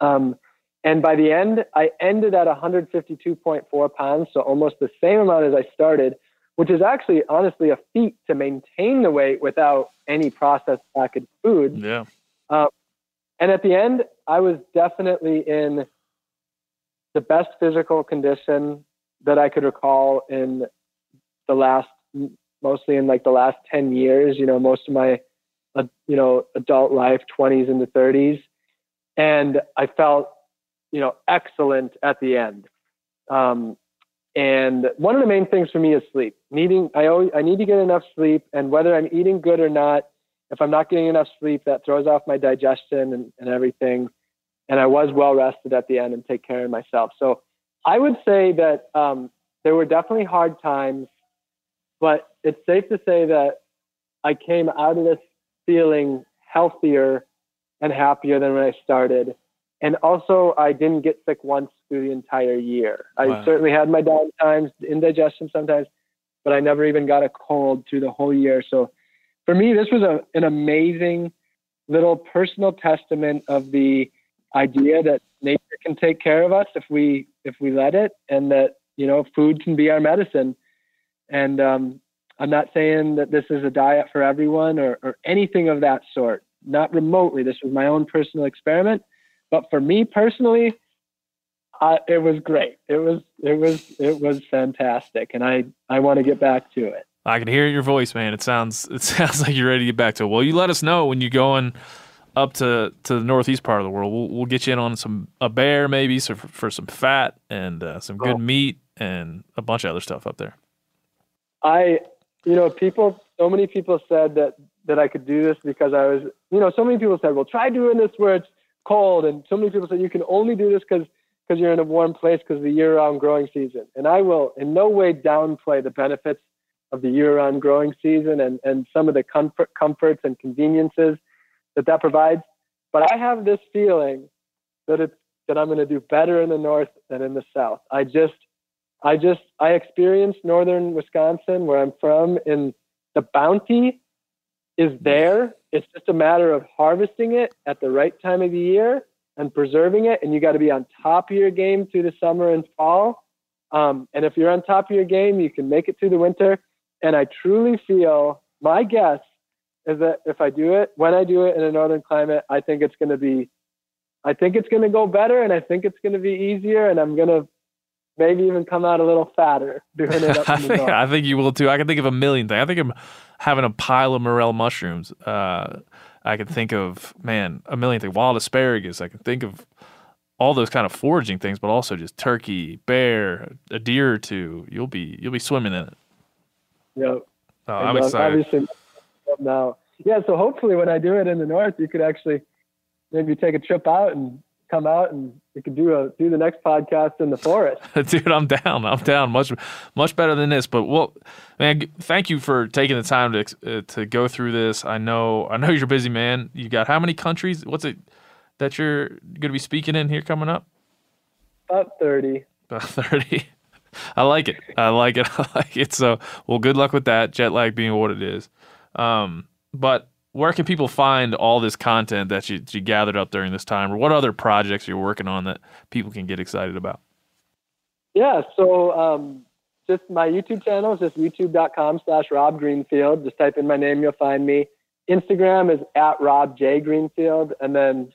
Um, and by the end, I ended at 152.4 pounds, so almost the same amount as I started, which is actually honestly a feat to maintain the weight without any processed packaged food. Yeah. Um, and at the end, I was definitely in the best physical condition that I could recall in the last, mostly in like the last 10 years, you know, most of my, uh, you know, adult life, 20s into 30s. And I felt, you know, excellent at the end. Um, and one of the main things for me is sleep. Needing, I always, I need to get enough sleep, and whether I'm eating good or not, if I'm not getting enough sleep, that throws off my digestion and, and everything. And I was well rested at the end and take care of myself. So I would say that um, there were definitely hard times, but it's safe to say that I came out of this feeling healthier and happier than when I started. And also, I didn't get sick once through the entire year. I Wow. certainly had my down times, indigestion sometimes, but I never even got a cold through the whole year. So for me, this was a, an amazing little personal testament of the idea that nature can take care of us if we if we let it, and that you know food can be our medicine. And um, I'm not saying that this is a diet for everyone or, or anything of that sort. Not remotely. This was my own personal experiment. But for me personally, uh, it was great. It was it was it was fantastic, and I I want to get back to it. I can hear your voice, man. It sounds it sounds like you're ready to get back to it. Well, you let us know when you're going up to, to the northeast part of the world. We'll, we'll get you in on some a bear maybe so for, for some fat and uh, some good Oh. meat and a bunch of other stuff up there. I, you know, people, so many people said that that I could do this because I was, you know, so many people said, well, try doing this where it's cold, and so many people said you can only do this because because you're in a warm place because the year-round growing season. And I will in no way downplay the benefits of the year-round growing season and and some of the comfort, comforts and conveniences that that provides. But I have this feeling that it's that I'm going to do better in the north than in the south. I just I just I experienced northern Wisconsin where I'm from and the bounty is there. It's just a matter of harvesting it at the right time of the year and preserving it and you got to be on top of your game through the summer and fall. Um, and if you're on top of your game, you can make it through the winter. And I truly feel my guess is that if I do it, when I do it in a northern climate, I think it's going to be, I think it's going to go better, and I think it's going to be easier, and I'm going to maybe even come out a little fatter doing it up I in the think. I think you will too. I can think of a million things. I think I'm having a pile of morel mushrooms. Uh, I can think of man a million things. Wild asparagus. I can think of all those kind of foraging things, but also just turkey, bear, a deer or two. You'll be you'll be swimming in it. Yep. Oh, I'm uh, excited. Obviously, now, yeah. So hopefully, when I do it in the north, you could actually maybe take a trip out and come out, and we could do a do the next podcast in the forest. Dude, I'm down. I'm down. Much, much better than this. But well, man, thank you for taking the time to uh, to go through this. I know, I know you're busy man. You got how many countries? What's it that you're going to be speaking in here coming up? About thirty. About thirty. I like it. I like it. I like it. So, well, good luck with that. Jet lag being what it is. Um, but where can people find all this content that you, you gathered up during this time, or what other projects you're working on that people can get excited about? Yeah. So um, just my YouTube channel is just youtube.com slash Rob Greenfield. Just type in my name, you'll find me. Instagram is at Rob J Greenfield, and then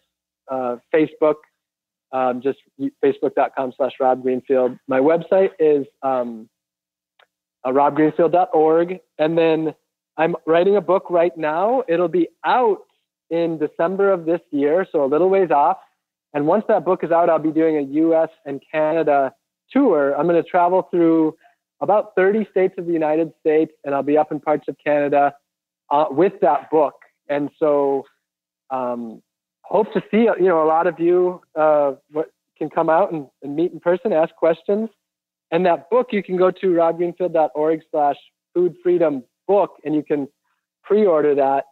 uh, Facebook, um, just facebook.com slash Rob Greenfield. My website is um, uh, robgreenfield.org, and then I'm writing a book right now. It'll be out in December of this year, so a little ways off. And once that book is out, I'll be doing a U.S. and Canada tour. I'm going to travel through about 30 states of the United States, and I'll be up in parts of Canada uh, with that book. And so, um, hope to see you know a lot of you uh, can come out and, and meet in person, ask questions. And that book, you can go to robgreenfield.org slash food freedom book, and you can pre-order that.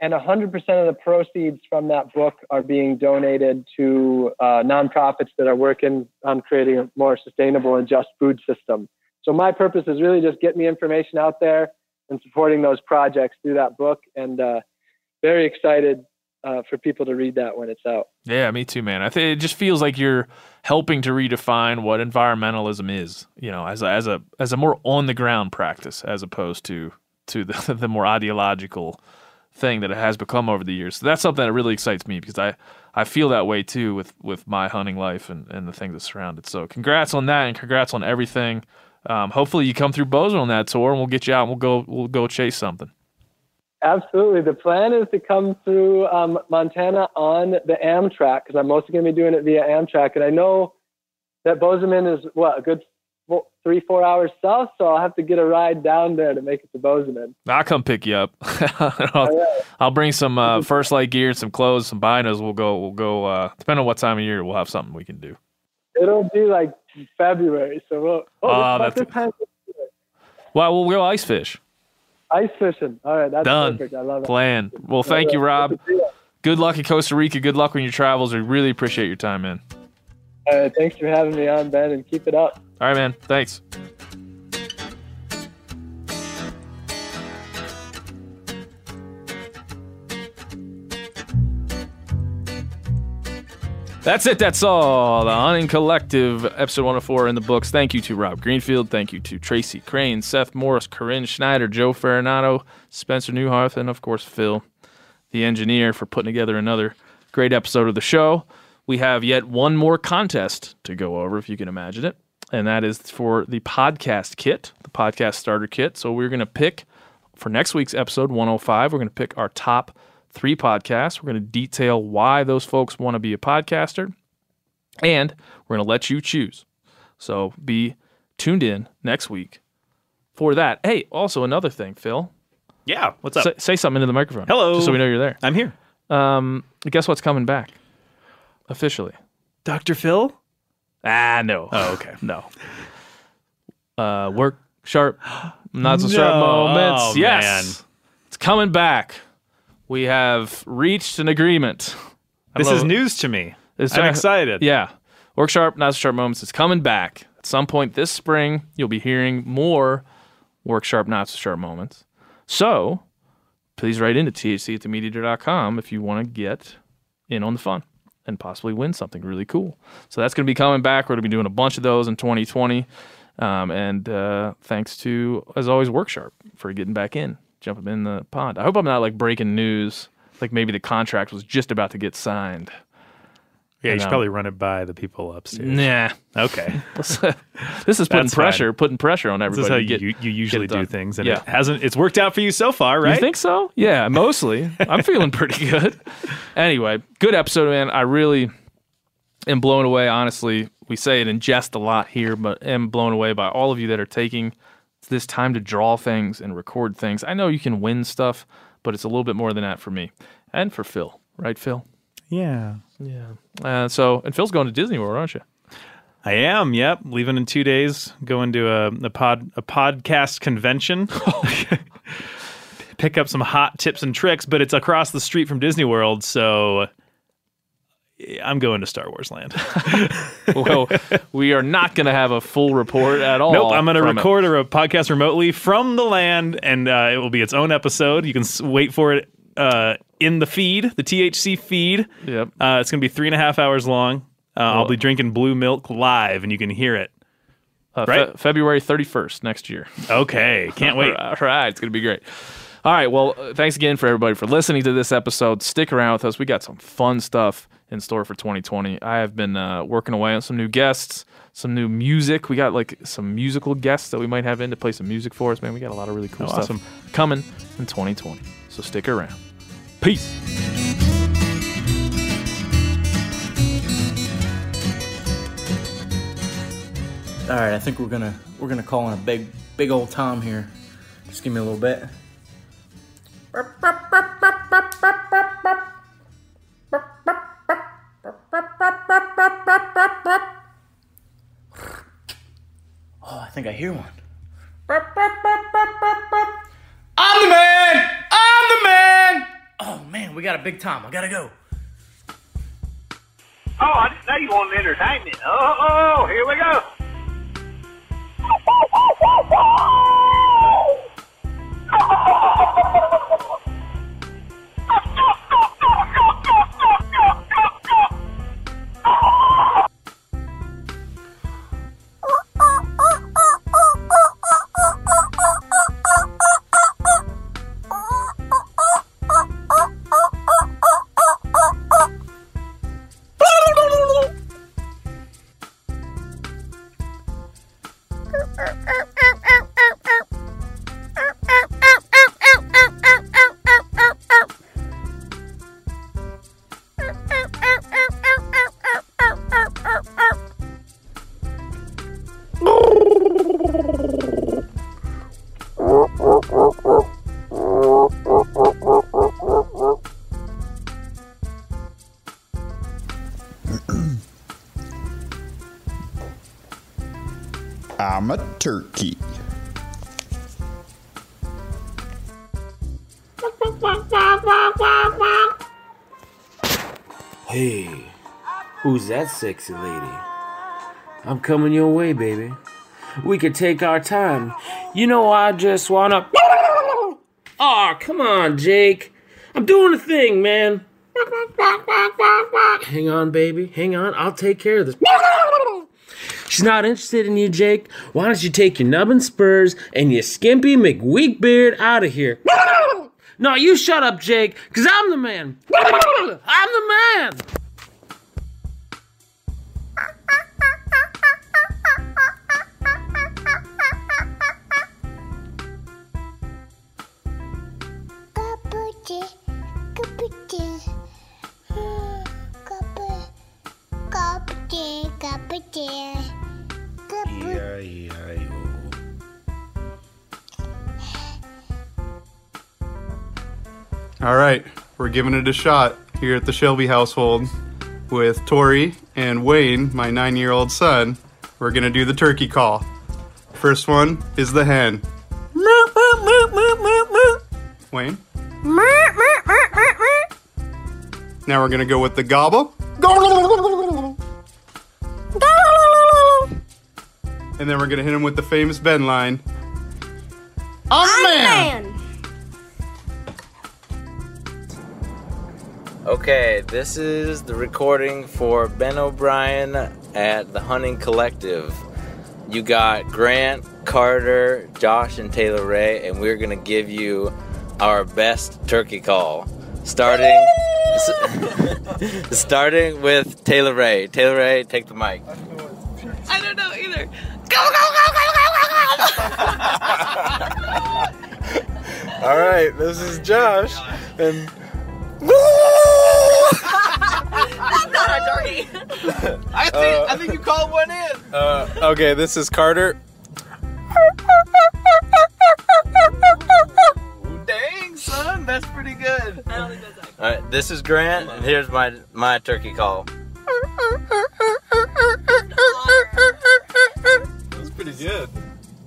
and 100% of the proceeds from that book are being donated to uh, nonprofits that are working on creating a more sustainable and just food system. So my purpose is really just getting the information out there and supporting those projects through that book. And uh, very excited uh, for people to read that when it's out. Yeah, me too, man. I think it just feels like you're helping to redefine what environmentalism is. You know, as a, as a as a more on the ground practice, as opposed to to the, the more ideological thing that it has become over the years. So that's something that really excites me because I, I feel that way too with, with my hunting life and, and the things that surround it. So congrats on that and congrats on everything. Um, hopefully you come through Bozeman on that tour and we'll get you out and we'll go we'll go chase something. Absolutely. The plan is to come through um, Montana on the Amtrak because I'm mostly going to be doing it via Amtrak. And I know that Bozeman is what a good four, three, four hours south, so I'll have to get a ride down there to make it to Bozeman. I'll come pick you up. I'll, I'll, bring some uh, First Lite gear, some clothes, some binos. We'll go. We'll go. Uh, depending on what time of year, we'll have something we can do. It'll be like February, so we'll. Oh, uh, that's time. Well, we'll go ice fish. Ice fishing. All right, that's Done. perfect. I love it. Plan. Well, thank you, Rob. Good luck in Costa Rica. Good luck on your travels. We really appreciate your time, man. All right, thanks for having me on, Ben, and keep it up. All right, man. Thanks. That's it. That's all. The Hunting Collective, episode 104 in the books. Thank you to Rob Greenfield. Thank you to Tracy Crane, Seth Morris, Corinne Schneider, Joe Farinato, Spencer Neuharth, and of course, Phil, the engineer, for putting together another great episode of the show. We have yet one more contest to go over, if you can imagine it, and that is for the podcast kit, the podcast starter kit. So we're going to pick for next week's episode 105, we're going to pick our top three podcasts. We're going to detail why those folks want to be a podcaster, and we're going to let you choose. So be tuned in next week for that. Hey, also another thing, Phil. Yeah, what's up? Say, say something into the microphone. Hello. Just so we know you're there. I'm here. Um, guess what's coming back officially? Dr. Phil? Ah, no. Oh, okay. no. Uh, work sharp, not so No. sharp moments. Oh, yes, man. it's coming back. We have reached an agreement. This is news to me. It's- I'm excited. Yeah, work sharp, not so sharp moments. It's coming back at some point this spring. You'll be hearing more work sharp, not so sharp moments. So please write into thc at themeateater.com if you want to get in on the fun and possibly win something really cool. So that's going to be coming back. We're going to be doing a bunch of those in 2020. Um, and uh, thanks to, as always, Worksharp for getting back in, jumping in the pond. I hope I'm not like breaking news. Like maybe the contract was just about to get signed. Yeah, you should um, probably run it by the people upstairs. Nah. Okay. this is putting That's pressure, fine. putting pressure on everybody. This is how get, you, you usually do things, and yeah. it hasn't. It's worked out for you so far, right? You think so? Yeah, mostly. I'm feeling pretty good. Anyway, good episode, man. I really am blown away. Honestly, we say it in jest a lot here, but am blown away by all of you that are taking this time to draw things and record things. I know you can win stuff, but it's a little bit more than that for me and for Phil, right, Phil? Yeah. Yeah. Uh, so, and Phil's going to Disney World, aren't you? I am. Yep, leaving in two days. Going to a, a pod a podcast convention. Pick up some hot tips and tricks, but it's across the street from Disney World, so I'm going to Star Wars Land. well, we are not going to have a full report at all. Nope, I'm going to from it. record a podcast remotely from the land, and uh, it will be its own episode. You can wait for it uh, in the feed, the THC feed. Yep. Uh, it's going to be three and a half hours long. Uh, I'll be drinking blue milk live, and you can hear it. Uh, Right. Fe- February 31st next year. Okay, can't wait. All right, it's going to be great. All right, well, uh, thanks again for everybody for listening to this episode. Stick around with us. We got some fun stuff in store for 2020. I have been uh, working away on some new guests, some new music. We got like some musical guests that we might have in to play some music for us. Man, we got a lot of really cool Oh, stuff awesome. coming in 2020. So stick around. Peace. All right, I think we're gonna we're gonna call in a big big old Tom here. Just give me a little bit. Oh, I think I hear one. I'm the man! I'm the man! Oh, man, we got a big time. I gotta go. Oh, I didn't know you wanted entertainment. Oh, oh, oh, here we go. I'm a turkey. Hey, who's that sexy lady? I'm coming your way, baby. We could take our time. You know, I just wanna. Aw, come on, Jake. I'm doing a thing, man. Hang on, baby. Hang on. I'll take care of this. She's not interested in you, Jake. Why don't you take your nubbin spurs and your skimpy McWeak beard out of here? No, you shut up, Jake, because I'm the man. I'm the man. All right, we're giving it a shot here at the Shelby household with Tori and Wayne, my nine year old son. We're going to do the turkey call. First one is the hen. Wayne. Now we're going to go with the gobble. And then we're going to hit him with the famous Ben line. I'm the man. Okay, this is the recording for Ben O'Brien at the Hunting Collective. You got Grant, Carter, Josh, and Taylor Ray, and we're gonna give you our best turkey call. Starting, starting with Taylor Ray. Taylor Ray, take the mic. I don't know either. All right, this is Josh, and That's not a turkey. I think- I think you called one in. uh, okay, this is Carter. Dang, son, that's pretty good. All right, this is Grant, and here's my my turkey call. That's pretty good.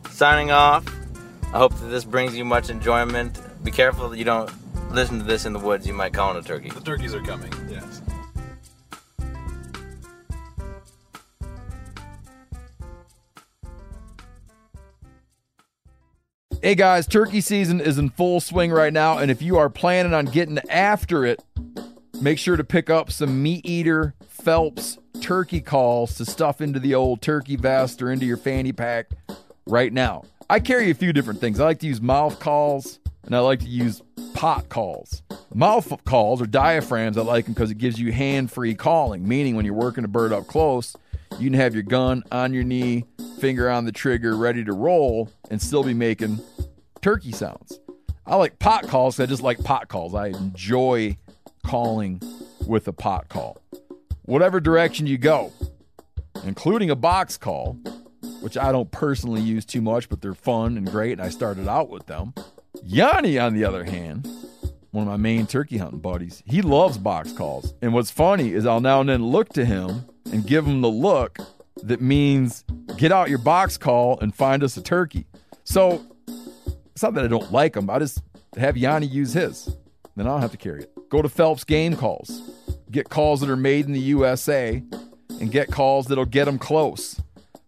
Signing off. I hope that this brings you much enjoyment. Be careful that you don't listen to this in the woods. You might call it a turkey. The turkeys are coming. Yes. Hey guys, turkey season is in full swing right now, and if you are planning on getting after it, make sure to pick up some Meat Eater Phelps turkey calls to stuff into the old turkey vest or into your fanny pack right now. I carry a few different things. I like to use mouth calls and I like to use pot calls. Mouth calls or diaphragms, I like them because it gives you hand free calling, meaning when you're working a bird up close, you can have your gun on your knee, finger on the trigger, ready to roll, and still be making turkey sounds. I like pot calls I just like pot calls. I enjoy calling with a pot call. Whatever direction you go, including a box call, which I don't personally use too much, but they're fun and great, and I started out with them. Yanni, on the other hand, one of my main turkey hunting buddies, he loves box calls. And what's funny is I'll now and then look to him and give him the look that means get out your box call and find us a turkey. So it's not that I don't like him, I just have Yanni use his. Then I don't have to carry it. Go to Phelps Game Calls. Get calls that are made in the USA and get calls that'll get them close.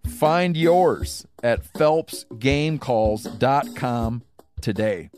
Find yours at phelpsgamecalls.com today.